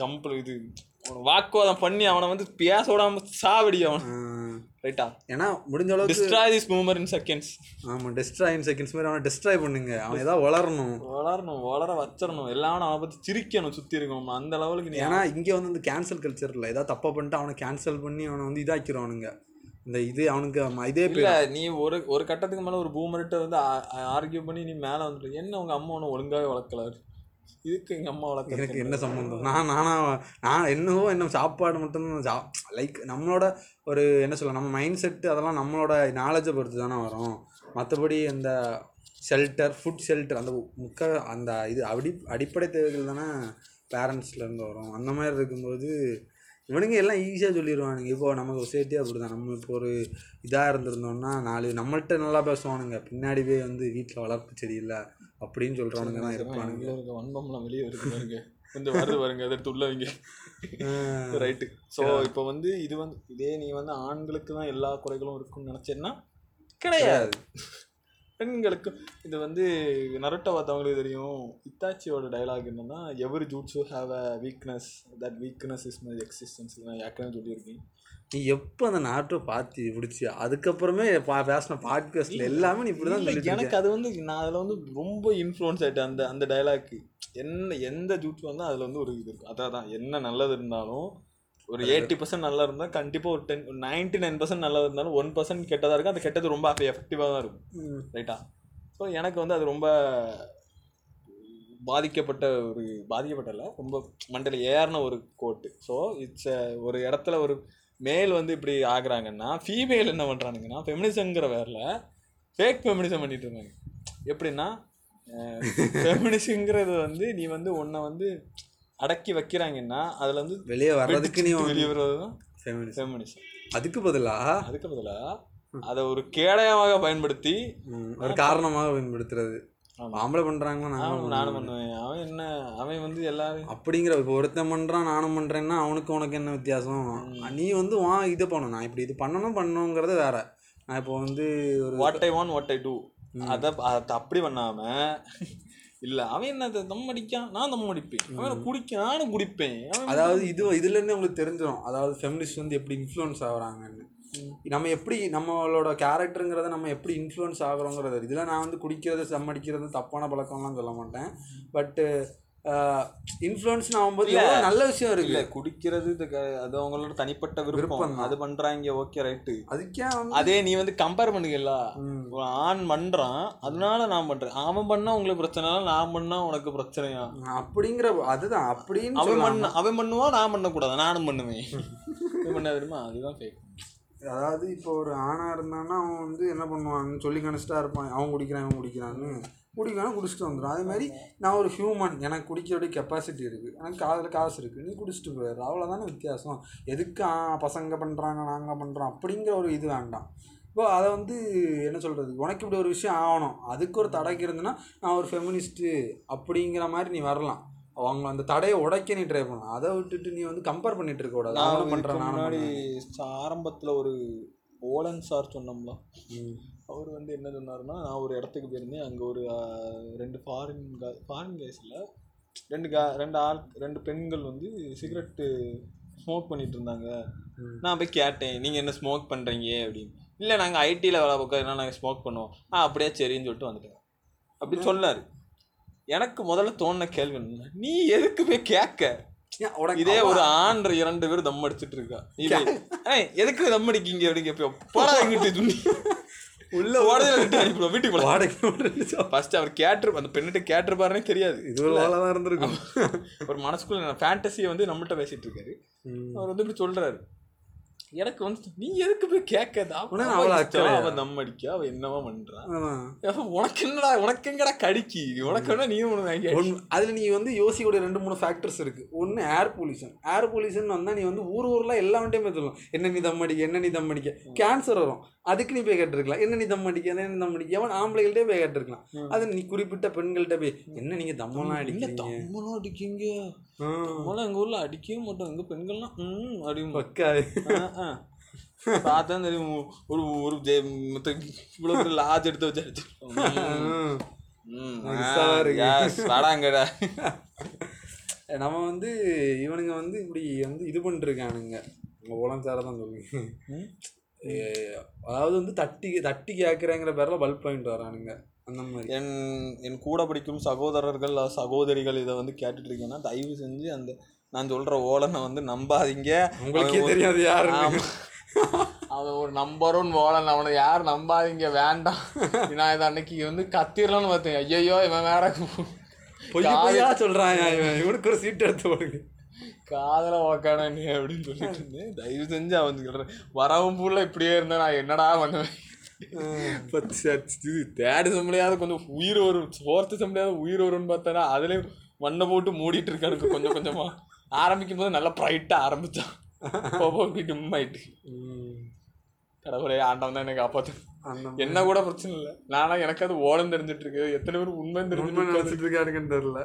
கம்பல் இது வாக்குவாதம் பண்ணி அவனை வந்து பேச விடாம சாவடி அவன். ரைட்டா? ஏன்னா முடிஞ்ச அளவுக்கு destroy this boomer in seconds ஆமாம் டெஸ்ட்ராய் இன் செகண்ட்ஸ் மாதிரி அவனை டெஸ்ட்ராய் பண்ணுங்க. அவன் ஏதாவது வளரணும். வளரணும் வளர வச்சிடணும். எல்லாரும் அவனை பத்தி சிரிக்கணும் சுத்தி இருக்கணும். அந்த லெவலுக்கு நீ ஏன்னா இங்கே வந்து இந்த கேன்சல் கல்ச்சர் இல்லை. ஏதாவது தப்பாக பண்ணிட்டு அவனை கேன்சல் பண்ணி அவனை வந்து இதாக்கிடுவானுங்க இந்த இது அவனுக்கு இதே இல்ல நீ ஒரு ஒரு கட்டத்துக்கு மேல ஒரு பூமர்கிட்ட வந்து ஆர்கியூ பண்ணி நீ மேல வந்துட்டு என்ன உங்க அம்மா உன்னை ஒழுங்காவே வளர்க்கல? இதுக்கு எங்க அம்மா எனக்கு வளர்க்க என்ன சம்மந்தம் நான் நானா நான் என்னவோ என்ன சாப்பாடு மட்டும் லைக் நம்மளோட ஒரு என்ன சொல்ல நம்ம மைண்ட் செட்டு அதெல்லாம் நம்மளோட நாலேஜை பொறுத்து தானே வரும். மற்றபடி அந்த ஷெல்டர் ஃபுட் ஷெல்டர் அந்த முக்க அந்த இது அடி அடிப்படை தேவைகள் தானே பேரண்ட்ஸ்லேருந்து வரும். அந்த மாதிரி இருக்கும்போது இவனுங்க எல்லாம் ஈஸியாக சொல்லிடுவானுங்க இப்போ நம்ம சொசைட்டியாக அப்படி தான் நம்ம இப்போ ஒரு இதாக இருந்திருந்தோம்னா நாலு நம்மள்ட்ட நல்லா பேசுவானுங்க. பின்னாடி போய் வந்து வீட்டில் வளர்ப்பு செடி இல்லை அப்படின்னு சொல்கிறவனுங்க தான் இருப்பானுங்க. வன்பம்லாம் வெளியே இருக்கு கொஞ்சம் வருது பாருங்க அதை எடுத்து உள்ள வைங்க. ரைட்டு ஸோ இப்போ வந்து இது வந்து இதே நீ வந்து ஆண்களுக்கு தான் எல்லா குறைகளும் இருக்கும்னு நினைச்சேன்னா கிடையாது. பெண்களுக்கு இது வந்து நருட்டோ பார்த்தவங்களுக்கு தெரியும். இத்தாச்சியோட டயலாக் என்னன்னா every jutsu have a weakness that weakness is my existence நான் ஏற்கனவே சொல்லியிருக்கேன். நீ எப்போ அந்த நாட்டை பார்த்து பிடிச்சி அதுக்கப்புறமே பா பேசின பாட்காஸ்ட்ல எல்லாமே நீ இப்படி தான் எனக்கு அது வந்து நான் அதில் வந்து ரொம்ப இன்ஃப்ளூயன்ஸ் ஆயிட்டேன் அந்த அந்த டயலாக்கு என்ன எந்த ஜூட்ஸ் வந்தால் அதில் வந்து ஒரு இது இருக்கும். அதான் தான் என்ன நல்லது இருந்தாலும் ஒரு எயிட்டி பர்சன்ட் நல்லா இருந்தால் கண்டிப்பாக ஒரு டென் நைன்டி நைன் பர்சன்ட் நல்லது இருந்தாலும் ஒன் பர்சன்ட் கெட்டதாக இருக்கும். அந்த கெட்டது ரொம்ப எஃபெக்டிவாக தான் இருக்கும். ரைட்டா ஸோ எனக்கு வந்து அது ரொம்ப பாதிக்கப்பட்ட ஒரு பாதிக்கப்பட்டல ரொம்ப மண்டல ஏறின ஒரு கோட்டு ஸோ இட்ஸ் ஒரு இடத்துல ஒரு மேல் வந்து இப்படி ஆகுறாங்கன்னா ஃபீமேல் என்ன பண்ணுறானுங்கன்னா ஃபெமினிசங்கிற வேரில் ஃபேக் ஃபெமினிசம் பண்ணிட்டு இருக்காங்க. எப்படின்னா ஃபெமினிசங்கிறது (laughs) வந்து நீ வந்து உன்னை வந்து அடக்கி வைக்கிறாங்கன்னா அதில் வந்து வெளியே வர்றதுக்கு நீ வெளியே வர்றது தான் ஃபெமினிசம் அதுக்கு பதிலா? அதுக்கு பதிலாக அதை ஒரு கேடயமாக பயன்படுத்தி ஒரு காரணமாக பயன்படுத்துறது. ஆம்பளை பண்றாங்களா அவன் நானும் நானும் பண்ணுவேன். அவன் என்ன அவன் வந்து எல்லாரும் அப்படிங்கிற இப்போ ஒருத்தன் பண்றான் நானும் பண்றேன்னா அவனுக்கு உனக்கு என்ன வித்தியாசம்? நீ வந்து வா இது பண்ணணும். நான் இப்படி இது பண்ணணும் பண்ணணுங்கிறது வேற. நான் இப்போ வந்து ஒரு what I want what I do அதை அதை அப்படி பண்ணாம இல்ல அவன் என்ன தம் அடிக்கான் நான் தம் அடிப்பேன். அவன் குடிக்க நானும் குடிப்பேன். அதாவது இது இதுல இருந்தே உங்களுக்கு தெரிஞ்சிடும் அதாவது ஃபெமினிஸ்ட் வந்து எப்படி இன்ஃப்ளூயன்ஸ் ஆகுறாங்கன்னு. நம்ம எப்படி நம்மளோட கேரக்டருங்கிறத நம்ம எப்படி இன்ஃப்ளூயன்ஸ் ஆகுறோங்கிறது இதில் நான் வந்து குடிக்கிறது சம்மடிக்கிறது தப்பான பழக்கம்லாம் சொல்ல மாட்டேன். பட்டு இன்ஃப்ளூயன்ஸ் ஆகும்போது நல்ல விஷயம் இருக்கு. குடிக்கிறது இது அது அவங்களோட தனிப்பட்ட விருப்பம். அது பண்றாங்க ஓகே ரைட்டு அதுக்கே அதே நீ வந்து கம்பேர் பண்ணுங்கல்ல ஆண் பண்றான் அதனால நான் பண்றேன். அவன் பண்ணா உங்களுக்கு பிரச்சனை நான் பண்ணா உனக்கு பிரச்சனையா? அப்படிங்கிற அதுதான் அப்படின்னு அவன் பண்ண அவன் பண்ணுவான் நான் பண்ணக்கூடாது? நானும் பண்ணுவேன். (laughs) பண்ண தெரியுமா? அதுதான் ஃபேக் அதாவது இப்போ ஒரு ஆணாக இருந்தான்னா அவன் வந்து என்ன பண்ணுவான்னு சொல்லி கணிச்சிட்டா இருப்பான். அவன் குடிக்கிறான் இவன் குடிக்கிறான்னு. குடிக்கிறான் குடிச்சிட்டு வந்துடும் அதே மாதிரி நான் ஒரு ஹியூமன் எனக்கு குடிக்கிறதுடைய கெப்பாசிட்டி இருக்குது எனக்கு அதில் காசு இருக்குது நீ குடிச்சிட்டு போயிடுற அவ்வளோதானே வித்தியாசம். எதுக்கு ஆ, பசங்க பண்ணுறாங்க நாங்கள் பண்ணுறோம் அப்படிங்கிற ஒரு இது வேண்டாம். இப்போ அதை வந்து என்ன சொல்கிறது உனக்கு இப்படி ஒரு விஷயம் ஆகணும். அதுக்கு ஒரு தடைக்கு இருந்துன்னா நான் ஒரு ஃபெமினிஸ்ட்டு அப்படிங்கிற மாதிரி நீ வரலாம். அவங்க அந்த தடையை உடைக்க நீ ட்ரை பண்ணலாம். அதை விட்டுட்டு நீ வந்து கம்பேர் பண்ணிட்டு இருக்க கூடாது. நான் பண்ணுறேன் முன்னாடி ஆரம்பத்துல ஒரு ஓலன் சார் சொன்னோம்ல. அவர் வந்து என்ன சொன்னாருன்னா நான் ஒரு இடத்துக்கு போயிருந்தேன். அங்கே ஒரு ரெண்டு ஃபாரின் ஃபாரின் கேஸில் ரெண்டு கா ரெண்டு ஆள் ரெண்டு பெண்கள் வந்து சிகரெட்டு ஸ்மோக் பண்ணிட்டு இருந்தாங்க. நான் போய் கேட்டேன் நீங்கள் என்ன ஸ்மோக் பண்ணுறீங்க அப்படின்னு. இல்லை நாங்கள் ஐடியில் வேலை பார்க்கறதுனா நாங்கள் ஸ்மோக் பண்ணுவோம். ஆ அப்படியே சரின்னு சொல்லிட்டு வந்துட்டேன். அப்படி சொன்னார். எனக்கு முதல்ல தோணுன கேள்வி நீ எதுக்கு போய் கேட்க? இதே ஒரு ஆண் இரண்டு பேர் தம் அடிச்சிட்டு இருக்கா. (laughs) எதுக்கு தம் அடிக்கீங்க அப்படின்னு கேட்போம் (laughs) உள்ள உடனே விட்டு அனுப்பிடுவோம் வீட்டுக்கு வாடகை ஃபர்ஸ்ட் அவர் கேட்டு அந்த பெண்ணிட்ட கேட்டிருப்பாருனே தெரியாது. இது ஒரு வேலை தான் இருந்திருக்கும். ஒரு மனசுக்குள்ள ஃபேண்டசியை வந்து நம்மகிட்ட பேசிட்டு இருக்காரு. அவர் வந்து இப்படி சொல்றாரு. எனக்கு வந்து நீ எதுக்கு போய் கேட்கதா? அவன் தம் அடிக்கா? அவன் என்னவா பண்றான் உனக்கு என்னடா உனக்கு எங்கடா கடிக்கி? உனக்கு வேணா நீயும் ஒன்று அதில் நீ வந்து யோசிக்கக்கூடிய ரெண்டு மூணு ஃபேக்டர்ஸ் இருக்கு. ஒன்று ஏர் பொல்யூஷன் ஏர் பொல்யூஷன் வந்தால் நீ வந்து ஊர் ஊரில் எல்லா வண்டியும் போய் சொல்லலாம் என்ன நீ தம் அடிக்க என்ன நீ தம் அடிக்க? கேன்சர் வரும். அதுக்கு நீ போய் கேட்டிருக்கலாம். என்ன நீ தம் அடிக்க என்ன நீ தம் அடிக்க எவன் ஆம்பளைகள்ட்டே போய் கேட்டிருக்கலாம். அது நீ குறிப்பிட்ட பெண்கள்கிட்ட போய் என்ன நீங்கள் தம்மெல்லாம் என்ன அடிக்கிறீங்க? தம்மலாம் அடிக்கீங்க நம்மளாம் எங்க ஊர்ல அடிக்கவே மாட்டோம். எங்க பெண்கள்லாம் ம் அப்படியும் பக்காது. பார்த்தா தெரியும் ஒரு ஒரு மொத்த இவ்வளவு பெரிய லாஜ் எடுத்து வச்சு அடிச்சிருக்கோம் நம்ம வந்து இவனுங்க வந்து இப்படி வந்து இது பண்ணிருக்கானுங்க உங்கள் உலகத்தார தான் சொல்லுங்க. அதாவது வந்து தட்டி தட்டி கேட்குறேங்கிற பேரில் பல்ப் பாயிண்ட் வரானுங்க. அந்த மாதிரி. என் என் கூட படிக்கும் சகோதரர்கள் சகோதரிகள் இதை வந்து கேட்டுட்டு இருக்கீங்கன்னா தயவு செஞ்சு அந்த நான் சொல்ற ஓலனை வந்து நம்பாதீங்க. உங்களுக்கே தெரியாது யாரு. அவன் ஒரு நம்பர் ஒன் ஓலன். அவனை யாரும் நம்பாதீங்க? வேண்டாம். நான் இதை அன்னைக்கு வந்து கத்திரலாம்னு பார்த்தேன். ஐயோ இவன் வேற. பொய்ய இவன் இவனுக்கு ஒரு சீட் எடுத்து போடுங்க காதல உக்கான நீ அப்படின்னு சொல்லிட்டு இருந்தேன். தயவு செஞ்சு அவன் சொல்றேன் வரவும் பூல இப்படியே இருந்தா நான் என்னடா பண்ணுவேன்? இது செம்லையாவது கொஞ்சம் உயிர் வரும் ஃபோர்த்து செம்லையாவது உயிர் வரும்னு பார்த்தானா அதுலேயும் மண்ணை போட்டு மூடிட்டு இருக்கானுக்கு கொஞ்சம் கொஞ்சமா. ஆரம்பிக்கும் போது நல்லா ப்ரைட்டாக ஆரம்பிச்சான். போய் டிம் ஆயிட்டு. கடவுளே ஆண்டவன் தான் எனக்கு காப்பாத்து என்ன கூட பிரச்சனை இல்லை. நானா எனக்கு அது ஓடம் தெரிஞ்சிட்டு இருக்கு. எத்தனை பேர் உண்மை தெரிஞ்சு இருக்காருன்னு தெரியல.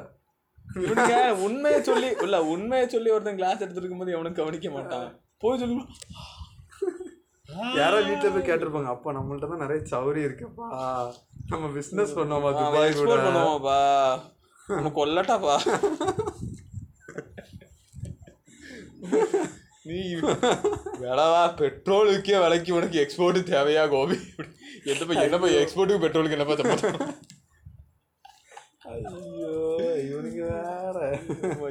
இவனுங்க உண்மையை சொல்லி இல்ல உண்மையை சொல்லி ஒருத்தன் கிளாஸ் எடுத்துட்டு இருக்கும்போது எவனும் கவனிக்க மாட்டான். போய் சொல்லு யாரோ வீட்டுல போய் கேட்டிருப்பாங்க அப்பா நம்மள்ட்ட தான் நிறைய சௌரி இருக்குப்பா. நம்ம பிசினஸ் பண்ணோமா துபாய் கூட. பண்ணுவோம்ப்பா. உனக்கு கொல்லட்டாப்பா. நீ விளவா பெட்ரோலுக்கே விலைக்கு உனக்கு எக்ஸ்போர்ட் தேவையா கோபி? என்னப்பா என்னப்பா எக்ஸ்போர்ட்டுக்கு பெட்ரோலுக்கு என்னப்பா ஐயோ. இவனுக்கு வேற.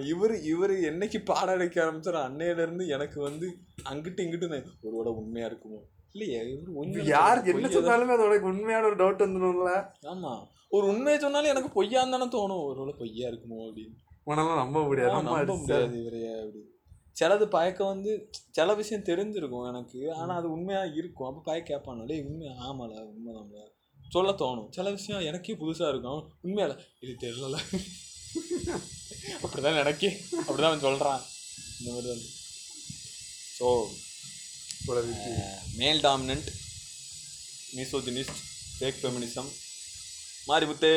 இவரு இவரு என்னைக்கு பாடம் அடைக்க ஆரம்பிச்சாரோ அன்னையில இருந்து எனக்கு வந்து அங்கிட்டு இங்கிட்டு நான் ஒருவேளை உண்மையா இருக்குமோ? இல்லையே இவரு உண்மையா யார் என்ன பொய்யா. சொன்னாலுமே அதோட உண்மையான ஒரு டவுட் வந்துடும்ல. ஆமா ஒரு உண்மையை சொன்னாலும் எனக்கு பொய்யான்னு தானே தோணும். ஒருவேளை பொய்யா இருக்குமோ அப்படின்னு. உனால நம்ப முடியாது. நம்ப முடியாது இவரைய அப்படி. சிலது பயக்கம் வந்து சில விஷயம் தெரிஞ்சிருக்கும் எனக்கு. ஆனா அது உண்மையா இருக்கும். அப்ப பய கேட்பானே உண்மையா? ஆமால உண்மைதான்ல. சொல்ல தோணும். சில விஷயம் எனக்கே புதுசா இருக்கும். உண்மையால இது தெரியல. அப்படிதான் எனக்கே. அப்படிதான் அவன் சொல்றான். இந்த மாதிரி தான். So male dominant misogynist fake feminism மாரிபுத்தே.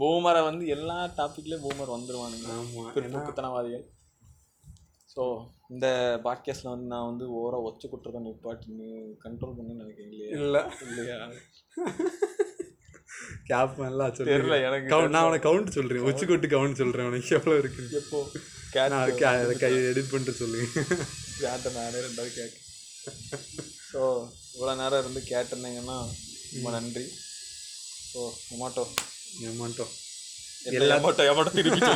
பூமரை வந்து எல்லா டாபிக்லேயும் பூமர் ஏன்னா பிற்போக்குத்தனவாதிகள். ஸோ இந்த பாட்காஸ்டில் வந்து நான் வந்து ஓரா ஒச்ச குற்றத்தை நிப்பாட்டி கண்ட்ரோல் பண்ணி நினைக்கிறீங்களே இல்ல. இல்லையா? கேப் எல்லாம் சொல்லு தெரியல எனக்கு நான் உனக்கு கவுண்ட் சொல்றேன். உச்சி கொட்டு கவுண்ட் சொல்றேன் உனக்கு எவ்வளவு இருக்கு? எப்போ? கே- எடிட் பண்ணிட்டு சொல்லுங்க. கேட்ட நானே ரெண்டாவது கேட்க ஸோ இவ்வளோ நேரம் இருந்து கேட்டிருந்தீங்கன்னா ரொம்ப நன்றி. ஸோ மொமாட்டோ ஏமாட்டோம் எல்லா மொட்டோ எமோட்டோ திருப்பி (laughs)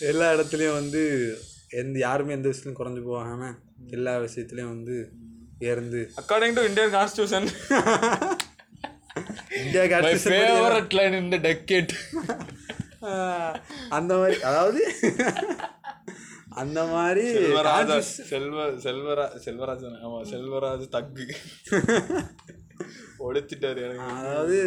எல்லா இடத்துலையும் வந்து எந்த யாருமே எந்த விஷயத்துலையும் குறைஞ்சு போகாம எல்லா விஷயத்துலையும் வந்து உயர்ந்து according to Indian constitution India favourite line இந்த டெக்கேட் அந்த மாதிரி அதாவது அந்த மாதிரி செல்வராஜா செல்வ செல்வரா செல்வராஜன் ஆமா செல்வராஜ் தக்கு. (laughs) ஒழிச்சிட்டாரு எனக்கு. அதாவது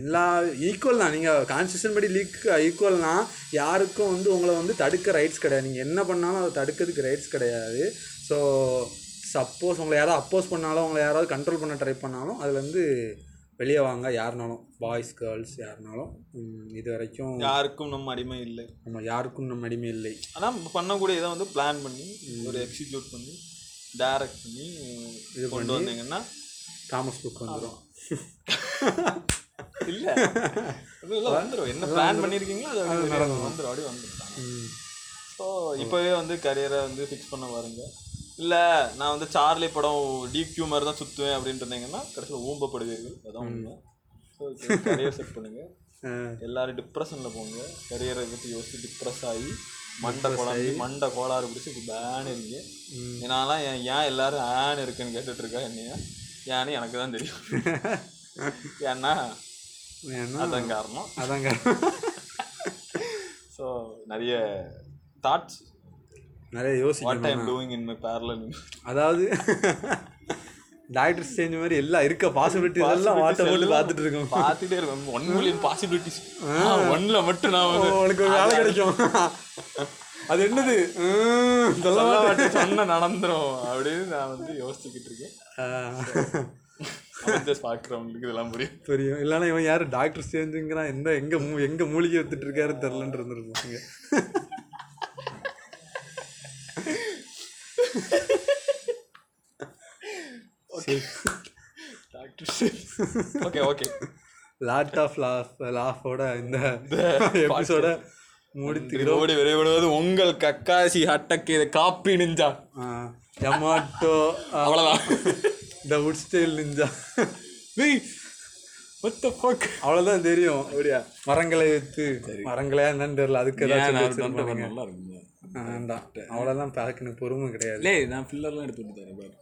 எல்லா ஈக்குவல் தான். நீங்கள் கான்ஸ்டியூஷன் படி லீக் ஈக்குவல்னா யாருக்கும் வந்து உங்களை வந்து தடுக்க ரைட்ஸ் கிடையாது. நீங்கள் என்ன பண்ணாலும் அதை தடுக்கிறதுக்கு ரைட்ஸ் கிடையாது. ஸோ சப்போஸ் உங்களை யாராவது அப்போஸ் பண்ணாலும் உங்களை யாராவது கண்ட்ரோல் பண்ண ட்ரை பண்ணாலும் அதுலேருந்து வெளியே வாங்க. யாருனாலும் பாய்ஸ் கேர்ள்ஸ் யாருனாலும். இது வரைக்கும் யாருக்கும் நம்ம அடிமை இல்லை. நம்ம யாருக்கும் நம்ம அடிமை இல்லை. ஆனா பண்ணக்கூடிய இதை வந்து பிளான் பண்ணி ஒரு எக்ஸிக்யூட் பண்ணி டைரக்ட் பண்ணி கொண்டு வந்தீங்கன்னா தாமஸ் புக் வந்துடும் இல்ல. அது எல்லாம் வந்துரும். என்ன பிளான் பண்ணிருக்கீங்களோ அது வந்து வந்துரும். அப்படியே வந்துரும். ஸோ இப்போவே வந்து கரியரை வந்து ஃபிக்ஸ் பண்ண பாருங்க. இல்லை நான் வந்து சார்லி படம் டிக்யூ மாதிரி தான் சுற்றுவேன் அப்படின்ட்டு இருந்தீங்கன்னா கடைசியில் ஊம்பப்படுவீர்கள். அதான் உண்மை. ஸோ கரியர் செட் பண்ணுங்க. எல்லாரும் டிப்ரெஷனில் போங்க. கரியரை பற்றி யோசிச்சு டிப்ரெஸ் ஆகி மண்டை குழம்பு மண்டை கோளாறு பிடிச்சி பேன் இருக்கு என்னாலாம் ஏன் ஏன் எல்லாரும் ஏன் இருக்குன்னு கேட்டுட்டு இருக்கா என்னைய? ஏன்னு எனக்கு தான் தெரியும். (laughs) ஏன்னா அதான் காரணம். அதாங்க ஸோ (laughs) நிறைய தாட்ஸ் நிறைய யோசிக்கணும். I'm doing in my parallel அதாவது டாக்டர் ஸ்டேஞ்ச் மாதிரி எல்லாம் இருக்க பாசிபிலிட்டிஸ் எல்லாம் வாட்டை போட்டு பார்த்துட்டு இருக்கோம். பார்த்துட்டே இருக்கோம். ஒன் மில்லியன் பாசிபிலிட்டிஸ் ஒன்ல மட்டும் நான் உனக்கு ஒரு வேலை கிடைக்கும். அது என்னது? சொல்ல மாட்டேன் சொன்ன நடந்துரும் அப்படின்னு நான் வந்து யோசிச்சுக்கிட்டு இருக்கேன். பார்க்குறவங்களுக்கு இதெல்லாம் புரியும். தெரியும் இல்லைன்னா இவன் யாரு? டாக்டர் ஸ்டேஞ்சுங்கிறான் எந்த எங்க மூ எங்க மூலிகை எடுத்துட்டு இருக்காரு தெரிலன்னு இருந்திருப்பாங்க okay okay lot of laugh லாஃபோட இந்த எபிசோட முடித்துக்கிறோம். இதோடு விரைவிடுவது உங்கள் கக்காசி ஹட்டக்கு இது காப்பி நிஞ்சா. எமாட்டோ அவ்வளோதான் the wood style ninja what the fuck? அவ்வளோதான் தெரியும். அப்படியா? மரங்களை எடுத்து மரங்களே என்னன்னு தெரியல. அதுக்கு ஏதாச்சும் நல்லா இருக்குங்க வேண்டாம். அவ்வளோதான் பேக்குன்னு பொறுமை கிடையாது. லே நான் ஃபில்லர்லாம் எடுத்து விட்டு தரேன் பாரு.